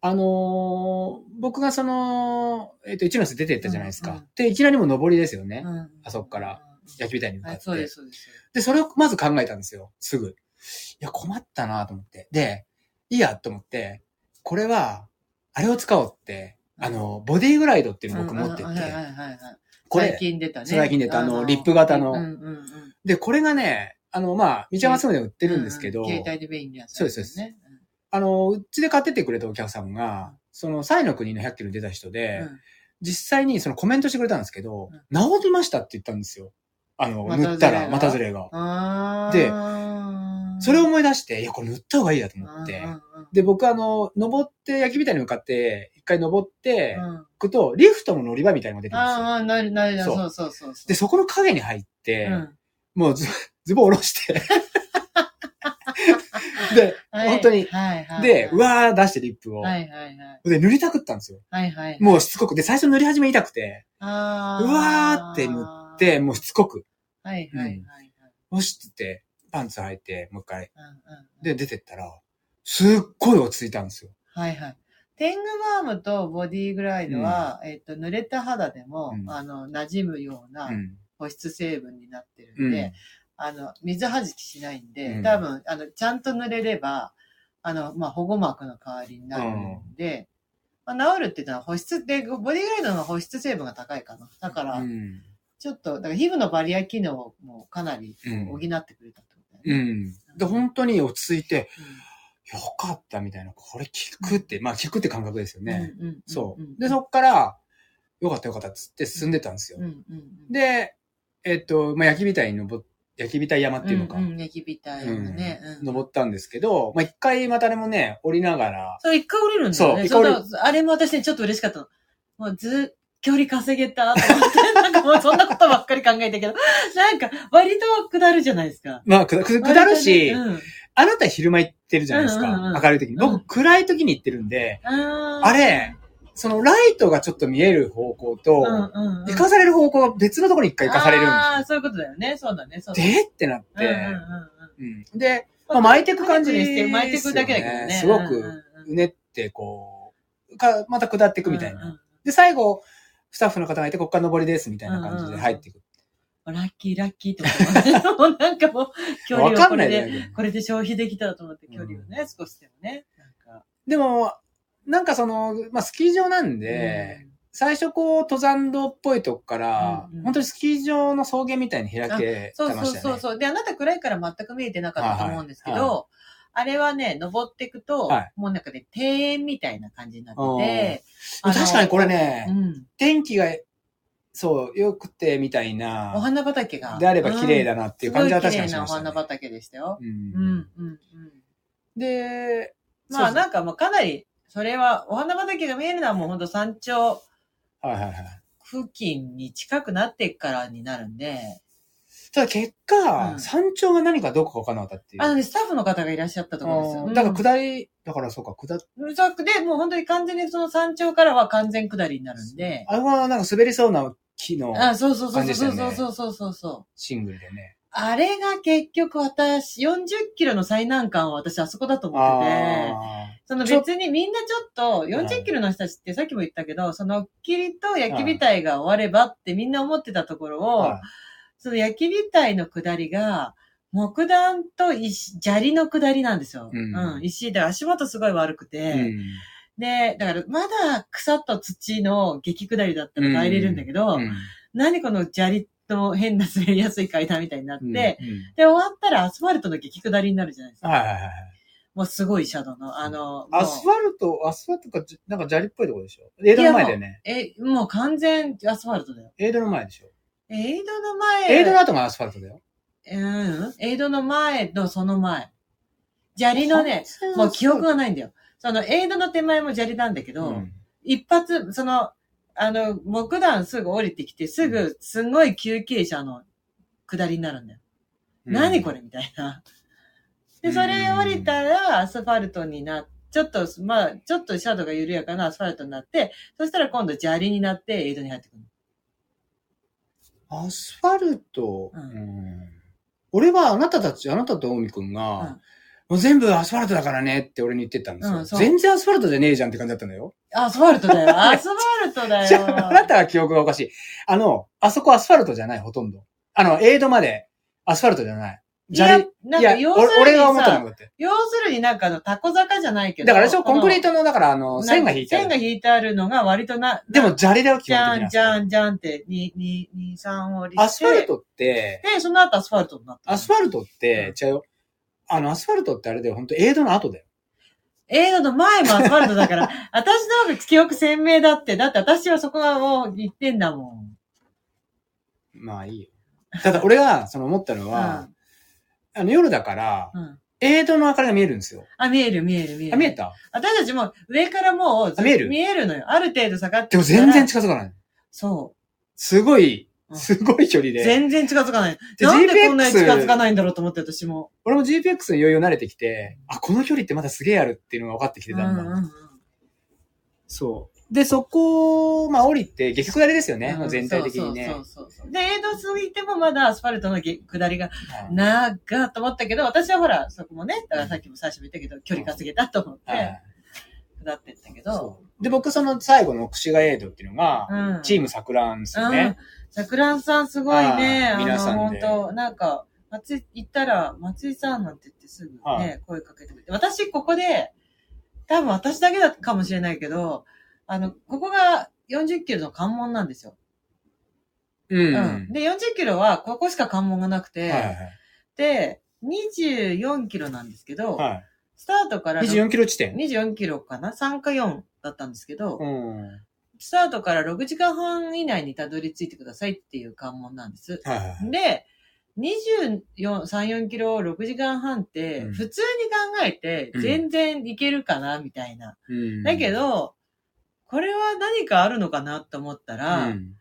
Speaker 2: あのー僕がその、えっ、と、一ノ瀬出てったじゃないですか。
Speaker 1: うんうん
Speaker 2: で、いきなりもう上りですよね。
Speaker 1: うん
Speaker 2: あそっから焼き火台に向かって。
Speaker 1: はい、そうです、そうです。
Speaker 2: で、それをまず考えたんですよ。すぐ。いや、困ったなと思って。で、いいやと思って、これは、あれを使おうって、あの、ボディグライドっていうのを僕持ってて、これ
Speaker 1: 最、近出たね。
Speaker 2: 最近出たあのリップ型の。で、これがね、あの、まあ、道山すぐで売ってるんですけど、
Speaker 1: う携帯で便利なやつ
Speaker 2: そうです
Speaker 1: ね。
Speaker 2: あの、うちで買ってってくれたお客さんが、その、サイの国の100キロ出た人で、
Speaker 1: うん
Speaker 2: 実際にそのコメントしてくれたんですけど、
Speaker 1: うん
Speaker 2: 治りましたって言ったんですよ。あの、塗ったら、股ずれが。
Speaker 1: あ
Speaker 2: で
Speaker 1: ー
Speaker 2: それを思い出して、いや、これ塗った方がいいやと思ってで、僕あの、登って、焼き火台に向かって、一回登って、
Speaker 1: うん
Speaker 2: 行くと、リフトの乗り場みたいなのが出てるんですよ。
Speaker 1: ああ、なるなる
Speaker 2: そう
Speaker 1: そうそう。
Speaker 2: で、そこの影に入って、
Speaker 1: うん
Speaker 2: もうズ ズボン下ろして、で、
Speaker 1: はい
Speaker 2: 本当に
Speaker 1: はいはい。
Speaker 2: で、うわー出してリップを。
Speaker 1: はいはいはい。
Speaker 2: で、塗りたくったんですよ。
Speaker 1: はいはい。
Speaker 2: もうしつこく。で、最初塗り始め痛くて、うわーって塗で、もうしつこく。
Speaker 1: はいはいはいはい。
Speaker 2: よしってて、パンツ履いて、もう一回。
Speaker 1: うんうんうん
Speaker 2: で、出てったら、すっごい落ち着いたんですよ。
Speaker 1: はいはい。テングバームとボディグライドは、えっ、と、濡れた肌でも、
Speaker 2: うん
Speaker 1: あの、馴染むような
Speaker 2: うん。
Speaker 1: 保湿成分になってる
Speaker 2: うんん。
Speaker 1: で、あの、水はじきしないんで、
Speaker 2: うん
Speaker 1: 多分、あの、ちゃんと塗れれば、あの、まあ、保護膜の代わりになるんで、まあ、治るっていうのは保湿で、ボディグライドの保湿成分が高いかな。だから、
Speaker 2: うん。
Speaker 1: ちょっと、だから皮膚のバリア機能をもうかなり
Speaker 2: うん
Speaker 1: 補ってくれた
Speaker 2: う。ん。で、本当に落ち着いて、
Speaker 1: う
Speaker 2: よかったみたいな、これ効くって、まあ効くって感覚ですよ
Speaker 1: ん
Speaker 2: ね。そうう。
Speaker 1: ん
Speaker 2: で、そっから、よかったよかったっつって進んでたんですよで、えっと、まあ焼き火台に登っ、焼き火台山っていうのか
Speaker 1: ん。ん、焼き火台のね。うん
Speaker 2: 登ったんですけど、まあ一回またあれもね、降りながら、
Speaker 1: そう、一回降りるんだよね。
Speaker 2: そう
Speaker 1: そうあれも私ね、ちょっと嬉しかったの。もうず、距離稼げたと思って、なんかもうそんなことばっかり考えたけど、なんか割と下るじゃないですか。
Speaker 2: まあ、くだく下るし、
Speaker 1: うん。
Speaker 2: あなた昼間行ってるじゃないですか。
Speaker 1: うんうんうん
Speaker 2: 明るい時に。僕、
Speaker 1: うん
Speaker 2: 暗い時に行ってるんで、
Speaker 1: あ
Speaker 2: れ、そのライトがちょっと見える方向と、
Speaker 1: うんうんうん。
Speaker 2: 行かされる方向が別のところに一回行かされるん
Speaker 1: ああ、
Speaker 2: です
Speaker 1: そういうことだよね。そうだね。そう
Speaker 2: よ。
Speaker 1: だね。
Speaker 2: でってなって、
Speaker 1: うんうんうんうん。
Speaker 2: うんで、まあ、巻いていく感じ
Speaker 1: にして巻いていくだけだけどね。
Speaker 2: すごく
Speaker 1: う
Speaker 2: ねってこう、か、また下っていくみたいな。
Speaker 1: うんうん
Speaker 2: で、最後、スタッフの方がいて、こっから登りですみたいな感じで入っていく。
Speaker 1: ラッキーラッキーと思って。もうなんかもう、距離をこれで、これで消費できたと思って、距離をね、少しでもね。
Speaker 2: でも、なんかその、まあ、スキー場なんで、最初こう、登山道っぽいとこから、
Speaker 1: うんうん
Speaker 2: 本当にスキー場の草原みたいに開けて
Speaker 1: そう
Speaker 2: ましたよね。
Speaker 1: そうそうそう。で、あなた暗いから全く見えてなかったと思うんですけど、
Speaker 2: はいは
Speaker 1: あれはね、登っていくと、
Speaker 2: はい
Speaker 1: もうなんかね、庭園みたいな感じになってて、
Speaker 2: 確かにこれね、
Speaker 1: うん。
Speaker 2: 天気が、そう、良くてみたいな、
Speaker 1: お花畑が。
Speaker 2: であれば綺麗
Speaker 1: だ
Speaker 2: だなっていう感じは確かにし
Speaker 1: すごい綺麗なお
Speaker 2: ました、ね。
Speaker 1: 花畑でしたよ。
Speaker 2: うん
Speaker 1: うん、うん、うん。
Speaker 2: で、
Speaker 1: まあなんかもうかなり、それは、お花畑が見えるのはもうほんと山頂
Speaker 2: はいはいはい。
Speaker 1: 付近に近くなってからになるんで、
Speaker 2: ただ結果、
Speaker 1: うん
Speaker 2: 山頂が何かどうかわからなかったっていう。
Speaker 1: あのね、スタッフの方がいらっしゃったところですよ。
Speaker 2: だから下り、だからそうか、下っ
Speaker 1: うんそうで、もう本当に完全にその山頂からは完全下りになるんで、
Speaker 2: あれはなんか滑りそうな木の
Speaker 1: あ、そうそうそうそうそうそうそうそうそう。
Speaker 2: シングルでね。
Speaker 1: あれが結局私、40キロの最難関は私あそこだと思ってて、
Speaker 2: あ
Speaker 1: その別にみんなちょっと40キロの人たちってさっきも言ったけど、その霧と焼き火体が終わればってみんな思ってたところ
Speaker 2: あ。
Speaker 1: を、
Speaker 2: はい
Speaker 1: その焼き火体の下りが、木段と石、砂利の下りなんですよ。
Speaker 2: うん
Speaker 1: 石で足元すごい悪くて、
Speaker 2: うん
Speaker 1: で、だからまだ草と土の激下りだったら入れるんだけど、
Speaker 2: うん
Speaker 1: 何この砂利と変な滑りやすい階段みたいになって、
Speaker 2: うんうん
Speaker 1: で、終わったらアスファルトの激下りになるじゃないですか。
Speaker 2: はいはいはい。
Speaker 1: もうすごいシャドウの、あの、
Speaker 2: アスファルト、アスファルトか、じなんか砂利っぽいところでしょ？エイドの前だよね。
Speaker 1: え、もう完全アスファルトだよ。
Speaker 2: エイドの前でしょ？
Speaker 1: エイドの前、
Speaker 2: エイドの後がアスファルトだよ。
Speaker 1: うん、エイドの前のその前。砂利のね、もう記憶がないんだよ。そのエイドの手前も砂利なんだけど、
Speaker 2: うん
Speaker 1: 一発、その、あの、木段すぐ降りてきて、すぐ、すんごい休憩者の下りになるんだよ。何これみたいな。で、それ降りたら、アスファルトになっちょっと、まあ、ちょっとシャドウが緩やかなアスファルトになって、そしたら今度砂利になって、エイドに入ってくる。
Speaker 2: アスファルト、
Speaker 1: うん
Speaker 2: うん俺はあなたたち、あなたと大見くんが、
Speaker 1: うん
Speaker 2: もう全部アスファルトだからねって俺に言ってたんですよ。
Speaker 1: うんそう
Speaker 2: 全然アスファルトじゃねえじゃんって感じだったのよ。
Speaker 1: アスファルトだよ。アスファルトだ
Speaker 2: じゃあ、あな
Speaker 1: よ。
Speaker 2: たは記憶がおかしい。あの、あそこアスファルトじゃない、ほとんど。あの、エイドまでアスファルトじゃない。
Speaker 1: いや
Speaker 2: 砂利。、
Speaker 1: なん
Speaker 2: いや、
Speaker 1: か要するに
Speaker 2: 俺俺が思ったのって。
Speaker 1: 要するになんかあの、タコ坂じゃないけど。
Speaker 2: だからあれでしょ、コンクリー
Speaker 1: ト
Speaker 2: トの、だからあの、線が引いてある。
Speaker 1: 線が引いてあるのが割とな、
Speaker 2: でも砂利だよ、基
Speaker 1: じゃん、
Speaker 2: 本的には。
Speaker 1: じゃん、じゃんって、2、2、2、3折りして。
Speaker 2: アスファルトって、
Speaker 1: で、その後アスファルトになった。
Speaker 2: アスファルトって、違うよ。あの、アスファルトってあれで本当エイドの後だよ。
Speaker 1: 映画の前もアスファルトだから、私の方が記憶鮮明だって。だって私はそこはもう言ってんだもん。
Speaker 2: まあいいよ。ただ俺が、その思ったのは、あの、夜だから、
Speaker 1: うん。うん。
Speaker 2: エイドの明かりが見えるんですよ。
Speaker 1: あ、見える見える見える。
Speaker 2: あ、見えた？
Speaker 1: 私たちも上からもう
Speaker 2: 見える？
Speaker 1: 見えるのよ。ある程度下がって
Speaker 2: でも全然近づかない。
Speaker 1: そ
Speaker 2: すごい、
Speaker 1: うん
Speaker 2: すごい距離
Speaker 1: う。
Speaker 2: で。
Speaker 1: 全然近づかない。
Speaker 2: で
Speaker 1: なんでこんなに近づかないんだろうと思って私も。
Speaker 2: 俺も GPX にいよいよ慣れてきて、あ、この距離ってまだすげえあるっていうのが分かってきてたんだ。
Speaker 1: うんうんうん
Speaker 2: そう。で、そこ、まあ降りて、激下りですよね、
Speaker 1: うん
Speaker 2: 全体的にね。
Speaker 1: そうそうそう。で、映像過ぎてもまだアスファルトのげ下りが
Speaker 2: はい
Speaker 1: 長っと思ったけど、私はほら、そこもね、だからさっきも最初も言ったけど、距離稼げたと思って、
Speaker 2: はい
Speaker 1: 下ってったけど、
Speaker 2: で、僕その最後の串賀エイドっていうのが、
Speaker 1: うん。
Speaker 2: チーム桜んですよ
Speaker 1: うん
Speaker 2: ね。。
Speaker 1: 桜んさんすごいね、
Speaker 2: 皆さんで
Speaker 1: 本当なんか、松井、行ったら、松井さんなんて言ってすぐね、
Speaker 2: は
Speaker 1: 声かけてくれて。私、ここで、多分私だけだかもしれないけど、あの、ここが40キロの関門なんですよ。
Speaker 2: うん。
Speaker 1: うん。で、40キロは、ここしか関門がなくて、
Speaker 2: はいはい
Speaker 1: で、24キロなんですけど、
Speaker 2: はい。
Speaker 1: スタートから
Speaker 2: 24キロ地点。
Speaker 1: 24キロかな ?3 か4だったんですけど、
Speaker 2: うん。
Speaker 1: スタートから6時間半以内にたどり着いてくださいっていう関門なんです。
Speaker 2: はいはいはい。
Speaker 1: で、24、3、4キロ6時間半って、
Speaker 2: うん
Speaker 1: 普通に考えて
Speaker 2: うん
Speaker 1: 全然いけるかな？みたいな。
Speaker 2: うん
Speaker 1: だけ、ど、これは何かあるのかなと思ったら、
Speaker 2: うん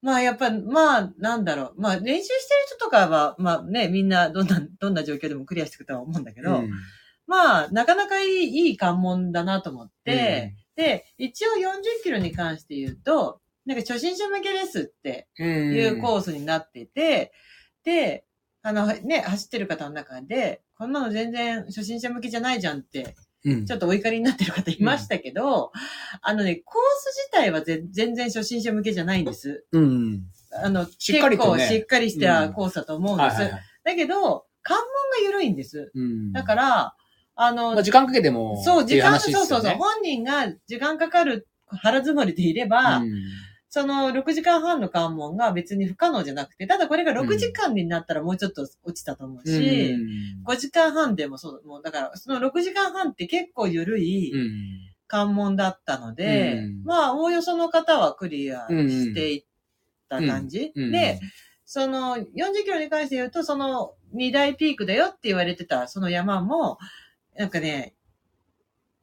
Speaker 1: まあやっぱ、まあなんだろう。まあ練習してる人とかは、まあね、みんなどんな、どんな状況でもクリアしていくとは思うんだけど、
Speaker 2: うん。
Speaker 1: まあなかなかいい、いい関門だなと思って、で、一応40キロに関して言うと、なんか初心者向けですって
Speaker 2: うん。
Speaker 1: いうコースになってて、で、あのね、走ってる方の中で、こんなの全然初心者向けじゃないじゃんって、
Speaker 2: うん
Speaker 1: ちょっとお怒りになってる方いましたけど、あのね、コース自体はぜ全然初心者向けじゃないんです。
Speaker 2: うん。
Speaker 1: あの、結構しっかりしたコースだと思うんです。だけど、関門が緩いんです。
Speaker 2: うん
Speaker 1: だから、あの、
Speaker 2: まあ時間かけても、
Speaker 1: そう、時間、そうそうそう。本人が時間かかる腹積もりでいれば、
Speaker 2: うん
Speaker 1: その6時間半の関門が別に不可能じゃなくて、ただこれが6時間になったらもうちょっと落ちたと思うし、5時間半でもそう、もうだから、その6時間半って結構緩い
Speaker 2: うん。
Speaker 1: 関門だったので、
Speaker 2: うん。
Speaker 1: まあ、おおよその方はクリアしていった感じ。
Speaker 2: うん。
Speaker 1: で、、その40キロに関して言うと、その2大ピークだよって言われてたその山も、なんかね、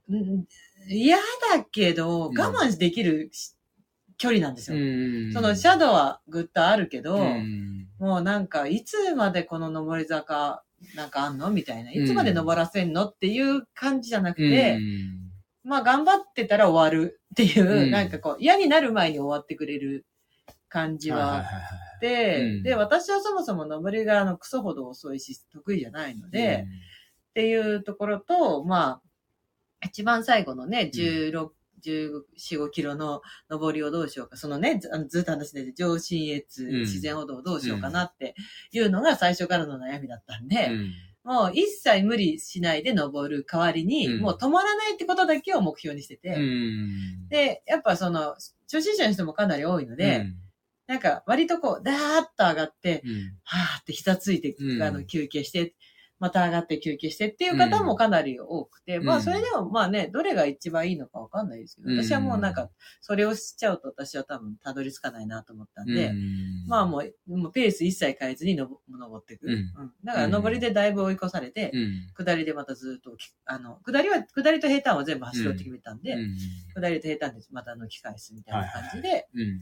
Speaker 1: うん嫌だけど、
Speaker 2: うん。
Speaker 1: 我慢できるし距離なんですよ。
Speaker 2: うん。
Speaker 1: そのシャドウはぐっとあるけど、
Speaker 2: うん。
Speaker 1: もうなんか、いつまでこの上り坂なんかあんのみたいな。いつまで登らせんのっていう感じじゃなくて、まあ頑張ってたら終わるっていう、
Speaker 2: うん。
Speaker 1: なんかこう、嫌になる前に終わってくれる感じはあって、
Speaker 2: うん。
Speaker 1: で、私はそもそも登りがあのクソほど遅いし得意じゃないので、っていうところと、まあ、一番最後のね、16、14、5キロの登りをどうしようか。そのね、ずあのずっと話してて、上信越、
Speaker 2: ん。
Speaker 1: 自然歩道をどうしようかなっていうのが最初からの悩みだったんで、
Speaker 2: うん。
Speaker 1: もう一切無理しないで登る代わりに、
Speaker 2: うん。
Speaker 1: もう止まらないってことだけを目標にしてて、
Speaker 2: うん。
Speaker 1: で、やっぱその、初心者の人もかなり多いので、なんか割とこう、ダーッと上がって、
Speaker 2: うん。
Speaker 1: はーってひたついて、
Speaker 2: うん。
Speaker 1: あの休憩して、また上がって休憩してっていう方もかなり多くて、
Speaker 2: うん。
Speaker 1: まあそれでもまあね、どれが一番いいのかわかんないですけど、
Speaker 2: うん。
Speaker 1: 私はもうなんか、それをしちゃうと私は多分たどり着かないなと思ったんで、
Speaker 2: うん。
Speaker 1: まあもう、もうペース一切変えずにのぼ登っていく。
Speaker 2: うん。
Speaker 1: うん。だから登りでだいぶ追い越されて、
Speaker 2: うん。
Speaker 1: 下りでまたずっとき、あの、下りは、下りと平坦は全部走ろうって決めたんで、
Speaker 2: うん。
Speaker 1: 下りと平坦でまた抜き返すみたいな感じで
Speaker 2: うん。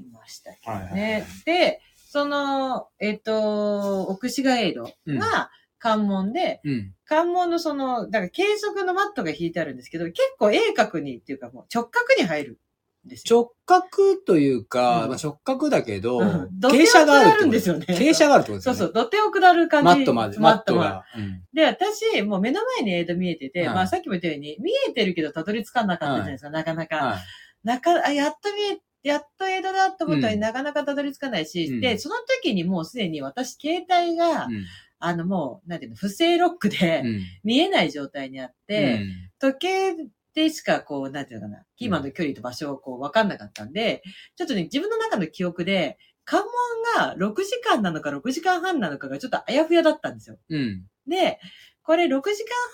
Speaker 1: いましたけど
Speaker 2: はいはいはい
Speaker 1: ね。で、その、えっ、と、奥志賀エイドが関門で、
Speaker 2: うん。
Speaker 1: 関門のその、だから計測のマットが引いてあるんですけど、結構鋭角にっていうかもう直角に入るんですよ。
Speaker 2: 直角というか、
Speaker 1: うん。
Speaker 2: まあ、直角だけど、
Speaker 1: うん。
Speaker 2: 傾斜がある
Speaker 1: んですよね。
Speaker 2: 傾斜があるってことですよね。
Speaker 1: そうそう、土手を下る感じ。
Speaker 2: マットまで、マット
Speaker 1: が。
Speaker 2: が。うん。
Speaker 1: で、私、もう目の前にエイド見えてて、
Speaker 2: はい。
Speaker 1: まあさっきも言ったように、見えてるけどたどり着かなかったじゃないですか、なかなか。
Speaker 2: はい。
Speaker 1: なか、あ、やっと見え、やっとエイドだと思ったのに
Speaker 2: うん。
Speaker 1: なかなかたどり着かないし、
Speaker 2: うん。
Speaker 1: で、その時にもうすでに私、携帯が、
Speaker 2: うん
Speaker 1: あのもう、なんていうの、不正ロックで
Speaker 2: うん
Speaker 1: 見えない状態にあって、
Speaker 2: うん
Speaker 1: 時計でしかこう、なんていうのかな、キーマンの距離と場所をこう、わかんなかったんで、ちょっとね、自分の中の記憶で、関門が6時間なのか6時間半なのかがちょっとあやふやだったんですよ。
Speaker 2: うん。
Speaker 1: で、これ6時間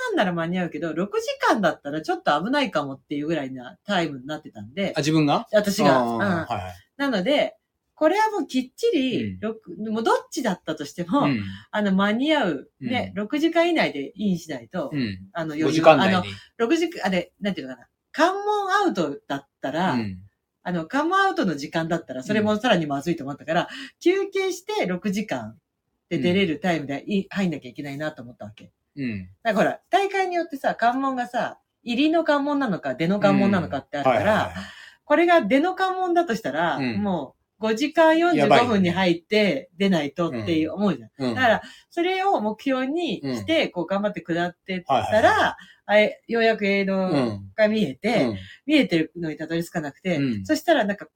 Speaker 1: 半なら間に合うけど、6時間だったらちょっと危ないかもっていうぐらいなタイムになってたんで
Speaker 2: あ、、自分が？
Speaker 1: 私が。うん
Speaker 2: はいはい。
Speaker 1: なので、これはもうきっちり
Speaker 2: うん、
Speaker 1: 六もうどっちだったとしても、
Speaker 2: うん
Speaker 1: あの、間に合う、ね、6時間以内でインしないと、
Speaker 2: うん。
Speaker 1: あの、
Speaker 2: 5時間
Speaker 1: あの
Speaker 2: 内に。、
Speaker 1: 6時間、あれ、なんていうのかな。関門アウトだったら、
Speaker 2: うん
Speaker 1: あの、関門アウトの時間だったら、それもさらにまずいと思ったから、休憩して6時間で出れるタイムでい入んなきゃいけないなと思ったわけ。
Speaker 2: うん。
Speaker 1: だから大会によってさ、関門がさ、入りの関門なのか、出の関門なのかってあるから、これが出の関門だとしたら、
Speaker 2: うん
Speaker 1: もう5時間
Speaker 2: やばい
Speaker 1: 45分に入って出ないとっていう思うじゃん。
Speaker 2: うん。
Speaker 1: だから、それを目標にして、こう頑張って下ってったら、あれようやく映像
Speaker 2: うん。
Speaker 1: が見えて、
Speaker 2: うん。
Speaker 1: 見えてるのにたどり着かなくて、
Speaker 2: うん。
Speaker 1: そしたらなんか、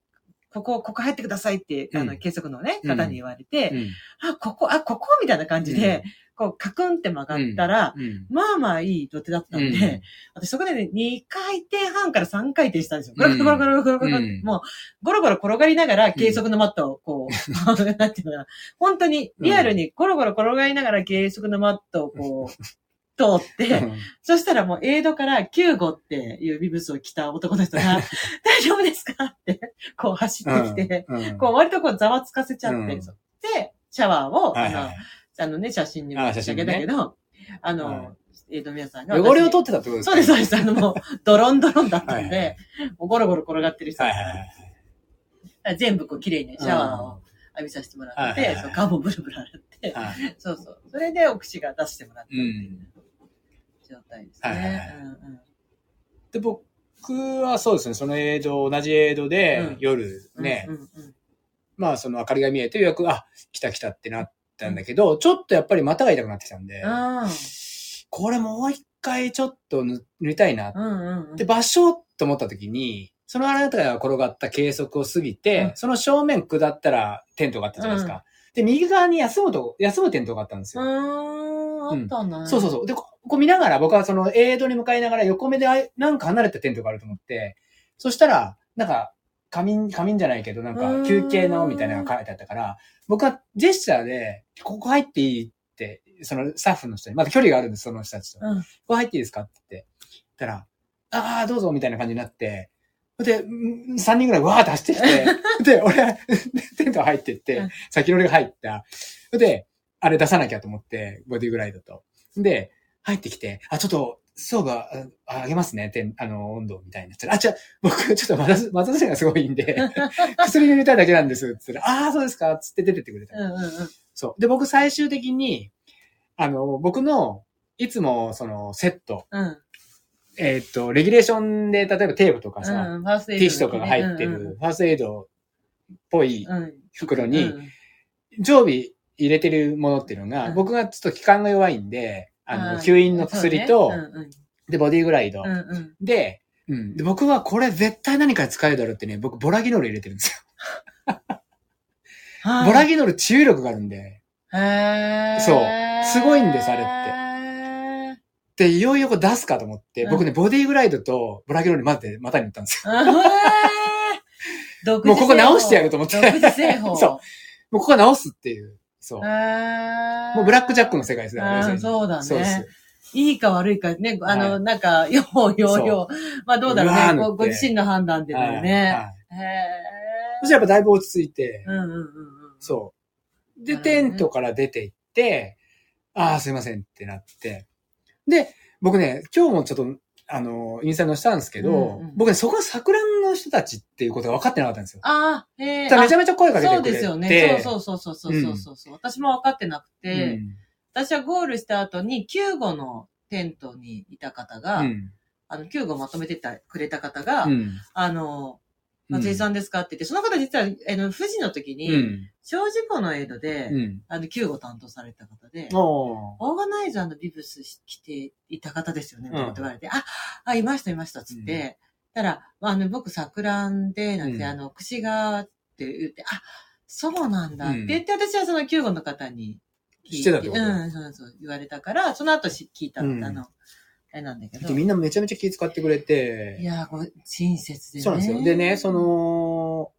Speaker 1: ここ、ここ入ってくださいって、あの、
Speaker 2: うん。
Speaker 1: 計測のね、
Speaker 2: うん
Speaker 1: 方に言われて、
Speaker 2: うん。
Speaker 1: あ、ここ、あ、ここみたいな感じで、こう、カクンって曲がったら、
Speaker 2: うん
Speaker 1: まあまあいい土手だったんで、
Speaker 2: うん
Speaker 1: 私そこでね、2回転半から3回転したんですよ。ゴロゴロゴロゴロゴロもう、ゴロゴロ転がりながら計測のマットをこう、なんていうのかな。本当に、リアルにゴロゴロ転がりながら計測のマットをこう、通って、そしたらもうエイドから救護っていうビブスを着た男の人が、大丈夫ですかって、こう走ってきて、
Speaker 2: うん
Speaker 1: こう割とこうざわつかせちゃって、
Speaker 2: うん
Speaker 1: で、シャワーを、
Speaker 2: はいはい
Speaker 1: あの、あのね、写真にも
Speaker 2: あ
Speaker 1: 仕上げたけど、あの、エイド皆さんが。
Speaker 2: 汚れを
Speaker 1: 私
Speaker 2: 取ってたってことですか
Speaker 1: そうです、そうです。あの、もう、ドロンドロンだったん
Speaker 2: はいは
Speaker 1: で、もうゴロゴロ転がってる人
Speaker 2: はい
Speaker 1: だ
Speaker 2: はいはい。
Speaker 1: 全部こう綺麗にシャワーを浴びさせてもらって、そう顔もブルブル洗って、
Speaker 2: はい
Speaker 1: そうそう。それでお口が出してもらったって
Speaker 2: う。
Speaker 1: いうん状態ですね。
Speaker 2: で、僕はそうですね、その映像、同じ映像で
Speaker 1: うん
Speaker 2: 夜ね、まあその明かりが見えて、ようやく、あ、来た来たってなったんだけど、ちょっとやっぱり股が痛くなってきたんで、
Speaker 1: うん。
Speaker 2: これもう一回ちょっと塗塗りたいなっ
Speaker 1: うんうんうん。
Speaker 2: て場所と思った時に、そのあなたが転がった計測を過ぎて、
Speaker 1: うん
Speaker 2: その正面下ったらテントがあったじゃないですか。で、右側に休むと、休むテントがあったんです
Speaker 1: う
Speaker 2: よ。
Speaker 1: あったんだね。
Speaker 2: そうそうそう。で、ここう見ながら、僕はそのエイドに向かいながら横目であなんか離れたテントがあると思って、そしたら、なんか、仮眠、仮眠じゃないけど、なんか休憩のみたいなのが書いてあったから、僕はジェスチャーで、ここ入っていいって、そのスタッフの人に、まだ距離があるんです、その人たちと。
Speaker 1: うん
Speaker 2: ここ入っていいですかって言って。たら、ああ、どうぞ、みたいな感じになって、で、うん3人ぐらいわーって走ってきて、で、俺、テント入ってって、
Speaker 1: うん
Speaker 2: 先乗りが入った。で、あれ出さなきゃと思って、ボディグライドと。で、入ってきて、あ、ちょっと、ストーブあげますね、てあの、温度みたいになったら、あ、じゃあ僕、ちょっとまだ、まだがすごいんで、薬入れたいだけなんです、つったら、ああ、そうですか、つって出てってくれた。
Speaker 1: うんうんうん。
Speaker 2: そう。で、僕最終的に、あの、僕の、いつも、その、セット、
Speaker 1: うん。
Speaker 2: えーっと、レギュレーションで、例えばテープとかさ、
Speaker 1: うん、ファーストエイド
Speaker 2: ティッシュとかが入ってる、ファーストエイドっぽい
Speaker 1: うん。うん
Speaker 2: 袋に、
Speaker 1: うん。
Speaker 2: 常備入れてるものっていうのが、
Speaker 1: うん。
Speaker 2: 僕がちょっと気管が弱いんで、あの、
Speaker 1: うん
Speaker 2: 吸引の薬と、
Speaker 1: そうねうんうん
Speaker 2: で、ボディグライド。
Speaker 1: うんうん
Speaker 2: で、うん。で、僕はこれ絶対何かに使えるだろうってね、僕ボラギノール入れてるんです
Speaker 1: はい
Speaker 2: よ。ボラギノール治癒力があるんで。そうすごいんですあれってで、いよいよこう出すかと思って、
Speaker 1: うん
Speaker 2: 僕ね、ボディグライドとボラギノール混ぜて股に塗ったんですよ。もうここ直してやると思って。そうもうここは直すっていう。そう。もうブラックジャックの世界ですね。
Speaker 1: あそうだね
Speaker 2: そうです。
Speaker 1: いいか悪いかね、あの、
Speaker 2: は
Speaker 1: なんか、ようようよう。まあどうだろうね。ごご自身の判断でだよ
Speaker 2: はいは
Speaker 1: ね。
Speaker 2: い
Speaker 1: へ
Speaker 2: そしたらやっぱだいぶ落ち着いて、
Speaker 1: ーうんうんうんうん。
Speaker 2: そう。で、テントから出て行って、ああ、すいませんってなって。で、僕ね、今日もちょっと、あの、インスタに載せたんですけど、
Speaker 1: うんうん
Speaker 2: 僕ね、そこは桜の人たちっていうことが分かってなかったんですよ。
Speaker 1: ああ、へえ。
Speaker 2: だからめちゃめちゃ声かけてく
Speaker 1: そう
Speaker 2: れて。
Speaker 1: ですよね。そうそうそうそうそうそうそう、私も分かってなく
Speaker 2: う
Speaker 1: て、
Speaker 2: ん。
Speaker 1: 私はゴールした後に、救護のテントにいた方が、
Speaker 2: うん。
Speaker 1: あの、救護まとめてたくれた方が、
Speaker 2: うん。
Speaker 1: あの、松井さんですか？って言って、その方実は、あの、富士の時
Speaker 2: う
Speaker 1: に、
Speaker 2: ん。
Speaker 1: 小事故のエイドで、
Speaker 2: うん。
Speaker 1: あの、救護担当された方で、オーガナイザーのビブス着ていた方ですよね、
Speaker 2: うん。
Speaker 1: って言われて、あ、あ、いました、いました、つって、たら、あの、僕、桜んで、なんて、
Speaker 2: うん。
Speaker 1: あの、串が、って言って、あ、そうなんだ、っ
Speaker 2: うん。
Speaker 1: て言って、私はその救護の方に聞い
Speaker 2: て
Speaker 1: うん、そうそう、言われたから、その後し聞いた、
Speaker 2: うん。
Speaker 1: あの、あれなんだけど。
Speaker 2: でみんなめちゃめちゃ気遣ってくれ
Speaker 1: い
Speaker 2: て、
Speaker 1: やー、こう、親切でね。
Speaker 2: そうなんですよ。でね、そ、の、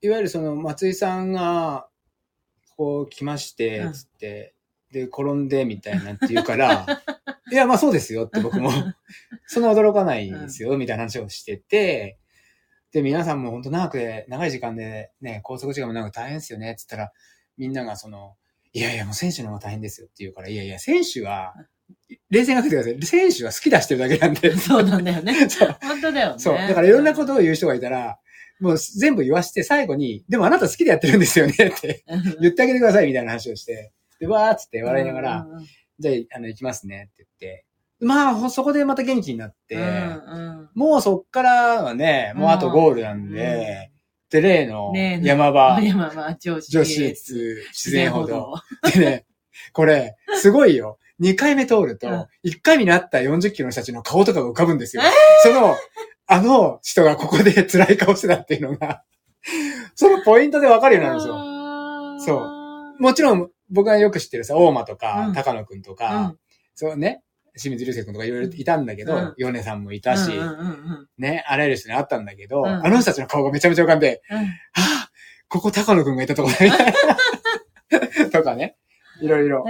Speaker 2: いわゆるその松井さんが、こう来まして
Speaker 1: うん、
Speaker 2: つって、で、転んでみたいなって言うから、いや、まあそうですよって僕も、そんな驚かないですよ、みたいな話をしてて、で、皆さんも本当長くで、長い時間でね、高速時間も長く大変ですよね、って言ったら、みんながその、いやいや、もう選手の方が大変ですよって言うから、いやいや、選手は、冷静にかけてください。選手は好き出してるだけなんで。
Speaker 1: そうなんだよね。
Speaker 2: そう。
Speaker 1: 本当だよね。
Speaker 2: そう。だからいろんなことを言う人がいたら、もう全部言わして最後に、でもあなた好きでやってるんですよねって
Speaker 1: と
Speaker 2: 言ってあげてくださいみたいな話をして、で、わーっつって笑いながら、じゃあ、あの、行きますねって言って、まあ、ほそこでまた元気になって、もうそっからはね、もうあとゴールなんで、で、例の山場、
Speaker 1: いやまあまあ、女子。
Speaker 2: 女子越自然歩道。。でね、これ、すごいよ。2回目通ると
Speaker 1: うん、
Speaker 2: 1回目に会った40キロの人たちの顔とかが浮かぶんですよ。その、あの人がここで辛い顔してたっていうのが、そのポイントでわかるようになるんですよ。
Speaker 1: よ
Speaker 2: そうもちろん、僕がよく知ってるさ、大間とか、
Speaker 1: うん
Speaker 2: 高野くんと
Speaker 1: う
Speaker 2: か、
Speaker 1: ん。
Speaker 2: そうね、清水流星くんとかいろいろいたんだけど、
Speaker 1: うん
Speaker 2: ヨネさんもいたし、
Speaker 1: うんうんうん
Speaker 2: ね、あらゆる人に会ったんだけど、
Speaker 1: うん
Speaker 2: あの人たちの顔がめちゃめちゃ浮かんで、
Speaker 1: うん。
Speaker 2: はあ、ここ高野くんがいたとこだみたいな。とかね。いろいろ。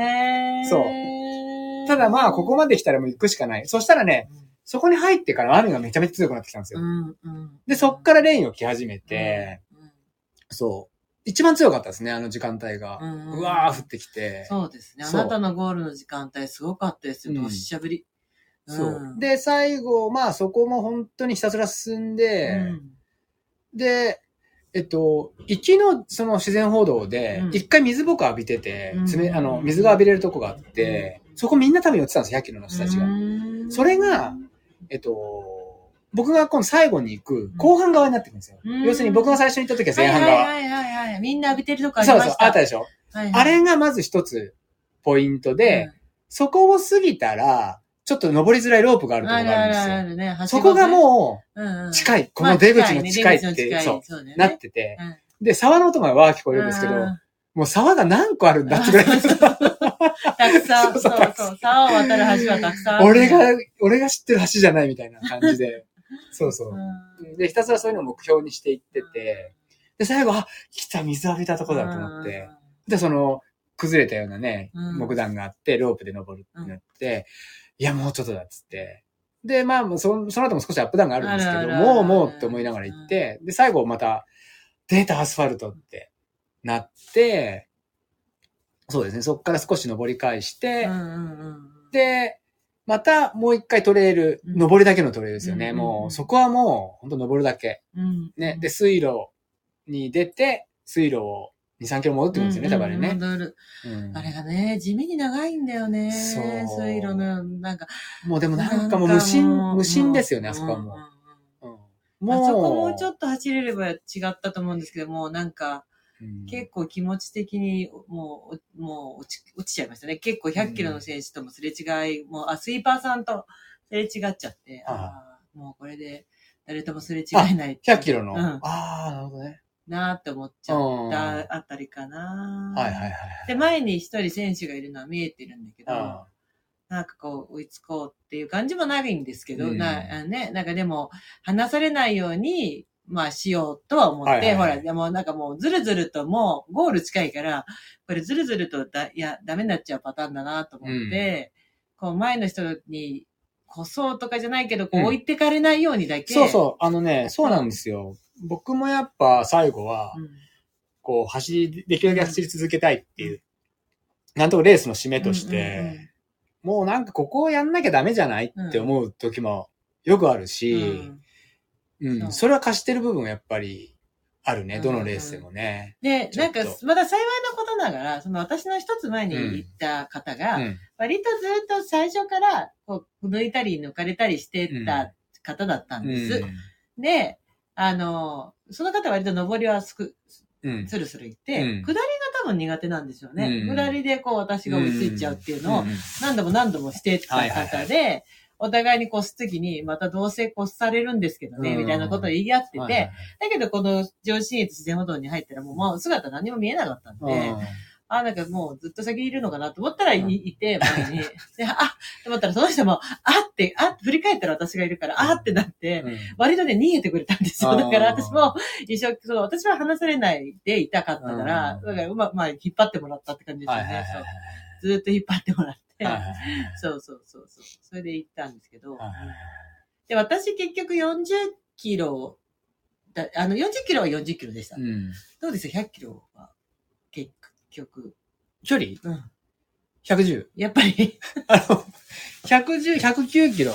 Speaker 2: そうただまあ、ここまで来たらもう行くしかない。そしたらね、そこに入ってから雨がめちゃめちゃ強くなってきたんですよ。
Speaker 1: うんうん。
Speaker 2: で、そっからレインを来始めて、
Speaker 1: うん、
Speaker 2: そう。一番強かったですね、あの時間帯が。
Speaker 1: うん
Speaker 2: うわー降ってきて。
Speaker 1: そうですね。あなたのゴールの時間帯すごかったですよ。
Speaker 2: うん
Speaker 1: どっしゃぶり。
Speaker 2: そう。
Speaker 1: ん、
Speaker 2: で、最後、まあそこも本当にひたすら進んで、
Speaker 1: うん
Speaker 2: で、えっと、行きのその自然歩道で
Speaker 1: う、ん
Speaker 2: 一回水ぼこ浴びてて、
Speaker 1: うん
Speaker 2: あの、水が浴びれるとこがあって、そこみんな多分寄ってたんですよ、100キロの人たちが。
Speaker 1: うん
Speaker 2: それが、えっと、僕が今度最後に行く後半側になってくるんですよ。
Speaker 1: うん
Speaker 2: 要するに僕が最初に行った時は前半側。
Speaker 1: はいはいはいはいはい。みんな浴びてるとこあり
Speaker 2: そうそう、
Speaker 1: ました。
Speaker 2: あったでしょ？
Speaker 1: はいはい
Speaker 2: あれがまず一つポイントで、そこを過ぎたら、ちょっと登りづらいロープがあ
Speaker 1: うん、
Speaker 2: るところがあるんですよ。
Speaker 1: あるね。
Speaker 2: そこがも
Speaker 1: う、うんう、
Speaker 2: うん近い。この出口の近いって、そう、なってて。
Speaker 1: うん
Speaker 2: で、沢の音がわー聞こえるんですけど、
Speaker 1: うん
Speaker 2: もう沢が何個あるんだってぐらい。
Speaker 1: たくさん、
Speaker 2: そ
Speaker 1: そうう
Speaker 2: そう
Speaker 1: そう、沢を渡る橋はたくさんある。
Speaker 2: 俺が、俺が知ってる橋じゃないみたいな感じで。そうそう。う。
Speaker 1: ん、
Speaker 2: で、ひたすらそういうのを目標にしていってて、で、最後、あ、来た、水浴びたとこだと思って、で、その、崩れたようなね、
Speaker 1: うん。
Speaker 2: 木段があって、ロープで登るってなって、いや、もうちょっとだっつって。で、まあ、そその後も少しアップダウンがあるんですけど、もうもうって思いながら行って、で、最後また、データアスファルトってなって、そうですね、そこから少し登り返して、
Speaker 1: うんうんうんうん
Speaker 2: で、またもう一回トレイル、
Speaker 1: うん
Speaker 2: 登りだけのトレイルですよね。
Speaker 1: うんうんうん
Speaker 2: もう、そこはもう、本当登るだけ。
Speaker 1: うん。
Speaker 2: ね。で、水路に出て、水路を2、3キロ戻ってくるんですよね、多分あれね。
Speaker 1: 戻る
Speaker 2: うん
Speaker 1: あれがね、地味に長いんだよね。
Speaker 2: そう
Speaker 1: 水路の、なんか。
Speaker 2: もうでもなんかもう無心、無心ですよね、あそこはも
Speaker 1: んんん
Speaker 2: う。うん
Speaker 1: あそこもうちょ
Speaker 2: っ
Speaker 1: っと走れれば違ったと思うんですけども、なんか、
Speaker 2: と、
Speaker 1: 結構気持ち的にもう、もう落ち落ちちゃいましたね。結構100キロの選手ともすれ違い、もう、あ、スイーパーさんとすれ違っちゃって、
Speaker 2: あ
Speaker 1: ああもうこれで誰ともすれ違えない。
Speaker 2: 100キロの？
Speaker 1: うん
Speaker 2: ああ、なるほどね。
Speaker 1: なーって思っちゃったあたりかな。
Speaker 2: はいはいはい。
Speaker 1: で、前に一人選手がいるのは見えてるんだけど、
Speaker 2: あ
Speaker 1: なんかこう追いつこうっていう感じもないんですけど、
Speaker 2: うん
Speaker 1: なね、なんかでも、離されないように、まあしようとは思って、
Speaker 2: はいはいはい
Speaker 1: ほら、でもなんかもうずるずるともうゴール近いから、これずるずるとだ、いや、ダメになっちゃうパターンだなと思って、こう前の人に、こそうとかじゃないけど、こう
Speaker 2: うん
Speaker 1: 置いてかれないようにだけ。
Speaker 2: そうそう、あのね、そうなんですよ。僕もやっぱ最後は、
Speaker 1: うん。
Speaker 2: こう、走り、できるだけ走り続けたいっていう、なんとかレースの締めとし
Speaker 1: うんうんうん
Speaker 2: て、もうなんかここをやんなきゃダメじゃないって思う時もよくある
Speaker 1: う
Speaker 2: し、
Speaker 1: ん
Speaker 2: うん、
Speaker 1: そ
Speaker 2: れは貸してる部分はやっぱりあるね、
Speaker 1: うん。
Speaker 2: どのレースでもね。
Speaker 1: で、なんか、まだ幸いなことながら、その私の一つ前に行った方が、
Speaker 2: うん。
Speaker 1: 割とずっと最初から、こう、抜いたり抜かれたりしてた方だったんです。で、あの、その方は割と上りはすく、
Speaker 2: うん。
Speaker 1: スルスル行って、
Speaker 2: うん。
Speaker 1: 下りが多分苦手なんですよね。
Speaker 2: うん。
Speaker 1: 下りでこう私が追いついちゃうっていうのを
Speaker 2: うん。
Speaker 1: 何度も何度もしてた方で、お互いに越すときに、またどうせ越されるんですけどね、
Speaker 2: うん。
Speaker 1: みたいなことを言い合ってて、
Speaker 2: はいはい
Speaker 1: だけどこの上信越自然歩道に入ったらもうもう姿何も見えなかったんで、
Speaker 2: はい
Speaker 1: あ、なんかもうずっと先にいるのかなと思ったらい,、
Speaker 2: うん。
Speaker 1: いて、前に。で、あと思ったらその人も、あって、あって振り返ったら私がいるから、あってなって、
Speaker 2: うん。
Speaker 1: 割とね、逃げてくれたんですよ。だから私も、一生、その、私は話されないでいたかったから、
Speaker 2: うん。
Speaker 1: だからうま、まあ、引っ張ってもらったって感じですよね。ずーっと引っ張ってもらって、そうそうそうそう。それで行ったんですけど、で、私結局40キロ、だあの、40キロは40キロでした。
Speaker 2: うん
Speaker 1: どうです？よ、100キロは、結局。
Speaker 2: 距離？
Speaker 1: うん。
Speaker 2: 110。
Speaker 1: やっぱり、
Speaker 2: あの、110、109キロ。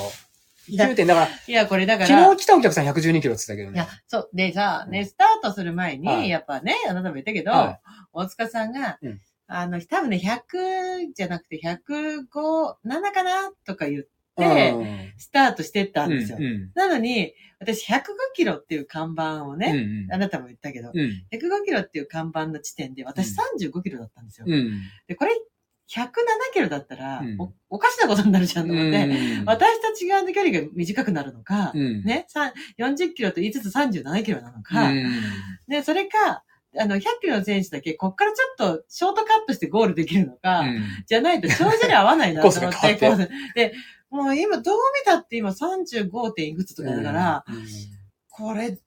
Speaker 2: 9点。だから、
Speaker 1: いや、これだから、
Speaker 2: 昨日来たお客さん112キロって言ってたけど
Speaker 1: いや
Speaker 2: ね。、
Speaker 1: そう。でさ、ね、スタートする前に、
Speaker 2: はい
Speaker 1: やっぱね、あなたも言ったけど、
Speaker 2: は
Speaker 1: 大塚さんが、
Speaker 2: うん
Speaker 1: あの、多分ね、100じゃなくて105、7かなとか言って、
Speaker 2: うん。
Speaker 1: スタートしてったんですよ。
Speaker 2: うんうん。
Speaker 1: なのに、私105キロっていう看板をね、
Speaker 2: うんうん。
Speaker 1: あなたも言ったけど、
Speaker 2: うん。
Speaker 1: 105キロっていう看板の地点で、私35キロだったんですよ。
Speaker 2: うん。
Speaker 1: で、これ、107キロだったら、
Speaker 2: うん。
Speaker 1: お、おかしなことになるじゃんと思って、
Speaker 2: うん。
Speaker 1: 私と違う距離が短くなるのか、
Speaker 2: うん。
Speaker 1: ね、さ40キロと言いつつ37キロなのか、
Speaker 2: うん。
Speaker 1: で、それか、あの、100キロの選手だけ、こっからちょっとショートカットしてゴールできるのか、
Speaker 2: うん。
Speaker 1: じゃないと長距離合わないなと思って、
Speaker 2: コー
Speaker 1: で、もう今どう見たって今 35. 点いくつとかだから、
Speaker 2: うん。
Speaker 1: これ100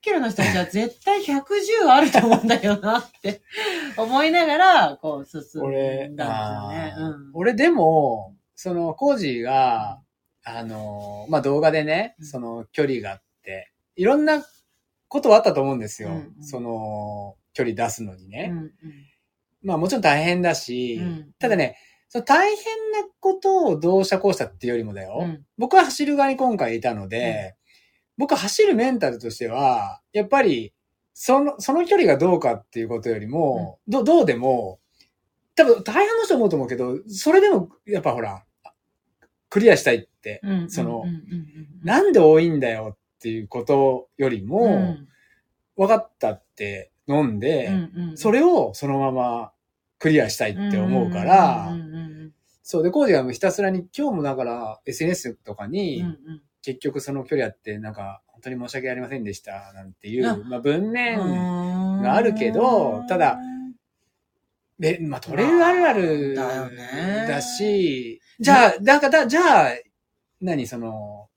Speaker 1: キロの人たちは絶対110あると思うんだよなって思いながら、こう進
Speaker 2: 俺
Speaker 1: ん、だんですよね。
Speaker 2: 俺でも、その、コージーが、あの、まあ、動画でね、
Speaker 1: うん。
Speaker 2: その距離があって、いろんなことはあったと思うんですよ。
Speaker 1: うんうん。
Speaker 2: その、距離出すのに
Speaker 1: う
Speaker 2: ね。
Speaker 1: ん。
Speaker 2: まあ、もちろん大変だし、
Speaker 1: うん
Speaker 2: ただね、その大変なことをどうしたこうしたっていうよりもだよ。
Speaker 1: うん。
Speaker 2: 僕は走る側に今回いたので、僕は走るメンタルとしては、やっぱり、その、その距離がどうかっていうことよりも、どどうでも、多分大半の人思うと思うけど、それでも、やっぱほら、クリアしたいって、
Speaker 1: うんうん
Speaker 2: その
Speaker 1: うんうんうん。
Speaker 2: なんで多いんだよっていうことよりも、
Speaker 1: うん。
Speaker 2: 分かったって飲んで、
Speaker 1: うんうん。
Speaker 2: それをそのままクリアしたいって思うから、そう。で、コージがもうひたすらに、今日もだから SNS とかに、結局その距離あって、なんか、本当に申し訳ありませんでした、なんてい
Speaker 1: あ
Speaker 2: う、まあ文面
Speaker 1: うん
Speaker 2: があるけどただ、で、まあトレイルあるある
Speaker 1: まあだよね。
Speaker 2: だし、じゃあ、だから、じゃあ、何その、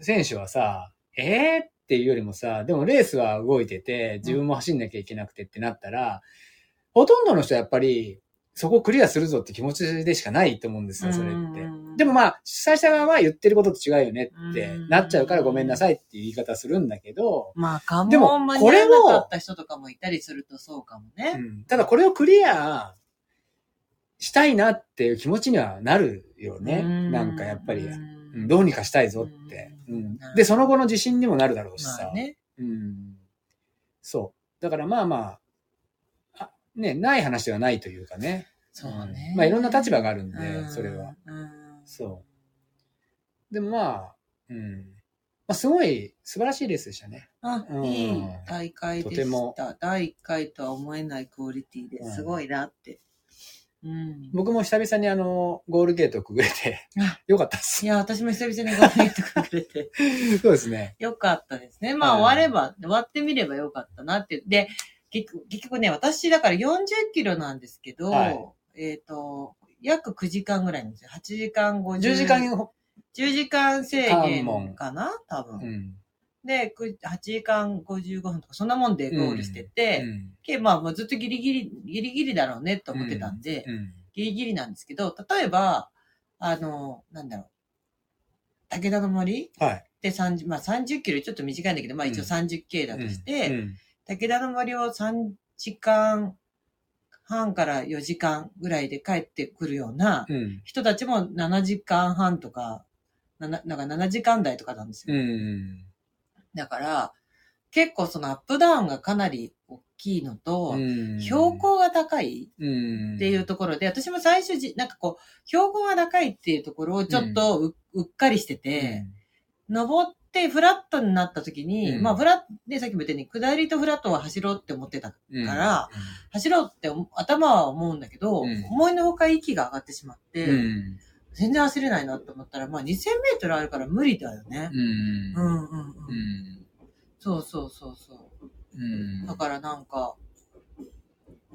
Speaker 2: 選手はさ、えーっていうよりもさ、でもレースは動いてて、自分も走んなきゃいけなくてってなったら、ほとんどの人はやっぱり、そこをクリアするぞって気持ちでしかないと思うんですよ、それって。でもまあ、主催者側は言ってることと違うよねって
Speaker 1: うん
Speaker 2: なっちゃうからごめんなさいっていう言い方するんだけど、
Speaker 1: まあ、かも、
Speaker 2: でも
Speaker 1: 間
Speaker 2: これを
Speaker 1: に合わなかった人とかもいたりするとそうかもね。
Speaker 2: うんただこれをクリアしたいなっていう気持ちにはなるよね。
Speaker 1: うん
Speaker 2: なんかやっぱり、
Speaker 1: う
Speaker 2: うんんどうにかしたいぞって。
Speaker 1: う
Speaker 2: うんんで、その後の自信にもなるだろうしさ。
Speaker 1: まあね。
Speaker 2: うん。そう。だからまあまあ、あね、ない話ではないというかね。
Speaker 1: そうね。
Speaker 2: まあいろんな立場があるんで、
Speaker 1: うん
Speaker 2: それは。。
Speaker 1: うん
Speaker 2: そう。でもまあ、うん。まあすごい素晴らしいレースでしたね。
Speaker 1: あ、
Speaker 2: うん
Speaker 1: いい大会で
Speaker 2: とても
Speaker 1: した。第1回とは思えないクオリティで
Speaker 2: うん
Speaker 1: すごいなって。うん。
Speaker 2: 僕も久々にあの、ゴールゲートをくぐれて
Speaker 1: あ、
Speaker 2: よかったっす
Speaker 1: い。や、私も久々にゴールデンウィークくれて、
Speaker 2: そうですね。
Speaker 1: よかったですね。まあ、
Speaker 2: はい
Speaker 1: 終われば、終わってみればよかったなって。で、結局結局ね、私だから40キロなんですけど、
Speaker 2: はい
Speaker 1: えっ、と、約9時間ぐらいなんですよ。8時間50。
Speaker 2: 10時間、
Speaker 1: 10時間制限かな多分。
Speaker 2: うん。
Speaker 1: で、く8時間55分とか、そんなもんでゴールしてて、
Speaker 2: うん
Speaker 1: けまあ、ずっとギリギリ、ギリギリだろうねと思ってたんで、
Speaker 2: うん。
Speaker 1: ギリギリなんですけど、例えば、あの、なんだろう、武田の森
Speaker 2: はい。
Speaker 1: で30、まあ30キロちょっと短いんだけど、まあ一応
Speaker 2: うん
Speaker 1: 30系だとして、
Speaker 2: うん
Speaker 1: 武田の森を3時間半から4時間ぐらいで帰ってくるような
Speaker 2: うん。
Speaker 1: 人たちも7時間半とか、なななんか7時間台とかなんです
Speaker 2: う
Speaker 1: よ。
Speaker 2: ん。
Speaker 1: だから、結構そのアップダウンがかなり大きいのと、
Speaker 2: うん。
Speaker 1: 標高が高い
Speaker 2: うん。
Speaker 1: っていうところで、私も最初じ、なんかこう、標高が高いっていうところをちょっとう,、うっかりしてて、登ってフラットになった時に、
Speaker 2: うん。
Speaker 1: まあフラット、ね、さっきも言ったように、下りとフラットは走ろうって思ってた。
Speaker 2: うん。
Speaker 1: から、走ろうって思頭は思うんだけど、
Speaker 2: うん。
Speaker 1: 思いのほか息が上がってしまって、
Speaker 2: うん。
Speaker 1: 全然走れないなと思ったら、まあ2000メートルあるから無理だよね。
Speaker 2: うん。
Speaker 1: うんうんうん。
Speaker 2: うん。
Speaker 1: そうそうそうそう。
Speaker 2: うん。
Speaker 1: だからなんか、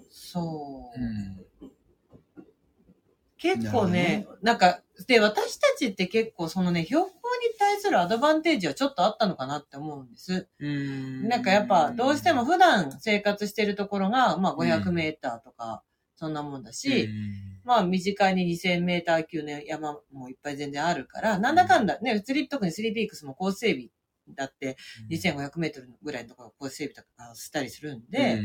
Speaker 1: そう。
Speaker 2: うん。
Speaker 1: 結構ね、なんか、で、私たちって結構そのね、標高に対するアドバンテージはちょっとあったのかなって思うんです。
Speaker 2: うん
Speaker 1: なんかやっぱ、どうしても普段生活してるところが、まあ500メーターとか、そんなもんだし、まあ身近に2000メーター級の山もいっぱい全然あるから、なんだかんだね、スリ特にスリーピークスも高整備だって、2500メートルぐらいのところ高整備とかしたりするんで、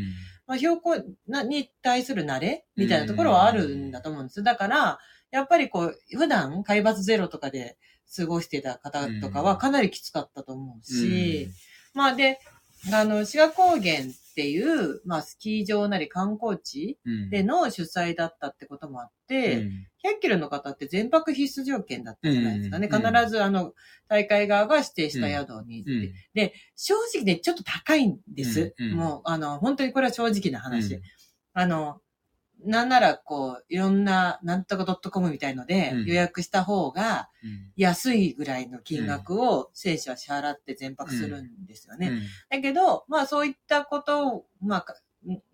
Speaker 1: まあ、標高なに対する慣れみたいなところはあるんだと思うんですよ。だから、やっぱりこう、普段海抜ゼロとかで過ごしてた方とかはかなりきつかったと思うし、まあで、あの、志賀高原っていう、まあスキー場なり観光地での主催だったってこともあって、100キロの方って全泊必須条件だったじゃないですかね。
Speaker 2: うん
Speaker 1: 必ずあの、大会側が指定した宿に行って、正直ね、ちょっと高いんです。
Speaker 2: うんうん。
Speaker 1: もう、あの、本当にこれは正直な話。あの、なんなら、こう、いろんな、なんとか .com みたいので
Speaker 2: うん。
Speaker 1: 予約した方が安いぐらいの金額を選手は支払って全泊するんですよね。だけど、まあそういったことを、まあ、か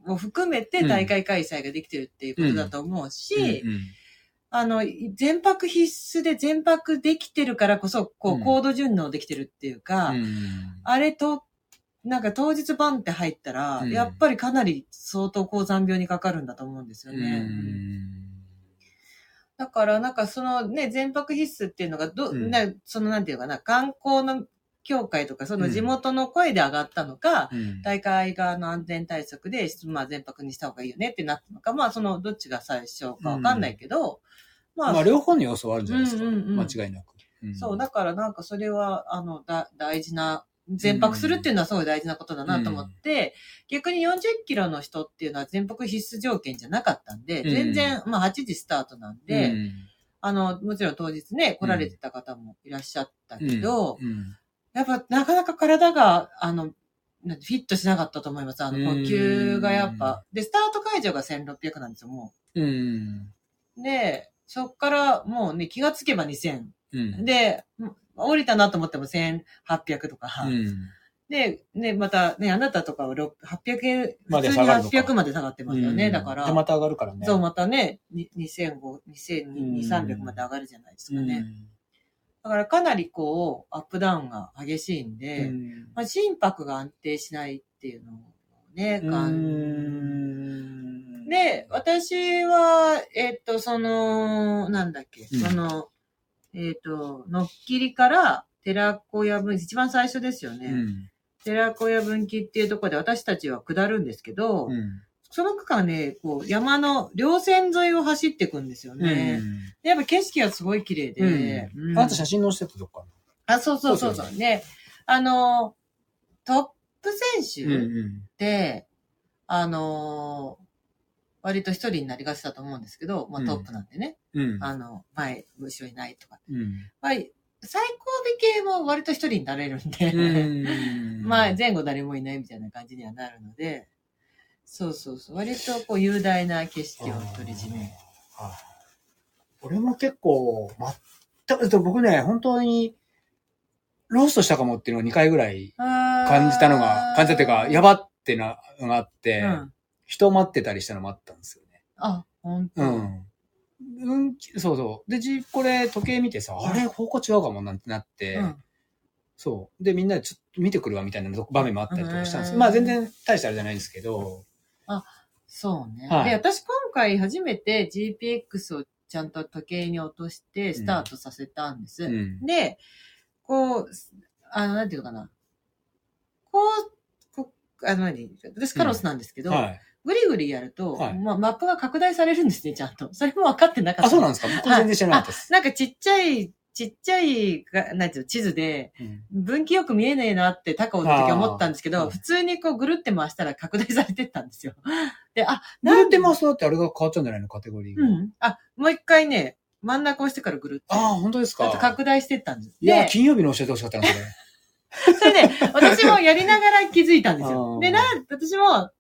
Speaker 1: を含めて大会開催ができてるっていうことだと思うし、あの、全泊必須で全泊できてるからこそ、こう、
Speaker 2: うん。
Speaker 1: 高度順応できてるっていうか、あれと、なんか当日バンって入ったら、
Speaker 2: うん。
Speaker 1: やっぱりかなり相当高山病にかかるんだと思うんですよね。だから、なんかそのね、全泊必須っていうのがど、
Speaker 2: うん。
Speaker 1: なそのなんていうかな、観光の協会とか、その地元の声で上がったのか、大会側の安全対策で、まあ全泊にした方がいいよねってなったのか、まあそのどっちが最初かわかんないけど、まあ、
Speaker 2: まあ両方の要素はあるんじゃないですか。
Speaker 1: うんうんうん。
Speaker 2: 間違いなく。
Speaker 1: そう、だからなんかそれは、あの、だ、大事な、全泊するっていうのはすごい大事なことだなと思って、逆に40キロの人っていうのは全泊必須条件じゃなかったんで、
Speaker 2: うん
Speaker 1: 全然、まあ8時スタートなんで、あの、もちろん当日ね、来られてた方もいらっしゃったけど、やっぱなかなか体が、あの、フィットしなかったと思います。あの、呼吸がやっぱ。で、スタート会場が1600なんですよ、も
Speaker 2: うん。
Speaker 1: う。で、そっからもうね、気がつけば2000。
Speaker 2: うん。
Speaker 1: で、降りたなと思っても1800とか。
Speaker 2: うん。
Speaker 1: で、ね、またね、あなたとかは6 800円、
Speaker 2: まで
Speaker 1: 普通に
Speaker 2: 下がるのか
Speaker 1: 800まで下がってますよね。
Speaker 2: うん
Speaker 1: だから、
Speaker 2: で、また上がるからね。
Speaker 1: そう、またね、に2500、2200、300まで上がるじゃないですかね。
Speaker 2: うん。
Speaker 1: だからかなりこう、アップダウンが激しいんで、
Speaker 2: うん
Speaker 1: まあ、心拍が安定しないっていうのをね、感
Speaker 2: うん
Speaker 1: で、私は、えっ、と、その、なんだっけ、
Speaker 2: うん
Speaker 1: その、えっ、と、のっきりから、寺子屋分岐、一番最初ですよね。
Speaker 2: うん。
Speaker 1: 寺子屋分岐っていうところで私たちは下るんですけど、
Speaker 2: うん。
Speaker 1: その区間ね、こう、山の稜線沿いを走っていくんですよね。でやっぱ景色がすごい綺麗で。
Speaker 2: うん。
Speaker 1: うん
Speaker 2: あなた写真載せてたとこか
Speaker 1: あ、そうそうそうそう。
Speaker 2: そう
Speaker 1: で、あの、トップ選
Speaker 2: な。うん
Speaker 1: 手って、あの、割と一人になりがちだと思うんですけど、まあ
Speaker 2: うん
Speaker 1: トップなんでね。
Speaker 2: うん。うん。
Speaker 1: あの、前、後ろにないとか。
Speaker 2: うん。
Speaker 1: はい。最後尾系も割と一人になれるんで、
Speaker 2: うん
Speaker 1: まあ前後誰もいないみたいな感じにはなるので、そうそうそう。割とこう雄大な景色を独り占め。
Speaker 2: はい俺も結構、全く、僕ね、本当に、ロストしたかもっていうのを2回ぐらい感
Speaker 1: 感
Speaker 2: じたのが、感じたっていうか、やばってなのがあって、
Speaker 1: うん。
Speaker 2: 人を待ってたりしたのもあったんですよね。
Speaker 1: あ、本当。
Speaker 2: うん。うん、そうそう。で、じ、これ、時計見てさ、あれ、方向違うかもなんてなって、
Speaker 1: うん
Speaker 2: そう。で、みんなでちょっと見てくるわみたいな場面もあったりとかしたんです
Speaker 1: うん
Speaker 2: まあ、全然大したあれじゃないんですけど、
Speaker 1: そうね。
Speaker 2: はい
Speaker 1: で、私今回初めて GPX をちゃんと時計に落としてスタートさせたんです。
Speaker 2: うん。
Speaker 1: で、こう、あの、なんていうのかな。こう、こあの何、私カロスなんですけど、
Speaker 2: はい。
Speaker 1: ぐりぐりやると、
Speaker 2: はい
Speaker 1: まあ、マップが拡大されるんですね、ちゃんと。それも分かってなかった。
Speaker 2: あ、そうなんですか？僕全然知らなかったです。
Speaker 1: なんかちっちゃい、ちっちゃいが、なんていうの、地図で、
Speaker 2: うん
Speaker 1: 分岐よく見えねえなって高尾の時は思ったんですけど、普通にこうぐるって回したら拡大されてったんですよ。で、あ、
Speaker 2: ぐるって
Speaker 1: ま
Speaker 2: ますとだってあれが変わっちゃうんじゃないの？カテゴリーが。
Speaker 1: うん。あ、もう一回ね、真ん中押してからぐるって。
Speaker 2: ああ、本当ですか？
Speaker 1: と拡大してったんです。
Speaker 2: いや、
Speaker 1: で、
Speaker 2: 金曜日の教えてほしかったな、それ。
Speaker 1: それで、私もやりながら気づいたんです
Speaker 2: あ
Speaker 1: よ。
Speaker 2: ー
Speaker 1: で、な、私も、あ、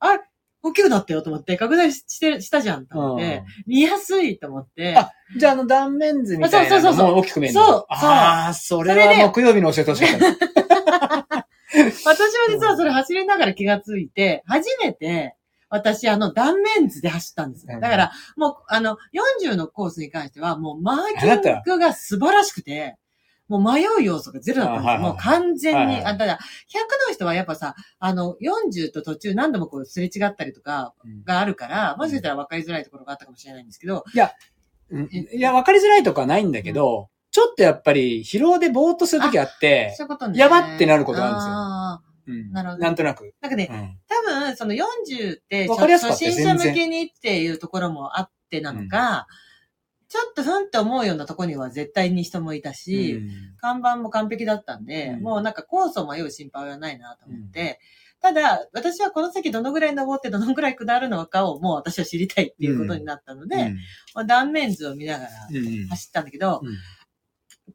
Speaker 1: 大きくなったよと思って、拡大して、したじゃんと思って、見やすいと思って、
Speaker 2: あじゃあ、あの断面図みたいなの
Speaker 1: そうそうそうそう。
Speaker 2: も大きく見えるの？
Speaker 1: そう
Speaker 2: ああ、それは木曜日の教えてほしかった。
Speaker 1: 私は実はそれ走りながら気がついて、初めて、私、あの、断面図で走ったんですよ。だから、もう、あの、40のコースに関しては、もう、マーキングが素晴らしくて、もう迷う要素がゼロだったんですよ。もう完全に。あ、ただ、100の人はやっぱさ、あの、40と途中何度もこうすれ違ったりとかがあるから、もしかしたら分かりづらいところがあったかもしれないんですけど、
Speaker 2: うんいや、わかりづらいとかはないんだけど、ちょっとやっぱり疲労でぼーっとするときあって
Speaker 1: そう、いうことね。
Speaker 2: やばってなることがあるんですよ。
Speaker 1: あ
Speaker 2: うん。
Speaker 1: なるほど。
Speaker 2: なんとなく。
Speaker 1: ーなんかね、
Speaker 2: うん。
Speaker 1: 多分、その40って、初心者向けにっていうところもあってなのか、ちょっとふんって思うようなところには絶対に人もいたし、
Speaker 2: うん。
Speaker 1: 看板も完璧だったんで、
Speaker 2: うん。
Speaker 1: もうなんかコースを迷う心配はないなと思って、ただ、私はこの先どのぐらい登ってどのぐらい下るのかをもう私は知りたいっていうことになったので、
Speaker 2: うん。
Speaker 1: まあ、断面図を見ながら
Speaker 2: うん。
Speaker 1: 走ったんだけど、
Speaker 2: うん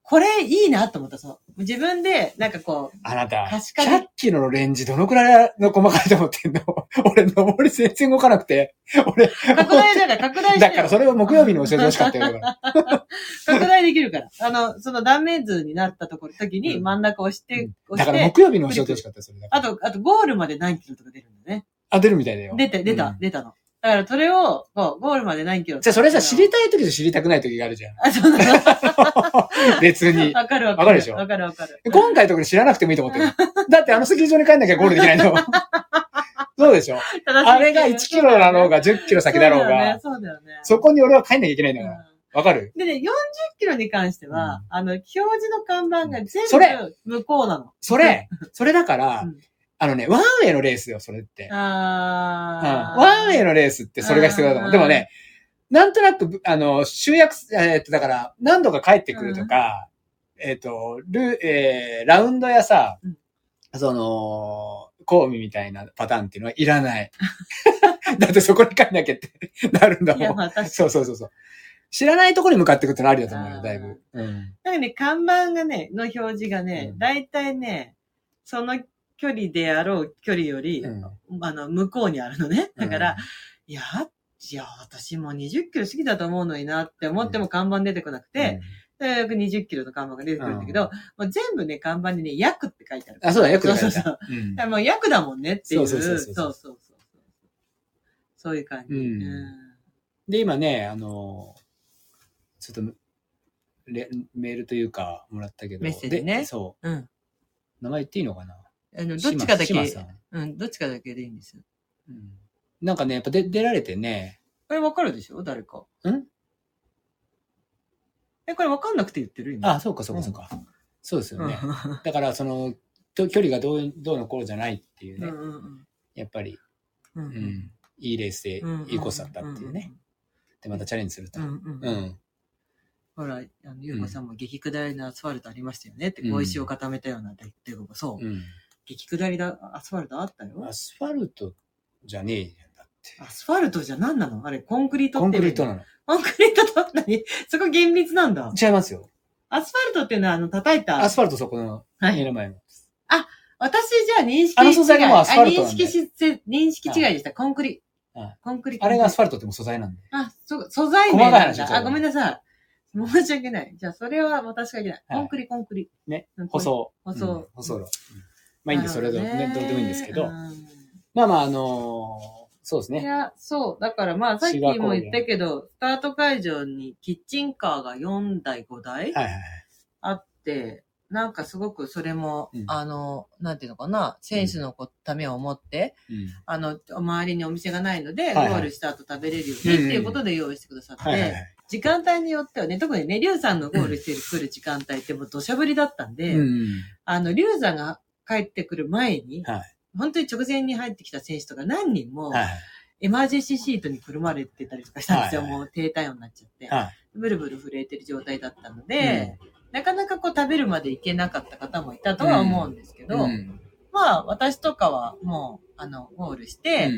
Speaker 1: これいいなと思った、そう。自分で、なんかこう、
Speaker 2: あなた、
Speaker 1: 確かに
Speaker 2: 100キロのレンジどのくらいの細かいと思ってんの？俺、登り全然動かなくて。俺、
Speaker 1: 拡大だから拡大
Speaker 2: だからそれを木曜日に教えてほしかったよ。
Speaker 1: 拡大できるから。あの、その断面図になったところ、時に
Speaker 2: うん
Speaker 1: 真ん中押して、
Speaker 2: うん
Speaker 1: 押して、
Speaker 2: だから木曜日に教えてほしかったよそれ
Speaker 1: あと、あとゴールまで何キロとか出るんだね。
Speaker 2: あ、出るみたいだよ。
Speaker 1: 出て、出た、
Speaker 2: うん
Speaker 1: 出たの。だからそれを、こう、ゴールまで何キロ
Speaker 2: じゃあそれさ、知りたい時と知りたくない時があるじゃん。
Speaker 1: あ、そうなの。
Speaker 2: 別に。
Speaker 1: わかるわかる。
Speaker 2: わかるでしょ？
Speaker 1: わかるわかる。
Speaker 2: 今回のところ知らなくてもいいと思ってる。だってあのスキー場に帰んなきゃゴールできないの。そうでしょ？あれが1キロだろうが10キロ先だろうが、
Speaker 1: そうだよね。
Speaker 2: そこに俺は帰んなきゃいけないんだから。
Speaker 1: うん
Speaker 2: わかる？
Speaker 1: でね、40キロに関しては、あの、表示の看板が全部向こうなの。
Speaker 2: それ、それだから
Speaker 1: うん、
Speaker 2: あのね、ワンウェイのレースよ、それって。うん。ワンウェイのレースってそれが必要だと思う。
Speaker 1: うん
Speaker 2: でもね、なんとなく、あの、集約、えーっと、だから、何度か帰ってくるとか、えーっと、ル、えー、ラウンドやさ
Speaker 1: うん、
Speaker 2: その、コウミみたいなパターンっていうのはいらない。だってそこに帰んなきゃって なるんだもん。そうそうそうそう。知らないところに向かっていくってのありだと思うよ、だいぶ。うん。
Speaker 1: なんかね、看板がね、の表示がね
Speaker 2: う、ん
Speaker 1: だいたいね、その距離であろう距離より、
Speaker 2: うん
Speaker 1: あの、向こうにあるのね。だから、いや、いや、私もう20キロ過ぎたと思うのになって思っても看板出てこなくて、で、20キロの看板が出てくるんだけど、もう全部ね、看板にね、約って書いてある。
Speaker 2: あ、そうだ、よく書いてある
Speaker 1: そうそうそう。もう約だもんねっていう。
Speaker 2: そうそう
Speaker 1: そ
Speaker 2: そううそうう
Speaker 1: そうそうそういう感じ。
Speaker 2: うん
Speaker 1: うん
Speaker 2: で、今ね、あの、ちょっと、レメールというか、もらったけど。
Speaker 1: メッセージね
Speaker 2: でそ
Speaker 1: うん。
Speaker 2: う。名前言っていいのかな？
Speaker 1: あの、どっちかだけ、うん、どっちかだけでいいんですよ。
Speaker 2: うんなんかね、やっぱ出出られてね、
Speaker 1: これわかるでしょ？誰か。
Speaker 2: ん？
Speaker 1: え、これわかんなくて言ってる今。
Speaker 2: あ、そうかそうかそうか。そうですよね。
Speaker 1: う
Speaker 2: だから、その、と距離がどうどうのこうじじゃないっていうんね、
Speaker 1: うんうん
Speaker 2: やっぱり。
Speaker 1: うん。う
Speaker 2: うんん。いいレースで
Speaker 1: うん
Speaker 2: いいコースだったっていうね。。で、またチャレンジすると。
Speaker 1: うん
Speaker 2: う
Speaker 1: うんうん。
Speaker 2: ん。
Speaker 1: ほら、あの、ゆうこさんも激下りのアスファルトありましたよねって、
Speaker 2: うん
Speaker 1: 小石を固めたようなって言ってそう。
Speaker 2: うん。
Speaker 1: 激下りだ、アスファルトあったよ。
Speaker 2: アスファルトじゃねえじゃんだって。
Speaker 1: アスファルトじゃ何なの？あれ、コンクリート
Speaker 2: コン
Speaker 1: って
Speaker 2: クリートなの。
Speaker 1: コンクリートと何？そこ厳密なんだ。
Speaker 2: 違いますよ。
Speaker 1: アスファルトっていうのは、あの、叩いた。
Speaker 2: アスファルトそこの
Speaker 1: はい。
Speaker 2: 目の前の。
Speaker 1: 私じゃあ認識
Speaker 2: あの素材がもうアスファルトなん
Speaker 1: 認識し、認識違いでした。コンクリ
Speaker 2: はい。
Speaker 1: コンクリ。
Speaker 2: あれがアスフ
Speaker 1: ァ
Speaker 2: ァルトってもう素材なんで。
Speaker 1: あ、そう、素材名
Speaker 2: 細かい。話ですよ
Speaker 1: あ、ごめんなさい。申し訳ない。じゃあ、それは私がいけない。
Speaker 2: はい
Speaker 1: コンクリ、コンクリ。
Speaker 2: ね
Speaker 1: うん。
Speaker 2: 舗装。
Speaker 1: 舗装
Speaker 2: うん舗装路。うんまあいいんで、それで、ね、どうでもいいんですけど。
Speaker 1: う
Speaker 2: まあまあ、あのーそうですね。
Speaker 1: んいや、そう。だからまあ、さっきも言ったけど、スタート会場にキッチンカーが4台、5台。あって、なんかすごくそれも、
Speaker 2: うん
Speaker 1: あの、なんていうのかな、選手のためを思って、
Speaker 2: うん。
Speaker 1: あの、周りにお店がないので、ゴールした後食べれるようにっていうことで用意してくださって。時間帯によってはね、特にね、リュウさんのゴールしてる、来る時間帯ってもう土砂降りだったんで、
Speaker 2: うん。
Speaker 1: あの、リュウさんが帰ってくる前に、
Speaker 2: はい。
Speaker 1: 本当に直前に入ってきた選手とか何人も、
Speaker 2: はい。
Speaker 1: エマージェンシーシートにくるまれてたりとかしたんですよ。
Speaker 2: はいはい
Speaker 1: もう低体温になっちゃって。
Speaker 2: はい。
Speaker 1: ブルブル震えてる状態だったので、なかなかこう食べるまでいけなかった方もいたとは思うんですけど、
Speaker 2: うん。
Speaker 1: まあ私とかはもう、あの、ゴールして、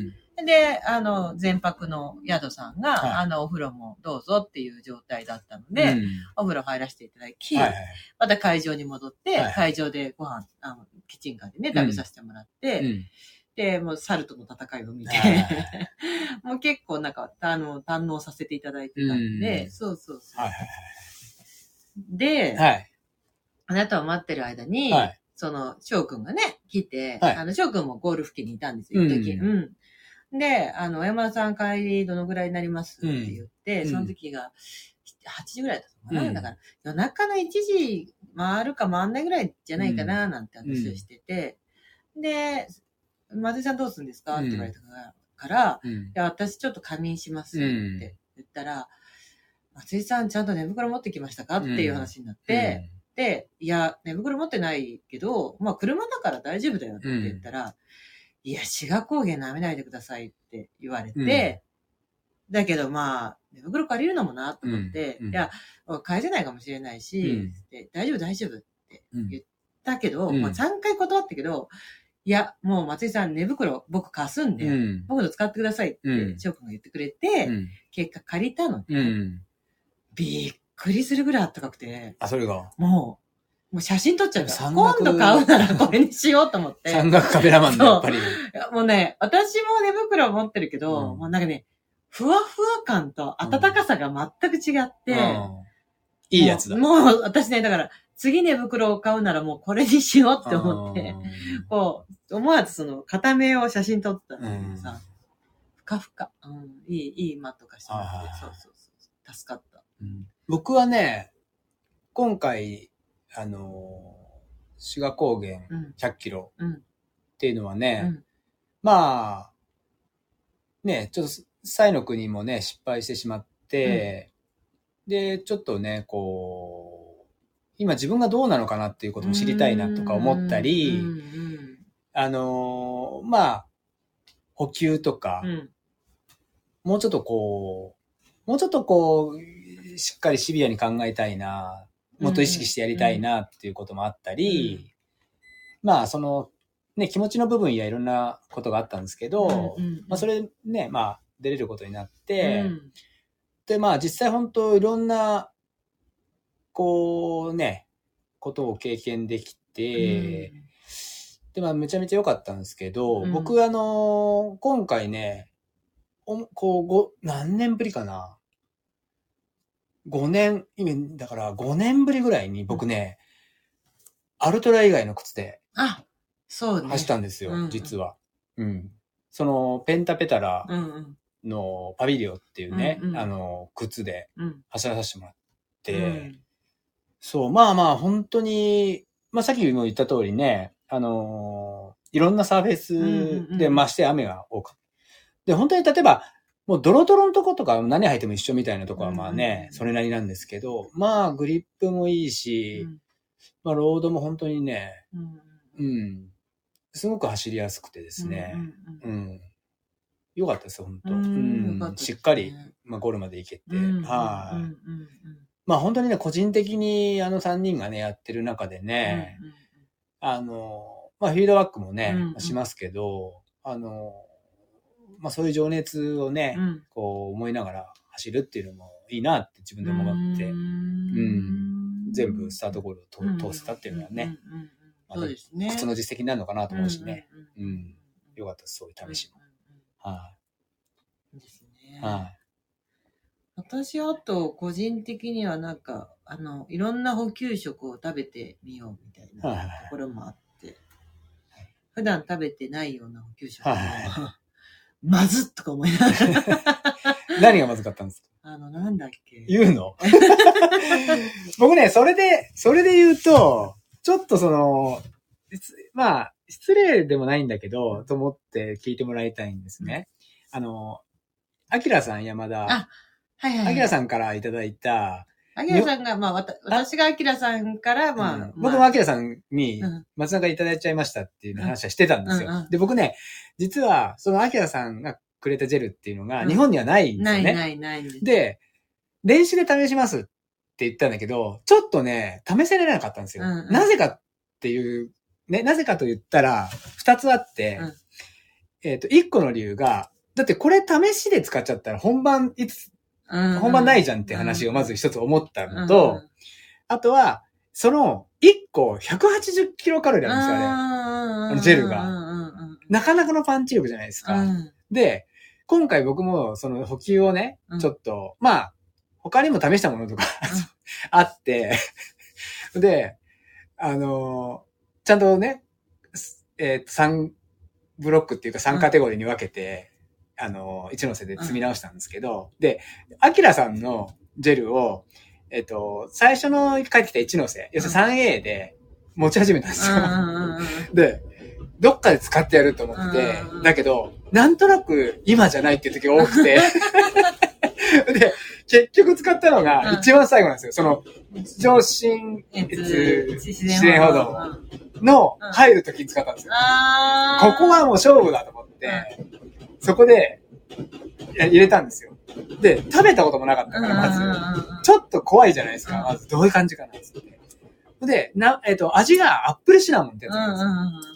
Speaker 1: で、あの、全泊の宿さんが、
Speaker 2: はい
Speaker 1: あの、お風呂もどうぞっていう状態だったので、
Speaker 2: うん
Speaker 1: お風呂入らせていただき、
Speaker 2: はいはい。
Speaker 1: また会場に戻って、
Speaker 2: はいはい
Speaker 1: 会場でご飯、あの、キッチンカーでね、食べさせてもらって、
Speaker 2: うん
Speaker 1: で、もうサルとの戦いを見て、
Speaker 2: はいはい
Speaker 1: もう結構なんか、あの、堪能させていただいてたんで、
Speaker 2: うん
Speaker 1: そうそうそう。
Speaker 2: はいはい
Speaker 1: で、
Speaker 2: はい。
Speaker 1: あなたを待ってる間に、
Speaker 2: はい。
Speaker 1: その、翔くんがね、来て、
Speaker 2: はい
Speaker 1: あの、翔くんもゴール付近にいたんですよ、
Speaker 2: うん
Speaker 1: 一時。うん。で、あの、山田さん帰りどのぐらいになります？って言って、
Speaker 2: うん。
Speaker 1: その時が8時ぐらいだったのかな、
Speaker 2: うん。
Speaker 1: だから、夜中の1時回るか回んないぐらいじゃないかな、なんて話をしてて、で、松井さんどうするんですか？って言われたから、
Speaker 2: うん。
Speaker 1: いや、私ちょっと仮眠しますって言ったら、松井さんちゃんと寝袋持ってきましたか？っていう話になって、で、いや、寝袋持ってないけど、まあ車だから大丈夫だよって言ったら、いや、志賀高原舐めないでくださいって言われて、だけどまあ、寝袋借りるのもなと思って、
Speaker 2: うんうん
Speaker 1: いや、返せないかもしれないし、大丈夫大丈夫って
Speaker 2: うん
Speaker 1: 言ったけど、
Speaker 2: うん
Speaker 1: まあ3回断ったけど、いや、もう松井さん寝袋僕貸すんで、
Speaker 2: うん。
Speaker 1: 僕の使ってくださいって
Speaker 2: う、ん
Speaker 1: 翔くんが言ってくれて、
Speaker 2: うん。
Speaker 1: 結果借りたので、
Speaker 2: うん。
Speaker 1: びっくりするぐらい暖かくて、
Speaker 2: あ、それが？
Speaker 1: もう、もう写真撮っちゃうから、
Speaker 2: 山
Speaker 1: 今
Speaker 2: 岳
Speaker 1: 度買うならこれにしようと思って。
Speaker 2: 山岳カメラマンだ、やっぱり。
Speaker 1: もうね、私も寝袋持ってるけど、
Speaker 2: うん。
Speaker 1: もうなんかね、ふわふわ感と暖かさが全く違って、
Speaker 2: うん。いいやつだ。
Speaker 1: もうもう私ね、だから、次寝袋を買うならもうこれにしようって思って、こう、思わずその、片目を写真撮ったんだけどさ、ふかふか、うん、いい、いいマット貸してもらって、そうそうそう、助かった。
Speaker 2: うん。僕はね、今回、あのー、志賀高原
Speaker 1: うん、
Speaker 2: 100キロ
Speaker 1: うん、
Speaker 2: っていうのはね、
Speaker 1: うん。
Speaker 2: まあ、ね、ちょっと、サイの国もね、失敗してしまって、で、ちょっとね、こう、今自分がどうなのかなっていうことも知りたいなとか思ったり、
Speaker 1: うんうん。
Speaker 2: あのーまあ、補給とか、
Speaker 1: うん。
Speaker 2: もうちょっとこう、もうちょっとこう、しっかりシビアに考えたいな、もっと意識してやりたいなっていうこともあったり、まあ、その、ね、気持ちの部分やいろんなことがあったんですけど、まあ、それね、まあ、出れることになって、
Speaker 1: うん。
Speaker 2: で、まあ、実際本当いろんな、こうね、ことを経験できて、で、まあ、めちゃめちゃ良かったんですけど、
Speaker 1: うん。
Speaker 2: 僕、あのー今回ね、おこう、ご、何年ぶりかな。5年、今、だから5年ぶりぐらいに僕ね、アルトラ以外の靴で
Speaker 1: あ、そうね。
Speaker 2: 走ったんですよ、
Speaker 1: うん
Speaker 2: 実は。うん。その、ペンタペタラ
Speaker 1: うんうん
Speaker 2: のパビリオっていうね、
Speaker 1: うんうん
Speaker 2: あの、靴で
Speaker 1: うん。
Speaker 2: 走らさせてもらって、
Speaker 1: うん
Speaker 2: そう、まあまあ、本当に、まあさっきも言った通りね、あのーいろんなサーフェスで、
Speaker 1: うんうん
Speaker 2: まして雨が多かった。で、本当に例えば、もうドロドロのとことか何履いても一緒みたいなとこはまあね、
Speaker 1: うん。
Speaker 2: それなりなんですけど、まあグリップもいいし、まあロードも本当にね、
Speaker 1: うん。
Speaker 2: うん、すごく走りやすくてですね、
Speaker 1: うん。
Speaker 2: よかったです、本当。
Speaker 1: う
Speaker 2: うん。しっかり、まあ、ゴールまで行けて。
Speaker 1: うん
Speaker 2: はい、まあ本当にね、個人的にあの3人がね、やってる中でね、あの、まあフィードバックもね、しますけど、あの、まあそういう情熱をね、
Speaker 1: うん。
Speaker 2: こう思いながら走るっていうのもいいなって自分でも思って、
Speaker 1: うん。
Speaker 2: 全部スタートゴールを通通せたっていうのはね、
Speaker 1: うんうんうんうん。そうですね。
Speaker 2: 靴の実績になるのかなと思うしね。
Speaker 1: うん
Speaker 2: よかったです、そういう試しも。は
Speaker 1: うんですね。
Speaker 2: い。は
Speaker 1: 私、あと、個人的にはなんか、あの、いろんな補給食を食べてみようみたい
Speaker 2: はいはい
Speaker 1: なところもあって、普段食べてないような補給食を、
Speaker 2: はいは
Speaker 1: まずっとか思いながら、
Speaker 2: い。何がまずかったんですか？
Speaker 1: あの、なんだっけ？
Speaker 2: 言うの？僕ね、それで、それで言うと、ちょっとその、つまあ、失礼でもないんだけど、と思って聞いてもらいたいんですね。あの、アキラさん、山田。
Speaker 1: あはいはい。
Speaker 2: アキラさんからいただいた、
Speaker 1: アキラさんが、まあ、わた私がアキラさんから、まあ、
Speaker 2: うん
Speaker 1: まあ
Speaker 2: 僕もアキラさんに
Speaker 1: うん
Speaker 2: 松中いただいちゃいましたっていう話はしてたんですよ。
Speaker 1: うんうん
Speaker 2: で、僕ね、実は、そのアキラさんがくれたジェルっていうのが
Speaker 1: うん
Speaker 2: 日本にはないんですよね。
Speaker 1: ないないないんです。
Speaker 2: で、電子で試しますって言ったんだけど、ちょっとね、試せられなかったんですよ。
Speaker 1: うんうん
Speaker 2: なぜかっていう、ね、なぜかと言ったら、二つあって、
Speaker 1: うん
Speaker 2: えっ、と、一個の理由が、だってこれ試しで使っちゃったら本番いつ、本番ないじゃんって話をまず一つ思ったのと、あとは、その、一個180キロカロリーなんですよ、あれ。ジェルが。
Speaker 1: が
Speaker 2: なかなかのパンチ力じゃないですか。で、今回僕もその補給をね
Speaker 1: うん、
Speaker 2: ちょっと、まあ、他にも試したものとかあって、で、あのーちゃんとね、すえっ、と、3ブロックっていうか3カテゴリーに分けて、あのー一ノ瀬で積み直したんですけど、で、アキラさんのジェルを、えっ、と、最初の帰ってきた一ノ瀬、要するに 3A で持ち始めたんですよ。で、どっかで使ってやると思って
Speaker 1: うん、
Speaker 2: だけど、なんとなく今じゃないっていう時が多くて、で、結局使ったのが一番最後なんですよ。その、上心越自然歩道の
Speaker 1: うん
Speaker 2: 入る時に使ったんですよ。
Speaker 1: あ
Speaker 2: ここはもう勝負だと思って、そこで入れたんですよ。で、食べたこともなかったから、まず。ちょっと怖いじゃないですか。
Speaker 1: うん
Speaker 2: まずどういう感じかなっつって。で、な、えっ、と、味がアップルシナモンってやつなんですよ。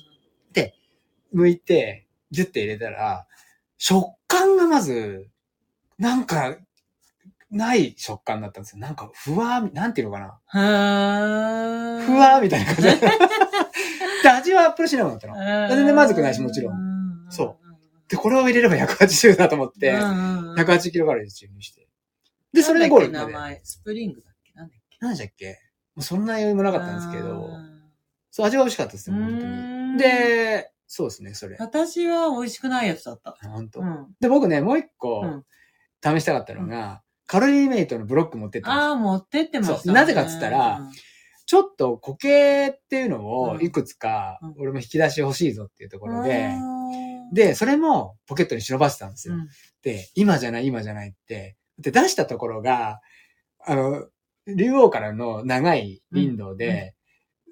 Speaker 2: 剥いて、ジュッて入れたら、食感がまず、なんか、ない食感だったんですよ。なんか、ふわー、なんていうのかな。ふわーみたいな感じで。で、味はアップルシナモンだったの。全然まずくないしもちろ
Speaker 1: ん
Speaker 2: そで、これを入れれば180だと思って、
Speaker 1: うん
Speaker 2: 180キロカロリー注入して。で、それでゴール
Speaker 1: 名前、スプリングだっけ？なんだっけ
Speaker 2: 何でしたっけ？もうそんな余裕もなかったんですけど、
Speaker 1: あ
Speaker 2: そう、味は美味しかったです
Speaker 1: ー
Speaker 2: よ、本当に。で、そうですね、それ。
Speaker 1: 私は美味しくないやつだった。
Speaker 2: 本当、
Speaker 1: うん。
Speaker 2: で、僕ね、もう一個
Speaker 1: うん、
Speaker 2: 試したかったのが、カロリーメイトのブロック持ってったんですよ。
Speaker 1: ああ、持ってってましたね。
Speaker 2: そう。なぜかっつったらちょっと固形っていうのを
Speaker 1: うん。
Speaker 2: いくつか
Speaker 1: うん、
Speaker 2: 俺も引き出し欲しいぞっていうとこ
Speaker 1: うん、
Speaker 2: ろで、
Speaker 1: うん、
Speaker 2: で、それもポケットに忍ばせたんですよ。
Speaker 1: うん。
Speaker 2: で、今じゃない、今じゃないって。で、出したところが、あの、竜王からの長い林道で、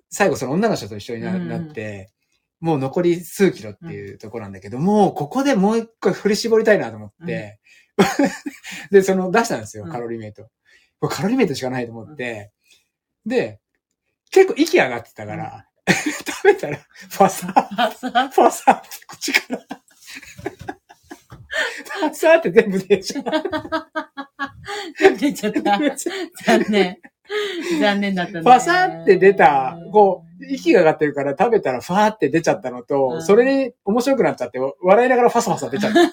Speaker 2: 最後その女の人と一緒になって、もう残り数キロっていうところなんだけど、もうここでもう一回振り絞りたいなと思って、で、その出したんですよ
Speaker 1: う、ん。
Speaker 2: カロリーメイト。これカロリーメイトしかないと思って、で、結構息上がってたから、食べたら、ファサー
Speaker 1: あさ、
Speaker 2: ファサーって口から。ファサーって全部出ちゃう。
Speaker 1: 出ちゃった。残念。残念だったね。
Speaker 2: ファサーって出た、こう、息が上がってるから食べたらファーって出ちゃったの
Speaker 1: う
Speaker 2: と、
Speaker 1: ん
Speaker 2: それに面白くなっちゃって、笑いながらファサファサ出ちゃった。っ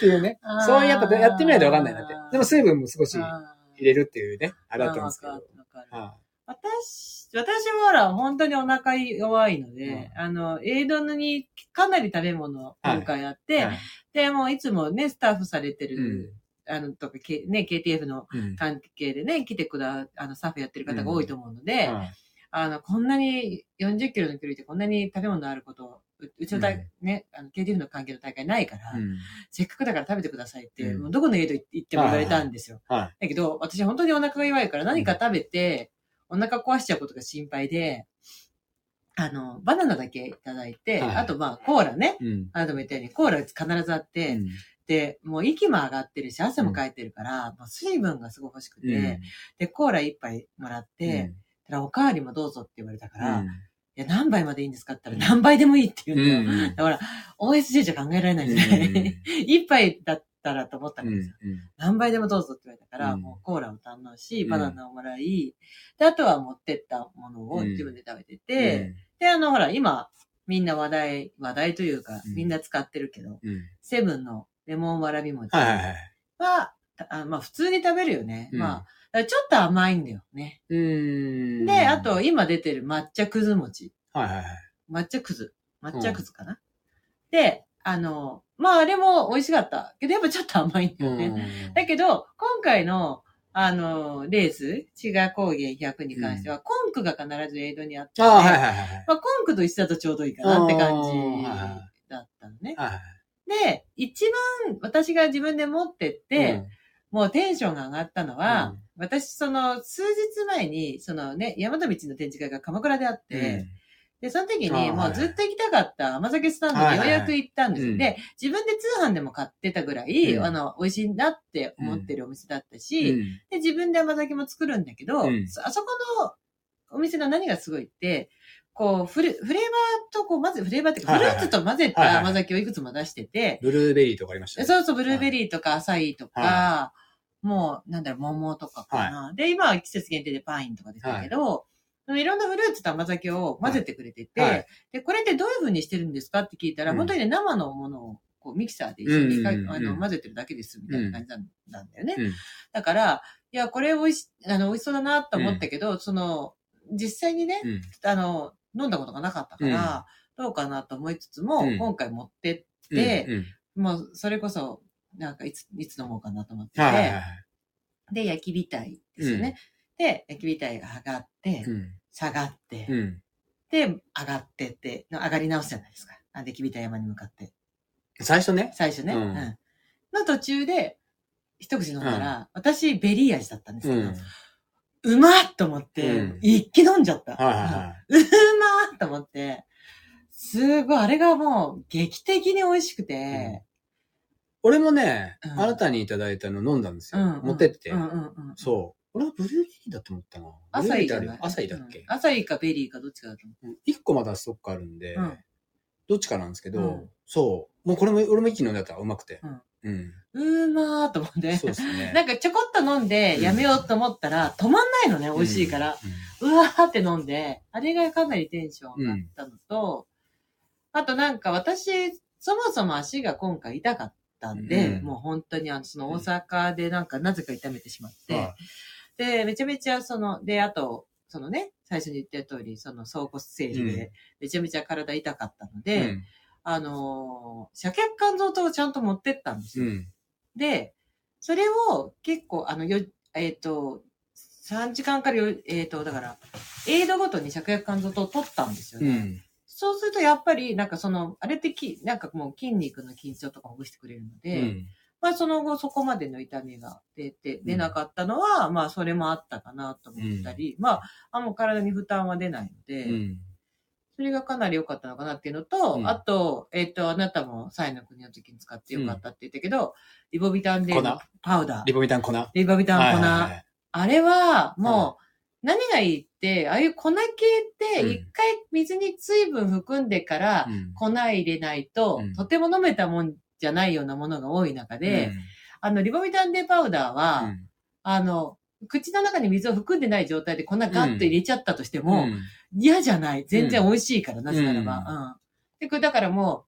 Speaker 2: ていうね
Speaker 1: あー。
Speaker 2: そういうやっぱやってみないとわかんないなって。でも水分も少し入
Speaker 1: あ
Speaker 2: れるっていうね、あ
Speaker 1: ー
Speaker 2: れだったんですけど
Speaker 1: わ。かるわかる
Speaker 2: は
Speaker 1: 私、私はほら、本当にお腹弱いので、あの、エイドにかなり食べ物を今回やって、
Speaker 2: いはい。
Speaker 1: で、もういつもね、スタッフされてる、
Speaker 2: うん。
Speaker 1: あの、とか、K- ね、KTF の
Speaker 2: うん。
Speaker 1: 関係でね、来てくだ、あの、スタッフやってる方が多いと思うので、
Speaker 2: はい。
Speaker 1: あの、こんなに40キロの距離でこんなに食べ物あること、ううちの大、
Speaker 2: うん。
Speaker 1: ね、あの、KTF の関係の大会ないから、
Speaker 2: うん。
Speaker 1: せっかくだから食べてくださいって、
Speaker 2: うん。
Speaker 1: もうどこの家と行っても言われたんですよ。
Speaker 2: は
Speaker 1: だけど、私本当にお腹が弱いから何か食べて、お腹壊しちゃうことが心配で、あの、バナナだけいただいて、
Speaker 2: はい
Speaker 1: あとまあ、コーラね。
Speaker 2: うん。
Speaker 1: あなたも言ったように、コーラ必ずあって、
Speaker 2: うん
Speaker 1: で、もう息も上がってるし、汗もかいてるから、もう水分がすごい欲しくて、
Speaker 2: うん
Speaker 1: で、コーラ一杯もらって、たらおかわりもどうぞって言われたから、いや、何杯までいいんですかって言ったら何杯でもいいって言
Speaker 2: う
Speaker 1: うんだよ。
Speaker 2: ん。
Speaker 1: だから、OSJ じゃ考えられないんですね。一杯だったらと思ったん
Speaker 2: うん
Speaker 1: ですよ。何杯でもどうぞって言われたから、
Speaker 2: うん
Speaker 1: もうコーラを堪能し、
Speaker 2: うん
Speaker 1: バナナをもらい、で、あとは持ってったものを
Speaker 2: うん
Speaker 1: 自分で食べてて、で、あの、ほら、今、みんな話題、話題というか、
Speaker 2: うん
Speaker 1: みんな使ってるけど、
Speaker 2: うん。
Speaker 1: セブンのレモンわらび餅
Speaker 2: はいはいはい。
Speaker 1: は、あまあ普通に食べるよね。
Speaker 2: うん
Speaker 1: まあ、ちょっと甘いんだよね。
Speaker 2: うーん。
Speaker 1: で、あと、今出てる抹茶くず餅。
Speaker 2: はいはいはい。
Speaker 1: 抹茶くず。抹茶くずかな。で、あの、まああれも美味しかった。けどやっぱちょっと甘いんだよね。だけど、今回の、あの、レース、志賀高原100に関しては、コンクが必ずエイドにあって、
Speaker 2: ああ、はいはいはい。
Speaker 1: まあ、コンクと一緒だとちょうどいいかなって感じだったのね。
Speaker 2: はいはい。
Speaker 1: で、一番私が自分で持ってって、もうテンションが上がったのは、
Speaker 2: うん
Speaker 1: 私、その、数日前に、そのね、山田道の展示会が鎌倉であって、で、その時に、もうずっと行きたかった甘酒スタンドにようやく行ったんですで、自分で通販でも買ってたぐらい、
Speaker 2: うん。
Speaker 1: あの、美味しいなって思ってるお店だった
Speaker 2: う
Speaker 1: し、
Speaker 2: ん。
Speaker 1: で、自分で甘酒も作るんだけど、あそこのお店の何がすごいって、こう、フレフレーバーと、こう、まず、フレーバーっていうか、フルーツと混ぜた甘酒をいくつも出してて、
Speaker 2: ブルーベリーとかありましたね。
Speaker 1: そうそう、ブルーベリーとかアサイーとか、
Speaker 2: は
Speaker 1: もう、なんだろう、桃とかかな。で、今は季節限定でパインとかですけど、い、ろんなフルーツと甘酒を混ぜてくれてて、
Speaker 2: はい。はい。
Speaker 1: で、これってどういう風にしてるんですかって聞いたら、
Speaker 2: うん。
Speaker 1: 本当にね、生のものをこうミキサーで一緒にか、
Speaker 2: うんうんうん
Speaker 1: あの混ぜてるだけです、みたいな感じなんだよね。
Speaker 2: うん。
Speaker 1: だから、いや、これ美味し、あの、美味しそうだなと思ったけど、その、実際にね、
Speaker 2: うん。
Speaker 1: あの、飲んだことがなかったから、どうかなと思いつつも、
Speaker 2: うん。
Speaker 1: 今回持ってって、もう、それこそ、なんか、いつ、いつ飲もうかなと思ってて、
Speaker 2: はいはいはい。
Speaker 1: で、焼き火台ですよね。で、焼き火台が上がって、
Speaker 2: うん
Speaker 1: 下がって、
Speaker 2: うん
Speaker 1: で、上がってって、上がり直すじゃないですか。あ、で、焼き火台山に向かって。
Speaker 2: 最初ね？
Speaker 1: 最初ね。
Speaker 2: う
Speaker 1: うんん。の途中で、一口飲んだら、私、ベリー味だったんですけど、
Speaker 2: う
Speaker 1: まっと思って、
Speaker 2: うん
Speaker 1: 一気飲んじゃった。
Speaker 2: はいはいは
Speaker 1: うまっと思って、すごい、あれがもう、劇的に美味しくて、
Speaker 2: 俺もね、
Speaker 1: うん
Speaker 2: あなたにいただいたの飲んだんですよ。持ってって。そう。俺はブルーベリーだと思ったな。
Speaker 1: アサイーじゃない？
Speaker 2: アサイーだっけ？
Speaker 1: うんアサイーかベリーかどっちかだと思う。
Speaker 2: うん一個まだストックあるんで
Speaker 1: うん、
Speaker 2: どっちかなんですけど
Speaker 1: うん、
Speaker 2: そう。もうこれも、俺も一気に飲んだったらうまくて。うん。
Speaker 1: うーまーと思って。
Speaker 2: そうですね。
Speaker 1: なんかちょこっと飲んでやめようと思ったら止まんないのね、美味しいから。うわーって飲んで、あれがかなりテンション上がったのと、あとなんか私、そもそも足が今回痛かったんで、
Speaker 2: うん
Speaker 1: もう本当にあの、その大阪でなんかなぜか痛めてしまって、
Speaker 2: は
Speaker 1: で、めちゃめちゃその、で、あと、そのね、最初に言った通り、その総骨整理
Speaker 2: うん
Speaker 1: で、めちゃめちゃ体痛かったの
Speaker 2: い
Speaker 1: で、
Speaker 2: うん
Speaker 1: あのー、遮却肝臓糖をちゃんと持ってったんですよ。
Speaker 2: うん。
Speaker 1: で、それを結構、あの、よ、えっ、と、3時間からよ、えっ、と、だから、エイドごとに芍薬肝臓糖を取ったんですよね。
Speaker 2: うん。
Speaker 1: そうすると、やっぱり、なんかその、あれってき、なんかもう筋肉の緊張とかほぐしてくれるので、
Speaker 2: うん
Speaker 1: まあその後そこまでの痛みが出て、出なかったのは、まあそれもあったかなと思ったり、まあ、あもう体に負担は出ないので、
Speaker 2: うん。
Speaker 1: それがかなり良かったのかなっていうのと、
Speaker 2: うん。
Speaker 1: あと、えっ、と、あなたもサイの国の時に使って良かったって言ったけど、リボビタン
Speaker 2: 粉？
Speaker 1: パウダー。
Speaker 2: リボビタン粉？は
Speaker 1: リボビタン粉。
Speaker 2: いはいはい。
Speaker 1: あれは、もう、何がいいって、ああいう粉系って、
Speaker 2: うん。
Speaker 1: 一回水に水分含んでから
Speaker 2: うん。
Speaker 1: 粉入れないと、
Speaker 2: うん。
Speaker 1: とても飲めたもんじゃないようなものが多い中で、
Speaker 2: うん
Speaker 1: あの、リボビタン D パウダーは、
Speaker 2: うん
Speaker 1: あの、口の中に水を含んでない状態で粉ガッと入れちゃったとしても、
Speaker 2: うん
Speaker 1: 嫌じゃない。全然美味しいから、なぜならば。うん。で、これだからも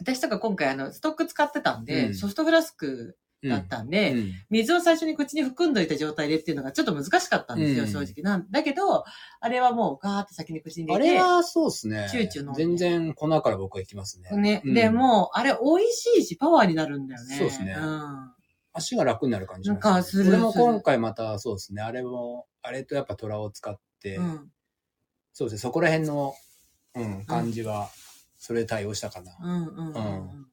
Speaker 1: う、私とか今回あの、ストック使ってたんで、
Speaker 2: うん
Speaker 1: ソフトフラスクだったんで、
Speaker 2: うん
Speaker 1: 水を最初に口に含んどいた状態でっていうのがちょっと難しかったんですよ、
Speaker 2: うん
Speaker 1: 正直。なんだけど、あれはもうガーって先に口に
Speaker 2: あ
Speaker 1: 入れて。
Speaker 2: れはそうですね。
Speaker 1: チューチュー飲んで
Speaker 2: 全然粉から僕は行きますね。
Speaker 1: ね。
Speaker 2: うん
Speaker 1: で、もう、あれ美味しいし、パワーになるんだよね。
Speaker 2: そうですね
Speaker 1: うん。
Speaker 2: 足が楽になる感じします、
Speaker 1: る
Speaker 2: 俺も
Speaker 1: する
Speaker 2: 今回またそうですね。あれも、あれとやっぱ虎を使って、
Speaker 1: うん。
Speaker 2: そうですね。そこら辺の、うん、感じは、それ対応したかな。
Speaker 1: うん。うん。うん。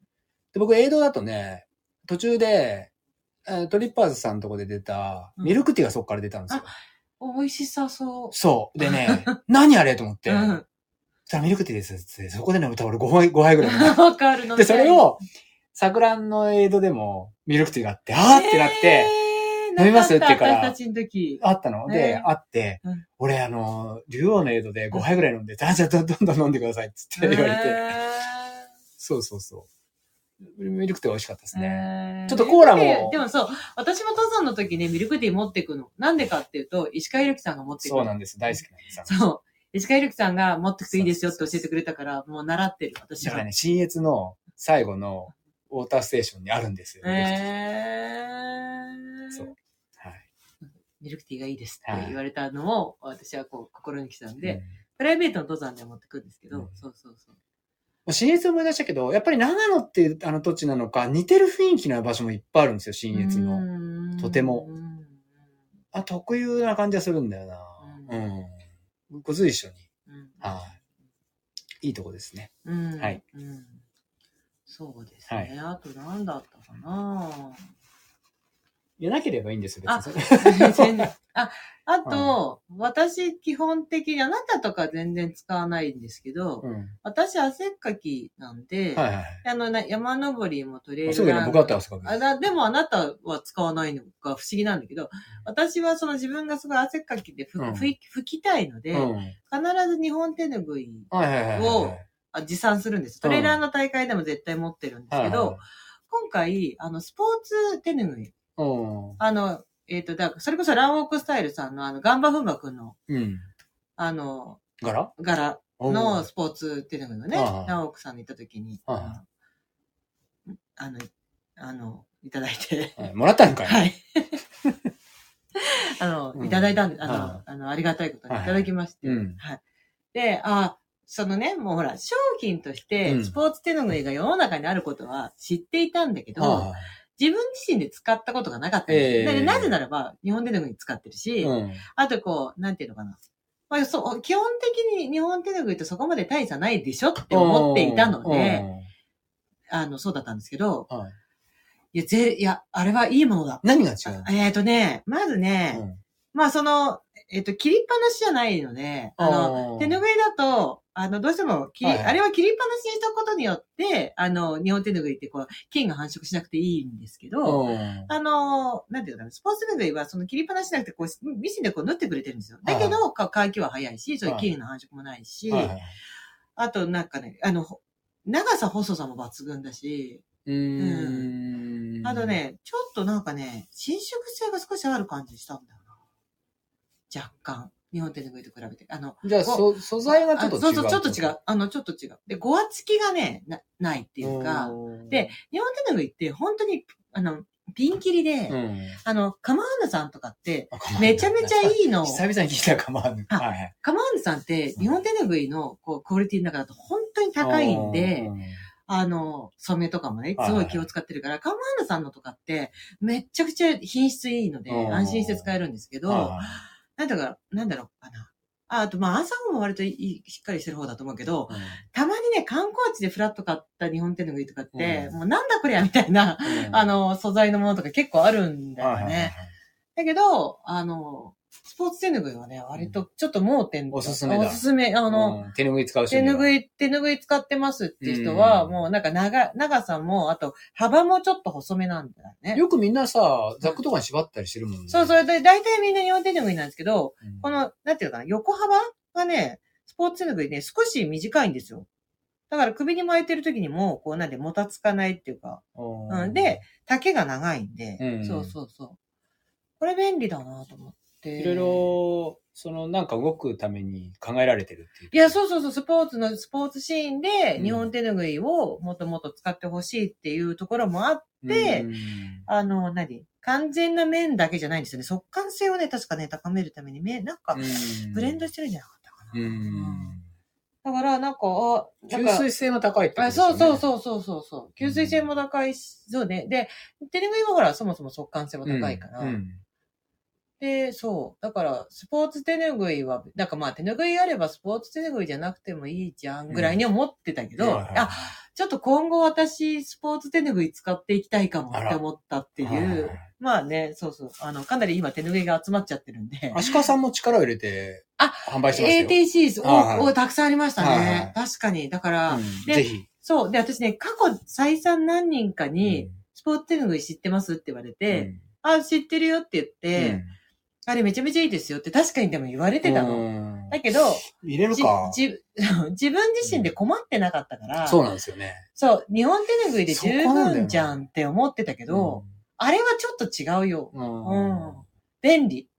Speaker 2: で、僕、映像だとね、途中で、えートリッパーズさんのとこで出た、
Speaker 1: うん
Speaker 2: ミルクティーがそこから出たんですよ。
Speaker 1: 美味しさそう。
Speaker 2: そう。でね、何あれと思って、
Speaker 1: うん。
Speaker 2: たミルクティーですって、そこで飲むと俺5杯、5杯ぐらい。
Speaker 1: わかるの。
Speaker 2: で、それ、を、桜のエイドでもミルクティーがあって、あーってなって、
Speaker 1: えー
Speaker 2: 飲みますって言うから
Speaker 1: 私たちの時。
Speaker 2: あったので、
Speaker 1: えー
Speaker 2: あって、
Speaker 1: うん
Speaker 2: 俺あの、竜王のエイドで5杯ぐらい飲んで、あ、じゃあどんどん飲んでくださいって言われて、
Speaker 1: え
Speaker 2: そうそうそう。ミルクティー美味しかったです
Speaker 1: ー
Speaker 2: ね。
Speaker 1: え
Speaker 2: ちょっとコーラも
Speaker 1: でもそう、私も登山の時ね、ミルクティー持ってくの。なんでかっていうと、石川ゆるきさんが持ってく
Speaker 2: そうなんです。大好きなんです。
Speaker 1: そう。石川ゆるきさんが持ってくといいですよって教えてくれたから、もう習ってる、私は。
Speaker 2: だからね、新越の最後のウォーターステーションにあるんですよ。ミルクティー
Speaker 1: えー、
Speaker 2: そうはい。
Speaker 1: ミルクティーがいいですって言われたのを、私はこう、心に来たんで、
Speaker 2: うん
Speaker 1: プライベートの登山で持ってくんですけど、
Speaker 2: うん
Speaker 1: そうそうそう。
Speaker 2: 新越思い出したけど、やっぱり長野っていうあの土地なのか、似てる雰囲気の場所もいっぱいあるんですよ、新越の。
Speaker 1: の
Speaker 2: とてもあ、特有な感じがするんだよな。うん。ご随所に。
Speaker 1: うん。
Speaker 2: はい。いいとこですね。
Speaker 1: うん。
Speaker 2: はい。
Speaker 1: うん。そうですね。あと何だったかな
Speaker 2: いや、なければいいんですよ、
Speaker 1: あ
Speaker 2: 別に。
Speaker 1: 全然 あ、あと、私基本的にあなたとか全然使わないんですけど、
Speaker 2: うん。
Speaker 1: 私汗っかきなんで、
Speaker 2: はいはい
Speaker 1: あのな山登りもトレイ
Speaker 2: はい。そうだね、僕だったらすごく。
Speaker 1: あだでもあなたは使わないのが不思議なんだけど、私はその自分がすごい汗っかきでふ、
Speaker 2: うん
Speaker 1: ふい拭きたいので、
Speaker 2: うん。
Speaker 1: 必ず日本手ぬぐい。をあ持参するんです。トレーラーの大会でも絶対持ってるんですけど、今回、あの、スポーツ手ぬぐい、
Speaker 2: うん。
Speaker 1: あの、えっ、と、だからそれこそランウォークスタイルさんのあの、ガンバフンバ君の、
Speaker 2: うん。
Speaker 1: あの、
Speaker 2: 柄？
Speaker 1: 柄のスポーツ手ぬぐいをね、
Speaker 2: ああ
Speaker 1: ランウォークさんに行った時に、
Speaker 2: あ
Speaker 1: あの、あの、いただいて、
Speaker 2: はい。もらったんかい？
Speaker 1: はい。あの、
Speaker 2: うん。
Speaker 1: いただいたんで、あ
Speaker 2: あ
Speaker 1: の、あの、ありがたいことにい
Speaker 2: はい。
Speaker 1: ただきまして、
Speaker 2: うん。
Speaker 1: はい。で、あ、そのね、もうほら、商品とし
Speaker 2: う
Speaker 1: て、
Speaker 2: ん。
Speaker 1: スポーツ手ぬぐいが世の中にあることは知っていたんだけど、
Speaker 2: は
Speaker 1: 自分自身で使ったことがなかったんですよ。
Speaker 2: ええ
Speaker 1: でなぜならば、日本手ぬぐい使ってるし、
Speaker 2: いうん。
Speaker 1: あとこう、なんていうのかな。まあ、そう、基本的に日本手ぬぐいとそこまで大差ないでしょって思っていたので、あの、そうだったんですけど、
Speaker 2: い。
Speaker 1: いや、ぜ、いや、あれはいいものだ。
Speaker 2: 何が違うの？
Speaker 1: えっ、とね、まずね、
Speaker 2: うん
Speaker 1: まあその、えっ、と、切りっぱなしじゃないので、あの、手ぬぐいだと、あの、どうしても切り、
Speaker 2: はいはい
Speaker 1: あれは切りっぱなしにしたことによって、あの、日本手ぬぐいってこう、菌が繁殖しなくていいんですけど、
Speaker 2: うん
Speaker 1: あの、なんていうのかな、スポーツ手ぬぐいはその切りっぱなしじゃなくて、こう、ミシンでこう縫ってくれてるんですよ。だけど、か乾きは早いし、そういう菌の繁殖もないし、
Speaker 2: はいはい
Speaker 1: あとなんかね、あの、ほ長さ細さも抜群だし、
Speaker 2: うーん。
Speaker 1: あと。ね、ちょっとなんかね、伸縮性が少しある感じしたんだ。若干。日本手ぬぐいと比べて。あの、
Speaker 2: じゃあ、そ、素材がちょっと違う。
Speaker 1: あそうそう、ちょっと違う。あの、ちょっと違う。で、ごわつきがね、な、ないっていうか、
Speaker 2: うん
Speaker 1: で、日本手ぬぐいって本当に、あの、ピンキリで、
Speaker 2: うん。
Speaker 1: あの、カマーヌさんとかって、めちゃめちゃいいの。
Speaker 2: 久々に聞いたかまわぬ。
Speaker 1: あ
Speaker 2: はいはい。
Speaker 1: カマーヌさんって、日本手ぬぐいの、こう、クオリティの中だと本当に高いんで、
Speaker 2: うん、
Speaker 1: あの、染めとかもね、
Speaker 2: はい
Speaker 1: すごい気を使ってるから、カマーヌさんのとかって、めっちゃくちゃ品質いいので、
Speaker 2: うん
Speaker 1: 安心して使えるんですけど、
Speaker 2: はい
Speaker 1: なんだか、なんだろうかな。ああと、まあ、朝も割といいしっかりしてる方だと思うけど、
Speaker 2: はい
Speaker 1: たまにね、観光地でフラッと買った日本手ぬぐいとかって、
Speaker 2: うん
Speaker 1: もうなんだこりゃみたいな、
Speaker 2: うん
Speaker 1: あの、素材のものとか結構あるんだよね。
Speaker 2: はいはいはい
Speaker 1: だけど、あの、スポーツ手ぬぐいはね、割とちょっと盲点、
Speaker 2: おすすめだ
Speaker 1: おすすめ。あの、
Speaker 2: うん手ぬぐい使う人い。
Speaker 1: 手ぬぐい、手ぬぐい使ってますっていう人は、
Speaker 2: うん
Speaker 1: もうなんか長、長さも、あと幅もちょっと細めなんだよね。
Speaker 2: よくみんなさ、ザックとかに縛ったりしてるもんね。
Speaker 1: そう、それで、大体みんな日本手ぬぐいなんですけど、
Speaker 2: うん
Speaker 1: この、なんていうのかな、横幅がね、スポーツ手ぬぐいね、少し短いんですよ。だから首に巻いてる時にも、こうなんでもたつかないっていうか、うんで、丈が長いんで、
Speaker 2: うん
Speaker 1: そうそうそう。これ便利だなと思って。
Speaker 2: いろいろ、その、なんか動くために考えられてるっていう。
Speaker 1: いや、そうそうそう、スポーツの、スポーツシーンで
Speaker 2: うん
Speaker 1: 日本手ぬぐいをもっともっと使ってほしいっていうところもあっで
Speaker 2: うん
Speaker 1: あの、何？完全な面だけじゃないんですよね。速乾性をね、確かね、高めるために、めなんか、ブレンドしてるんじゃなかったかな。
Speaker 2: うん。
Speaker 1: だから、なんか、あ、なんか
Speaker 2: 吸水性も高いってこと
Speaker 1: あ
Speaker 2: ですよね。
Speaker 1: そうそうそうそうそうそう。吸水性も高いし、そうね。で、手ぬぐいはほら、そもそも速乾性も高いから。
Speaker 2: うん
Speaker 1: で、そう。だから、スポーツ手ぬぐいは、なんかまあ手ぬぐいあればスポーツ手ぬぐいじゃなくてもいいじゃんぐらいに思ってたけど、
Speaker 2: はいはい
Speaker 1: あ、ちょっと今後私スポーツ手ぬぐい使っていきたいかもって思ったってい
Speaker 2: うはい
Speaker 1: まあね、そうそう。あの、かなり今手拭いが集まっちゃってるんで。
Speaker 2: 足利さんも力を入れて、
Speaker 1: あ
Speaker 2: 販売してますよ。
Speaker 1: ATC、お、お、たくさんありましたね。
Speaker 2: はいはい
Speaker 1: 確かに。だから、
Speaker 2: うん
Speaker 1: で
Speaker 2: ぜひ。
Speaker 1: そう。で、私ね、過去再三何人かに、
Speaker 2: うん
Speaker 1: スポーツ手拭い知ってますって言われて、
Speaker 2: うん
Speaker 1: あ、知ってるよって言って、あれめちゃめちゃいいですよって確かにでも言われてたの。
Speaker 2: うん
Speaker 1: だけど、じ
Speaker 2: 入れるか。
Speaker 1: じ 自分自身で困ってなかったから、
Speaker 2: そうなんですよね。
Speaker 1: そう、日本手拭いで十分じゃんって思ってたけど、あれはちょっと違うよ。
Speaker 2: うん、
Speaker 1: う
Speaker 2: うん
Speaker 1: ん。便利。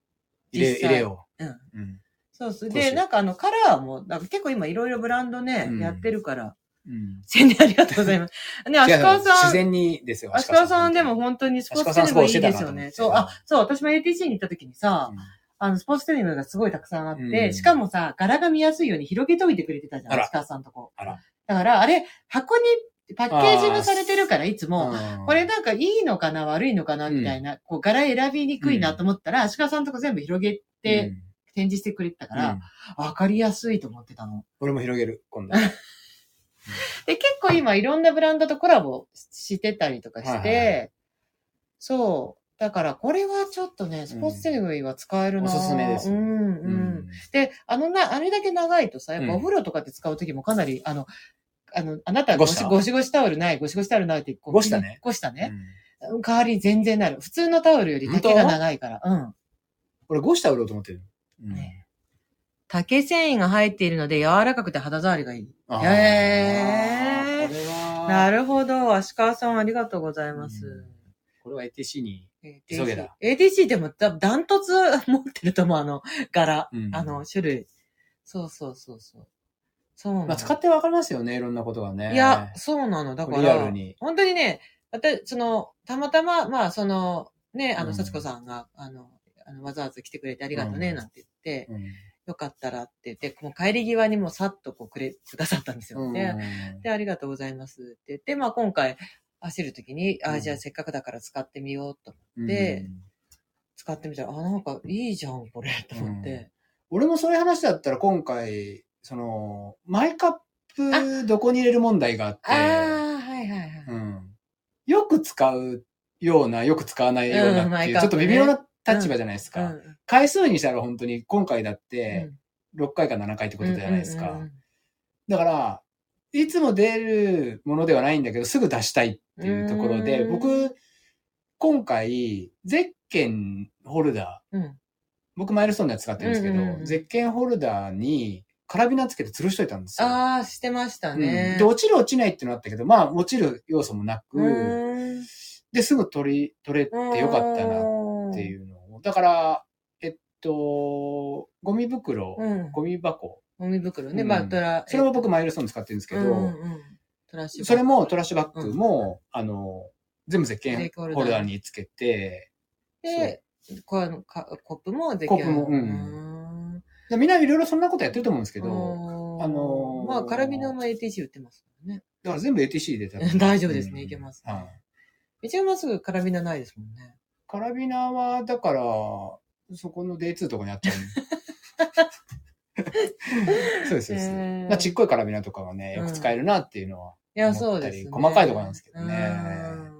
Speaker 2: 入れ、
Speaker 1: 実際
Speaker 2: 入れよ
Speaker 1: うん。
Speaker 2: う。うん。
Speaker 1: そうそう。で、なんかあのカラーも、なんか結構今いろいろブランドね、
Speaker 2: うん
Speaker 1: やってるから、
Speaker 2: うん。
Speaker 1: 宣伝ありがとうございます。ね、足利
Speaker 2: 違う自
Speaker 1: さん、
Speaker 2: 然にですよ。
Speaker 1: 足利さんでも本当にスポーツテレビいいですよね。そう、あ、そう、私も ATC に行った時にさ、あの、スポーツテレビがすごいたくさんあって、
Speaker 2: うん
Speaker 1: しかもさ、柄が見やすいように広げといてくれてたじゃん、足利さんとこ。
Speaker 2: あら
Speaker 1: だから、あれ、箱にパッケージングされてるから、いつも、
Speaker 2: うん
Speaker 1: これなんかいいのかな、悪いのかな、みたいな、こう、柄選びにくいなと思ったら、足利さんとこ全部広げて
Speaker 2: うん
Speaker 1: 展示してくれてたから、
Speaker 2: うん
Speaker 1: わかりやすいと思ってたの。
Speaker 2: 俺も広げる、今度。
Speaker 1: で、結構今いろんなブランドとコラボしてたりとかして、
Speaker 2: はいはいは
Speaker 1: そう。だからこれはちょっとね、スポーツテレビは使えるな、
Speaker 2: おすすめです
Speaker 1: うん、うん。
Speaker 2: うん
Speaker 1: で、あのな、あれだけ長いとさ、やっぱ
Speaker 2: うん
Speaker 1: お風呂とかって使うときもかなり、あの、あの、あなたゴシ
Speaker 2: ゴシタ
Speaker 1: ゴシタオルない、ゴシゴシタオルないって、
Speaker 2: ゴシタね。
Speaker 1: ゴシタね。
Speaker 2: うん
Speaker 1: 代わりに全然なる。普通のタオルより丈が長いから。うん。
Speaker 2: 俺、ゴシタ売ろうと思ってる。うん
Speaker 1: ね竹繊維が入っているので柔らかくて肌触りがいい。
Speaker 2: あー
Speaker 1: へーなるほど。足川さんありがとうございます。
Speaker 2: うんこれは ATC に、急げだ
Speaker 1: ATC でもだダントツ持ってると思う、あの、柄、
Speaker 2: うん
Speaker 1: あの、種類。そうそうそうそう。そう。
Speaker 2: まあ、使ってわかりますよね、いろんなことがね。
Speaker 1: いや、そうなの。だか
Speaker 2: リアル
Speaker 1: ら
Speaker 2: に、
Speaker 1: 本当にね、私、その、たまたま、まあ、その、ね、あの、
Speaker 2: うん
Speaker 1: 幸子さんが、あの、あのわざわざ来てくれてありがとうね、
Speaker 2: うん
Speaker 1: なんて言って、
Speaker 2: うん。
Speaker 1: よかったらって言って、もう帰り際にもさっとこうくれ、くださったんですよ。
Speaker 2: うん
Speaker 1: で、で、ありがとうございますって言って、まあ今回走るときに、あ
Speaker 2: うん
Speaker 1: あ、じゃあせっかくだから使ってみようと。
Speaker 2: うん
Speaker 1: で使ってみたら、あ、なんかいいじゃん、これ、と思って。
Speaker 2: 俺もそういう話だったら今回、その、マイカップどこに入れる問題があって、
Speaker 1: ああ、はいはいはい。
Speaker 2: うん、よく使うような、よく使わないようなっていう、
Speaker 1: うんね
Speaker 2: ちょっと微妙な立場じゃないですか。
Speaker 1: うん
Speaker 2: 回数にしたら本当に今回だっ
Speaker 1: う
Speaker 2: て
Speaker 1: ん
Speaker 2: 6回か7回ってことじゃないですか。だから、いつも出るものではないんだけど、すぐ出したいっていうところで、
Speaker 1: うん
Speaker 2: 僕、今回、ゼッケンホルダー、
Speaker 1: うん
Speaker 2: 僕マイルストーンのやつ使ってるんですけど、ゼッケンホルダーにカラビナつけて吊るしといたんですよ。
Speaker 1: ああ、してました
Speaker 2: うん
Speaker 1: ね。
Speaker 2: で、落ちる落ちないってのあったけど、まあ、落ちる要素もなく、で、すぐ取り、取れてよかったなっていう。だから、えっと、ゴミ袋、
Speaker 1: うん。
Speaker 2: ゴミ箱。
Speaker 1: ゴミ袋ね。
Speaker 2: うん。
Speaker 1: まあ、トラ、
Speaker 2: それも僕マイルストーン使ってるんですけど、
Speaker 1: うんうんうん。トラッシュバッグ
Speaker 2: それもトラッシュバッグも、あの、全部石鹸
Speaker 1: ホルダー。
Speaker 2: につけて、
Speaker 1: で、コップもで
Speaker 2: コップもうん。
Speaker 1: ん。
Speaker 2: でみんないろいろそんなことやってると思うんですけど、
Speaker 1: あ
Speaker 2: あのー
Speaker 1: まあ、カラビナも ATC 売ってますからね。
Speaker 2: だから全部 ATC で
Speaker 1: 大丈夫ですね
Speaker 2: うん。
Speaker 1: いけます
Speaker 2: はい。
Speaker 1: 一番すぐカラビナないですもんね。
Speaker 2: カラビナは、だから、そこの D2 とかにあったの そうです、そうです。
Speaker 1: へー
Speaker 2: まあちっこいカラビナとかはね、よく使えるなっていうのは。
Speaker 1: いや、そうです、ね。
Speaker 2: 細かいところなんですけどね
Speaker 1: うん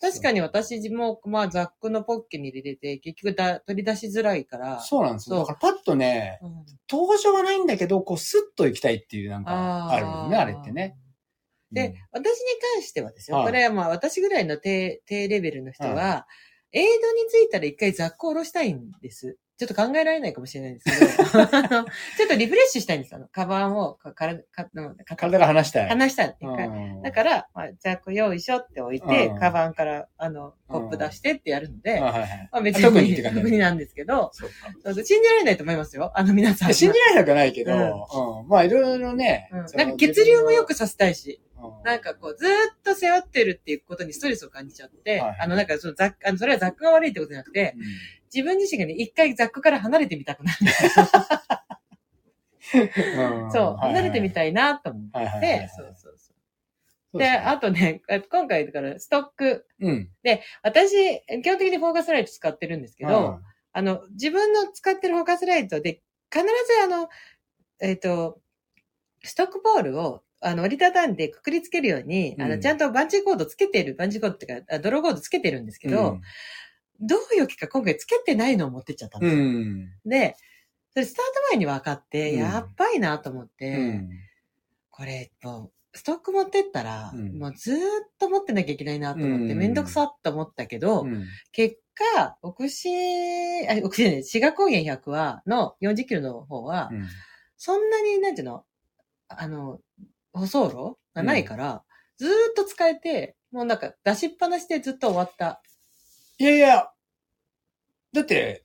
Speaker 1: 確かに私も、まあ、ザックのポッケに入れて、結局だ取り出しづらいから。
Speaker 2: そうなんですよ。
Speaker 1: そう
Speaker 2: だからパッとね、
Speaker 1: うん
Speaker 2: 登場はないんだけど、こうスッと行きたいっていうなんかあるもんね、あれってね。。
Speaker 1: で、私に関してはですよ、
Speaker 2: はい
Speaker 1: これはまあ私ぐらいの低、低レベルの人は、エイドについたら一回ザックを下ろしたいんです。ちょっと考えられないかもしれないんですけど、ちょっとリフレッシュしたいんですよ。あのカバンをか、から、か、か
Speaker 2: 体が離したい。
Speaker 1: 離したい。だから、まあ、ザック用意しょって置いて、
Speaker 2: うん
Speaker 1: カバンから、あの、コップ出してってやるので、まあ別に
Speaker 2: 特に
Speaker 1: 特になんですけど、信じられないと思いますよ。あの皆さん。
Speaker 2: 信じられなくはないけど、うんまあいろいろね。
Speaker 1: なんか血流も良くさせたいし、
Speaker 2: うん
Speaker 1: なんかこう、ずーっと背負ってるっていうことにストレスを感じちゃって、
Speaker 2: はい
Speaker 1: あの、なんかそのザック、あの、それはザックが悪いってことじゃなくて、自分自身がね、一回ザックから離れてみたくなる。
Speaker 2: うん
Speaker 1: そう、離れてみ
Speaker 2: い
Speaker 1: たいなと思って、
Speaker 2: はいはいはいはい
Speaker 1: そうそうそう。で、あとね、今回だからストック。
Speaker 2: うん。
Speaker 1: 私、基本的にフォーカスライト使ってるんですけど、あの、自分の使ってるフォーカスライトで、必ずあの、えっ、と、ストックボールを、あの、折りたたんでくくりつけるように、あの、
Speaker 2: うん
Speaker 1: ちゃんとバンジーコードつけてる、バンジーコードっていうか、あドローコードつけてるんですけど、どういうわけか今回つけてないのを持ってっちゃったんで
Speaker 2: う
Speaker 1: すよ。
Speaker 2: ん。
Speaker 1: で、それスタート前に分かって、
Speaker 2: うん。
Speaker 1: やっばいなと思って、
Speaker 2: うん。
Speaker 1: これ、もう、ストック持ってったら、
Speaker 2: うん。
Speaker 1: もうずーっと持ってなきゃいけないなと思って、
Speaker 2: うん。
Speaker 1: めんどくさって思ったけど、
Speaker 2: うん。
Speaker 1: 結果、奥志、あ、奥志じゃない、志賀高原100は、の40キロの方は、
Speaker 2: うん。
Speaker 1: そんなに、なんていうのあの、舗装路がないから、ずーっと使えて、もうなんか出しっぱなしでずっと終わった。
Speaker 2: いやいや、だって、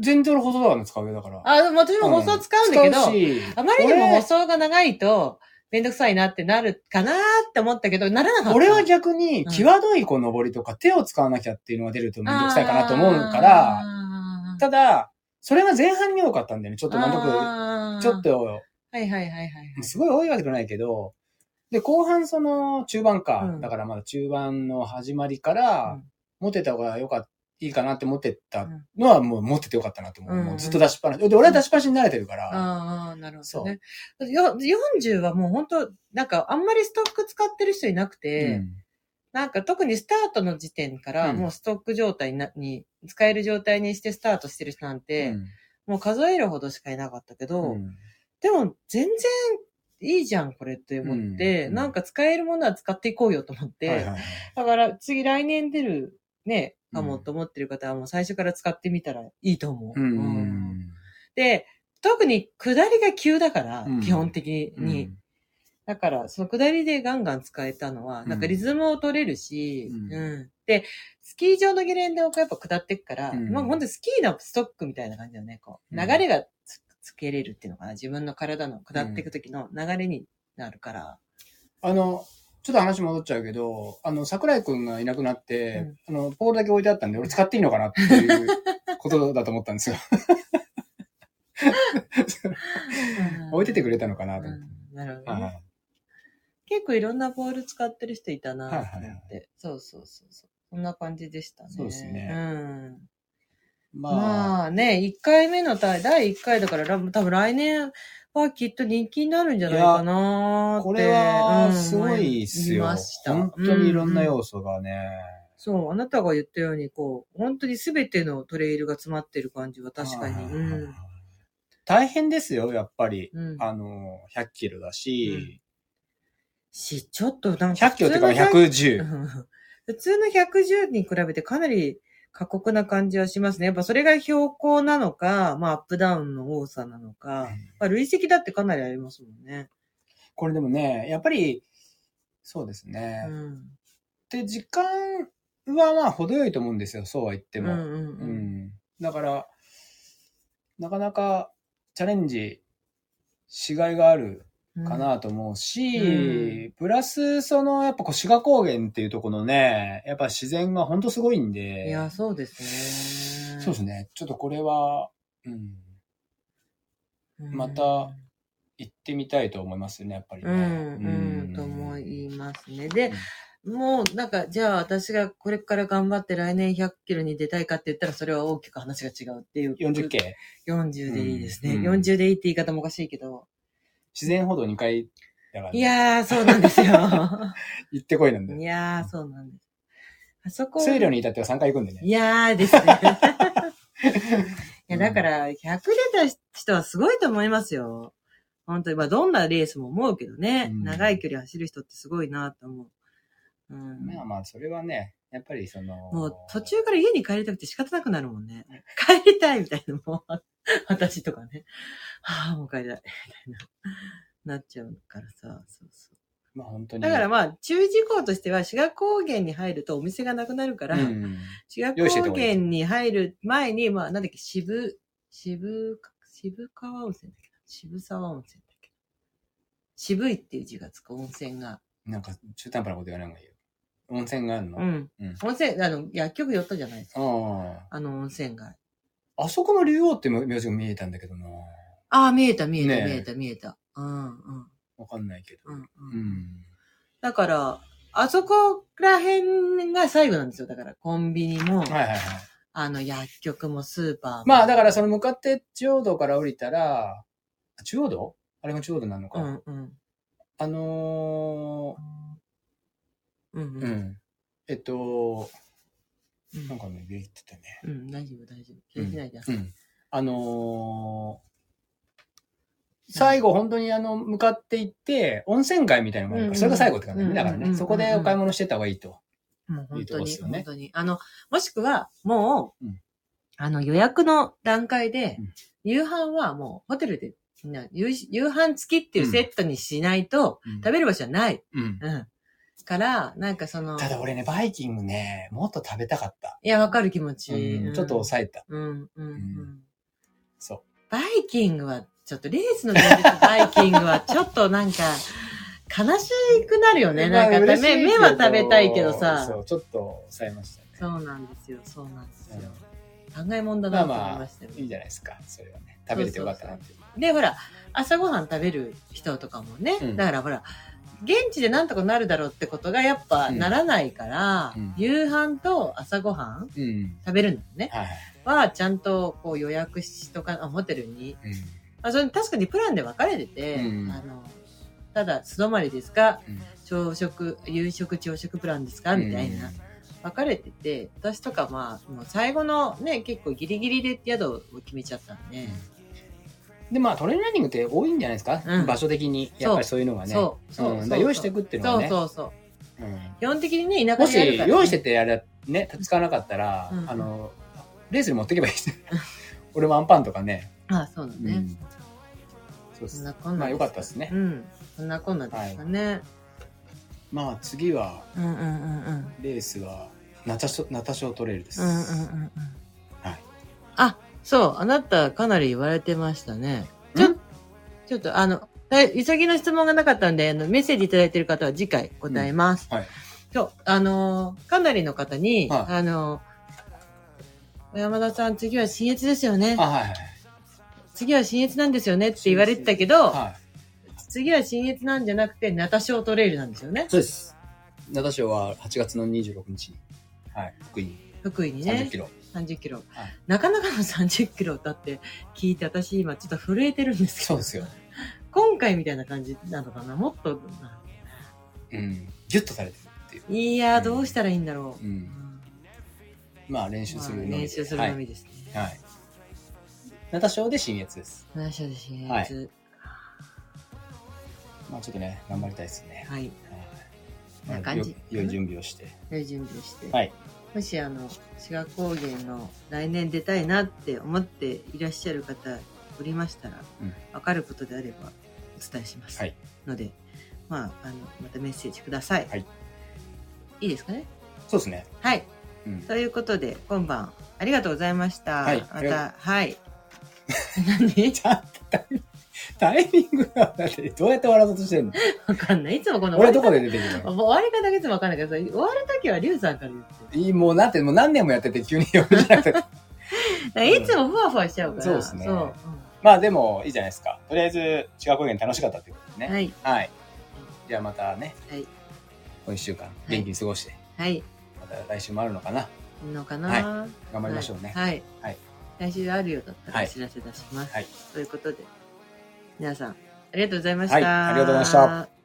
Speaker 2: 全然俺細長の使うよだから。
Speaker 1: あ、でも私も舗装使うんだけど、
Speaker 2: 使うし
Speaker 1: あまりにも舗装が長いと、めんどくさいなってなるかなーって思ったけど、ならなかった。
Speaker 2: 俺俺は逆に、
Speaker 1: うん
Speaker 2: 際どいこう登りとか手を使わなきゃっていうのが出るとめんどくさいかなと思うから、ただ、それが前半に多かったんだよね。ちょっと満足、
Speaker 1: あー
Speaker 2: ちょっと、
Speaker 1: はいはいはいはい。
Speaker 2: すごい多いわけじゃないけど、で、後半その中盤か、
Speaker 1: うん。
Speaker 2: だからまだ中盤の始まりから、
Speaker 1: うん。
Speaker 2: 持ってた方がよかった、いいかなって思ってた
Speaker 1: うん
Speaker 2: のはもう持っててよかったなと思う。
Speaker 1: うん。
Speaker 2: もうずっと出しっぱなし。で、俺は出しっぱなしに慣れてるから、
Speaker 1: ああ、なるほどね。よ40はもう本当なんかあんまりストック使ってる人いなくて、
Speaker 2: うん。
Speaker 1: なんか特にスタートの時点から
Speaker 2: うん。
Speaker 1: もうストック状態になに、使える状態にしてスタートしてる人なんて、
Speaker 2: うん。
Speaker 1: もう数えるほどしかいなかったけど、
Speaker 2: うん
Speaker 1: でも全然いいじゃん、これって思って、
Speaker 2: うん
Speaker 1: なんか使えるものは使っていこうよと思って、
Speaker 2: はいはいはい。
Speaker 1: だから次来年出るね、かも
Speaker 2: うん
Speaker 1: と思ってる方はもう最初から使ってみたらいいと思う。
Speaker 2: うん。
Speaker 1: うん。で、特に下りが急だから、
Speaker 2: うん。
Speaker 1: 基本的に。
Speaker 2: うん。
Speaker 1: だから、その下りでガンガン使えたのは、
Speaker 2: うん。
Speaker 1: なんかリズムを取れるし、
Speaker 2: うん。
Speaker 1: うん。で、スキー場のゲレンデをやっぱ下ってくから、
Speaker 2: うん。
Speaker 1: まあ本当にスキーのストックみたいな感じだよね。こう。
Speaker 2: うん。
Speaker 1: 流れがつつけれるっていうのかな？自分の体の下っていく時の流れになるから。
Speaker 2: あの、ちょっと話戻っちゃうけど、あの、桜井くんがいなくなって、あの、ポールだけ置いてあったんで、俺使っていいのかなっていうことだと思ったんですよ。置いててくれたのかなと思って。
Speaker 1: うんなるほどね。
Speaker 2: はい
Speaker 1: 結構いろんなボール使ってる人いたなと思って。
Speaker 2: はいはいはい
Speaker 1: そうそうそうそう。そんな感じでしたね。
Speaker 2: そうですね
Speaker 1: うん。
Speaker 2: まあ、
Speaker 1: まあね、1回目の第第1回だから、ら多分来年はきっと人気になるんじゃないかなーって。
Speaker 2: これは
Speaker 1: うん
Speaker 2: すごいっすよ。
Speaker 1: 思いました
Speaker 2: 本当にいろんな
Speaker 1: 素。
Speaker 2: 要素がね。
Speaker 1: そう、あなたが言ったように、こう、本当に全てのトレイルが詰まってる感じは確かに。
Speaker 2: はい
Speaker 1: うん。
Speaker 2: 大変ですよ、やっぱり。
Speaker 1: うん。
Speaker 2: あの、100キロだし、
Speaker 1: し、ちょっとなんか
Speaker 2: 100キロってか
Speaker 1: 普通の
Speaker 2: 110。
Speaker 1: うん普通の110に比べてかなり過酷な感じはしますね。やっぱそれが標高なのか、まあアップダウンの多さなのか、まあ累積だってかなりありますもんね。
Speaker 2: これでもね、やっぱり、そうですね。
Speaker 1: うん。
Speaker 2: で、時間はまあ程よいと思うんですよ、そうは言っても。
Speaker 1: うんうん
Speaker 2: う
Speaker 1: うん。
Speaker 2: んだから、なかなかチャレンジしがいがあるかなと思うし、
Speaker 1: う
Speaker 2: プラス、その、やっぱこう、志賀高原っていうところのね、やっぱ自然がほんとすごいんで、
Speaker 1: いや、そうですね。
Speaker 2: そうですね。ちょっとこれは、うん、
Speaker 1: うん
Speaker 2: また行ってみたいと思いますね、やっぱりね。
Speaker 1: うん、うん、と思いますね。で、もう、なんか、じゃあ私がこれから頑張って来年100キロに出たいかって言ったら、それは大きく話が違うっていう。
Speaker 2: 40。系。
Speaker 1: 40でいいですね。
Speaker 2: うんうん
Speaker 1: 40でいいって言い方もおかしいけど。
Speaker 2: 自然歩道2回だから、ね。
Speaker 1: いやー、そうなんですよ。
Speaker 2: 行ってこいなんで。
Speaker 1: いやー、そうなんです。あそこ。
Speaker 2: 水路に至っては3回行くんでね。
Speaker 1: いやーですね。いや、だから、100出た人はすごいと思いますよ。本当に、まあ、どんなレースも思うけどね。
Speaker 2: うん
Speaker 1: 長い距離走る人ってすごいなと思う。うん。
Speaker 2: まあまあ、それはね、やっぱりその、
Speaker 1: もう途中から家に帰りたくて仕方なくなるもんね。帰りたいみたいな、もう、私とかね。はあ、もう帰りたい。みたいな、なっちゃうからさ、そうそう。
Speaker 2: まあ本当に。
Speaker 1: だからまあ、注意事項としては、志賀高原に入るとお店がなくなるから、
Speaker 2: うん、
Speaker 1: 志賀高原に入る前に、まあ、なんだっけ、渋、渋、渋川温泉だっけな？渋沢温泉だっけな？渋いっていう字がつく温泉が。
Speaker 2: なんか中途半端なこと言わない方がいいよ。温泉があるの？
Speaker 1: うん。
Speaker 2: うん
Speaker 1: 温泉、あの、薬局寄ったじゃないですか。
Speaker 2: あ
Speaker 1: あの温泉街。
Speaker 2: あ。あそこの竜王って名字が見えたんだけどな。
Speaker 1: ああ、見えた、見えた、見えた、見えた。うん、うん、
Speaker 2: わかんないけど。
Speaker 1: うん。
Speaker 2: う
Speaker 1: うん
Speaker 2: ん。
Speaker 1: だから、あそこら辺が最後なんですよ。だから、コンビニも、
Speaker 2: はいはいはい。
Speaker 1: あの、薬局もスーパーも。
Speaker 2: まあだからその向かって中央道から降りたら、あ中央道？あれも中央道なのか。
Speaker 1: うん、うん。
Speaker 2: あの
Speaker 1: うん、
Speaker 2: ー、
Speaker 1: う。
Speaker 2: うんん。えっと、
Speaker 1: うん
Speaker 2: なんかね、ビリっててね。
Speaker 1: うん、大丈夫、大丈夫。気にしないで。
Speaker 2: うん。あのー最後本当にあの、向かって行って、温泉街みたいなのがそれが最後って感じだね。だからね、そこでお買い物してった方がいいと。
Speaker 1: もう本当に、本当に。あの、もしくは、もう、
Speaker 2: うん
Speaker 1: あの、予約の段階で、
Speaker 2: うん
Speaker 1: 夕飯はもうホテルで、みんな夕夕飯付きっていうセットにしないと、
Speaker 2: うん
Speaker 1: 食べる場所はない。
Speaker 2: うん。
Speaker 1: うん。から、なんかその、
Speaker 2: ただ俺ね、バイキングね、もっと食べたかった。
Speaker 1: いや、わかる気持ち。
Speaker 2: うんちょっと抑えた。
Speaker 1: うん、うん、うん。
Speaker 2: んそ
Speaker 1: バイキングは、ちょっとレースの前日 バイキングは、ちょっとなんか、悲しくなるよ
Speaker 2: う。
Speaker 1: ね。なんか、目目は食べたいけどさ。
Speaker 2: そう、ちょっと抑えましたね。
Speaker 1: そうなんですよ、そうなんですよ。
Speaker 2: う
Speaker 1: 考えもんだ
Speaker 2: ん
Speaker 1: なと
Speaker 2: まあまあ
Speaker 1: 思いましたよ、、
Speaker 2: いいじゃないですか。それはね。食べれてよかったなって。
Speaker 1: で、ほら、朝ごはん食べる人とかもね、
Speaker 2: うん
Speaker 1: だからほら、現地でなんとかなるだろうってことがやっぱ
Speaker 2: うん
Speaker 1: ならないから、
Speaker 2: うん
Speaker 1: 夕飯と朝ごはん
Speaker 2: うん。
Speaker 1: 食べるんだよね。
Speaker 2: はい。
Speaker 1: は、ちゃんとこう予約しとか、あホテルに。
Speaker 2: うん。
Speaker 1: あそれ確かにプランで分かれてて、
Speaker 2: うん
Speaker 1: あの、ただ素泊まりですか？
Speaker 2: うん
Speaker 1: 朝食、夕食、朝食プランですか？みたいな。分かれてて、私とかまあ、もう最後のね、結構ギリギリで宿を決めちゃったんで、
Speaker 2: で、まあトレーニングって多いんじゃないですか、
Speaker 1: うん
Speaker 2: 場所的に。やっぱりそういうのがね。
Speaker 1: そう、そう、
Speaker 2: ん
Speaker 1: そう
Speaker 2: だから用意していくっていうのはね。
Speaker 1: そうそうそう。
Speaker 2: うん
Speaker 1: 基本的にね、田舎
Speaker 2: もし
Speaker 1: でやるから、ね。
Speaker 2: 用意しててやれ、ね、使わなかったら、
Speaker 1: うん
Speaker 2: あの、レースに持っていけばいいです。俺もアンパンとかね。
Speaker 1: あそうだね。
Speaker 2: うんそうです。
Speaker 1: そんなこんな
Speaker 2: まあよかったですね
Speaker 1: う。ん。そんなこんなですかね。
Speaker 2: まあ次は、
Speaker 1: うんうんうんうん。
Speaker 2: レースは、ナタショ、ナタショートレイルです。
Speaker 1: うんうんうんうん。
Speaker 2: はい。
Speaker 1: あ、そう、あなたかなり言われてましたね。ちょ
Speaker 2: ん、
Speaker 1: ちょっとあの、え急ぎの質問がなかったんで、あの、メッセージいただいている方は次回答えます。
Speaker 2: はい。
Speaker 1: そう、あのー、かなりの方に、
Speaker 2: はい
Speaker 1: あのー、山田さん、次は新越ですよね
Speaker 2: あ、。はいはい。
Speaker 1: 次は新越なんですよねって言われてたけど、
Speaker 2: はい。
Speaker 1: 次は新越なんじゃなくて、ナタショートレイルなんですよね。
Speaker 2: そうです。ナタショーは8月の26日に、はい、福井に
Speaker 1: 福井に
Speaker 2: 30
Speaker 1: ね
Speaker 2: キ。ロ。
Speaker 1: 30キロ。
Speaker 2: はい
Speaker 1: なかなかの30キロだって聞いて、私今ちょっと震えてるんですけど。
Speaker 2: そうですよ。
Speaker 1: 今回みたいな感じなのかな？もっと、
Speaker 2: うん。ギュッとされてるっていう。
Speaker 1: いやー、どうしたらいいんだろう。
Speaker 2: う。
Speaker 1: うんん
Speaker 2: まあ練習するのみ
Speaker 1: 練習するのみですね。
Speaker 2: はい。はい。ナタショーで新越です。
Speaker 1: 何しろですね。
Speaker 2: はいまあちょっとね、頑張りたいですね。
Speaker 1: はい。
Speaker 2: はい
Speaker 1: な感じ
Speaker 2: よ良い準備をして。
Speaker 1: 良い準備をして。
Speaker 2: はい。
Speaker 1: もしあの、志賀高原の来年出たいなって思っていらっしゃる方おりましたら、
Speaker 2: うん
Speaker 1: わかることであればお伝えします。
Speaker 2: はい。
Speaker 1: ので、まあ、あの、またメッセージください。
Speaker 2: はい。
Speaker 1: いいですかね？
Speaker 2: そうですね。
Speaker 1: はい。
Speaker 2: うん。
Speaker 1: ということで、今晩、ありがとうございました。
Speaker 2: はい
Speaker 1: また、はい。何？
Speaker 2: タイミングが、だってどうやって笑おうとしてんの？
Speaker 1: わかんない。いつもこの
Speaker 2: 俺どこで出てくるの？
Speaker 1: 終わり方がいつもわかんないけどさ、終わるときはリュウさんから言ってる。
Speaker 2: いい、もうなんて、もう何年もやってて急に俺じゃなくて。
Speaker 1: いつもふわふわしちゃうから。
Speaker 2: そうですね。まあでも、いいじゃないですか。とりあえず、違う高原楽しかったっていうことでね。
Speaker 1: うんはい。
Speaker 2: はい。じゃあまたね、
Speaker 1: はい。
Speaker 2: 今週間、元気に過ごして、
Speaker 1: はい。
Speaker 2: また来週もあるのかな？
Speaker 1: のかな、
Speaker 2: はい頑張りましょうね。
Speaker 1: はい。
Speaker 2: はい
Speaker 1: 来週あるようだったら
Speaker 2: はい
Speaker 1: お知らせ出します。
Speaker 2: はい
Speaker 1: ということで、皆さん、ありがとうございました。
Speaker 2: はいありがとうございました。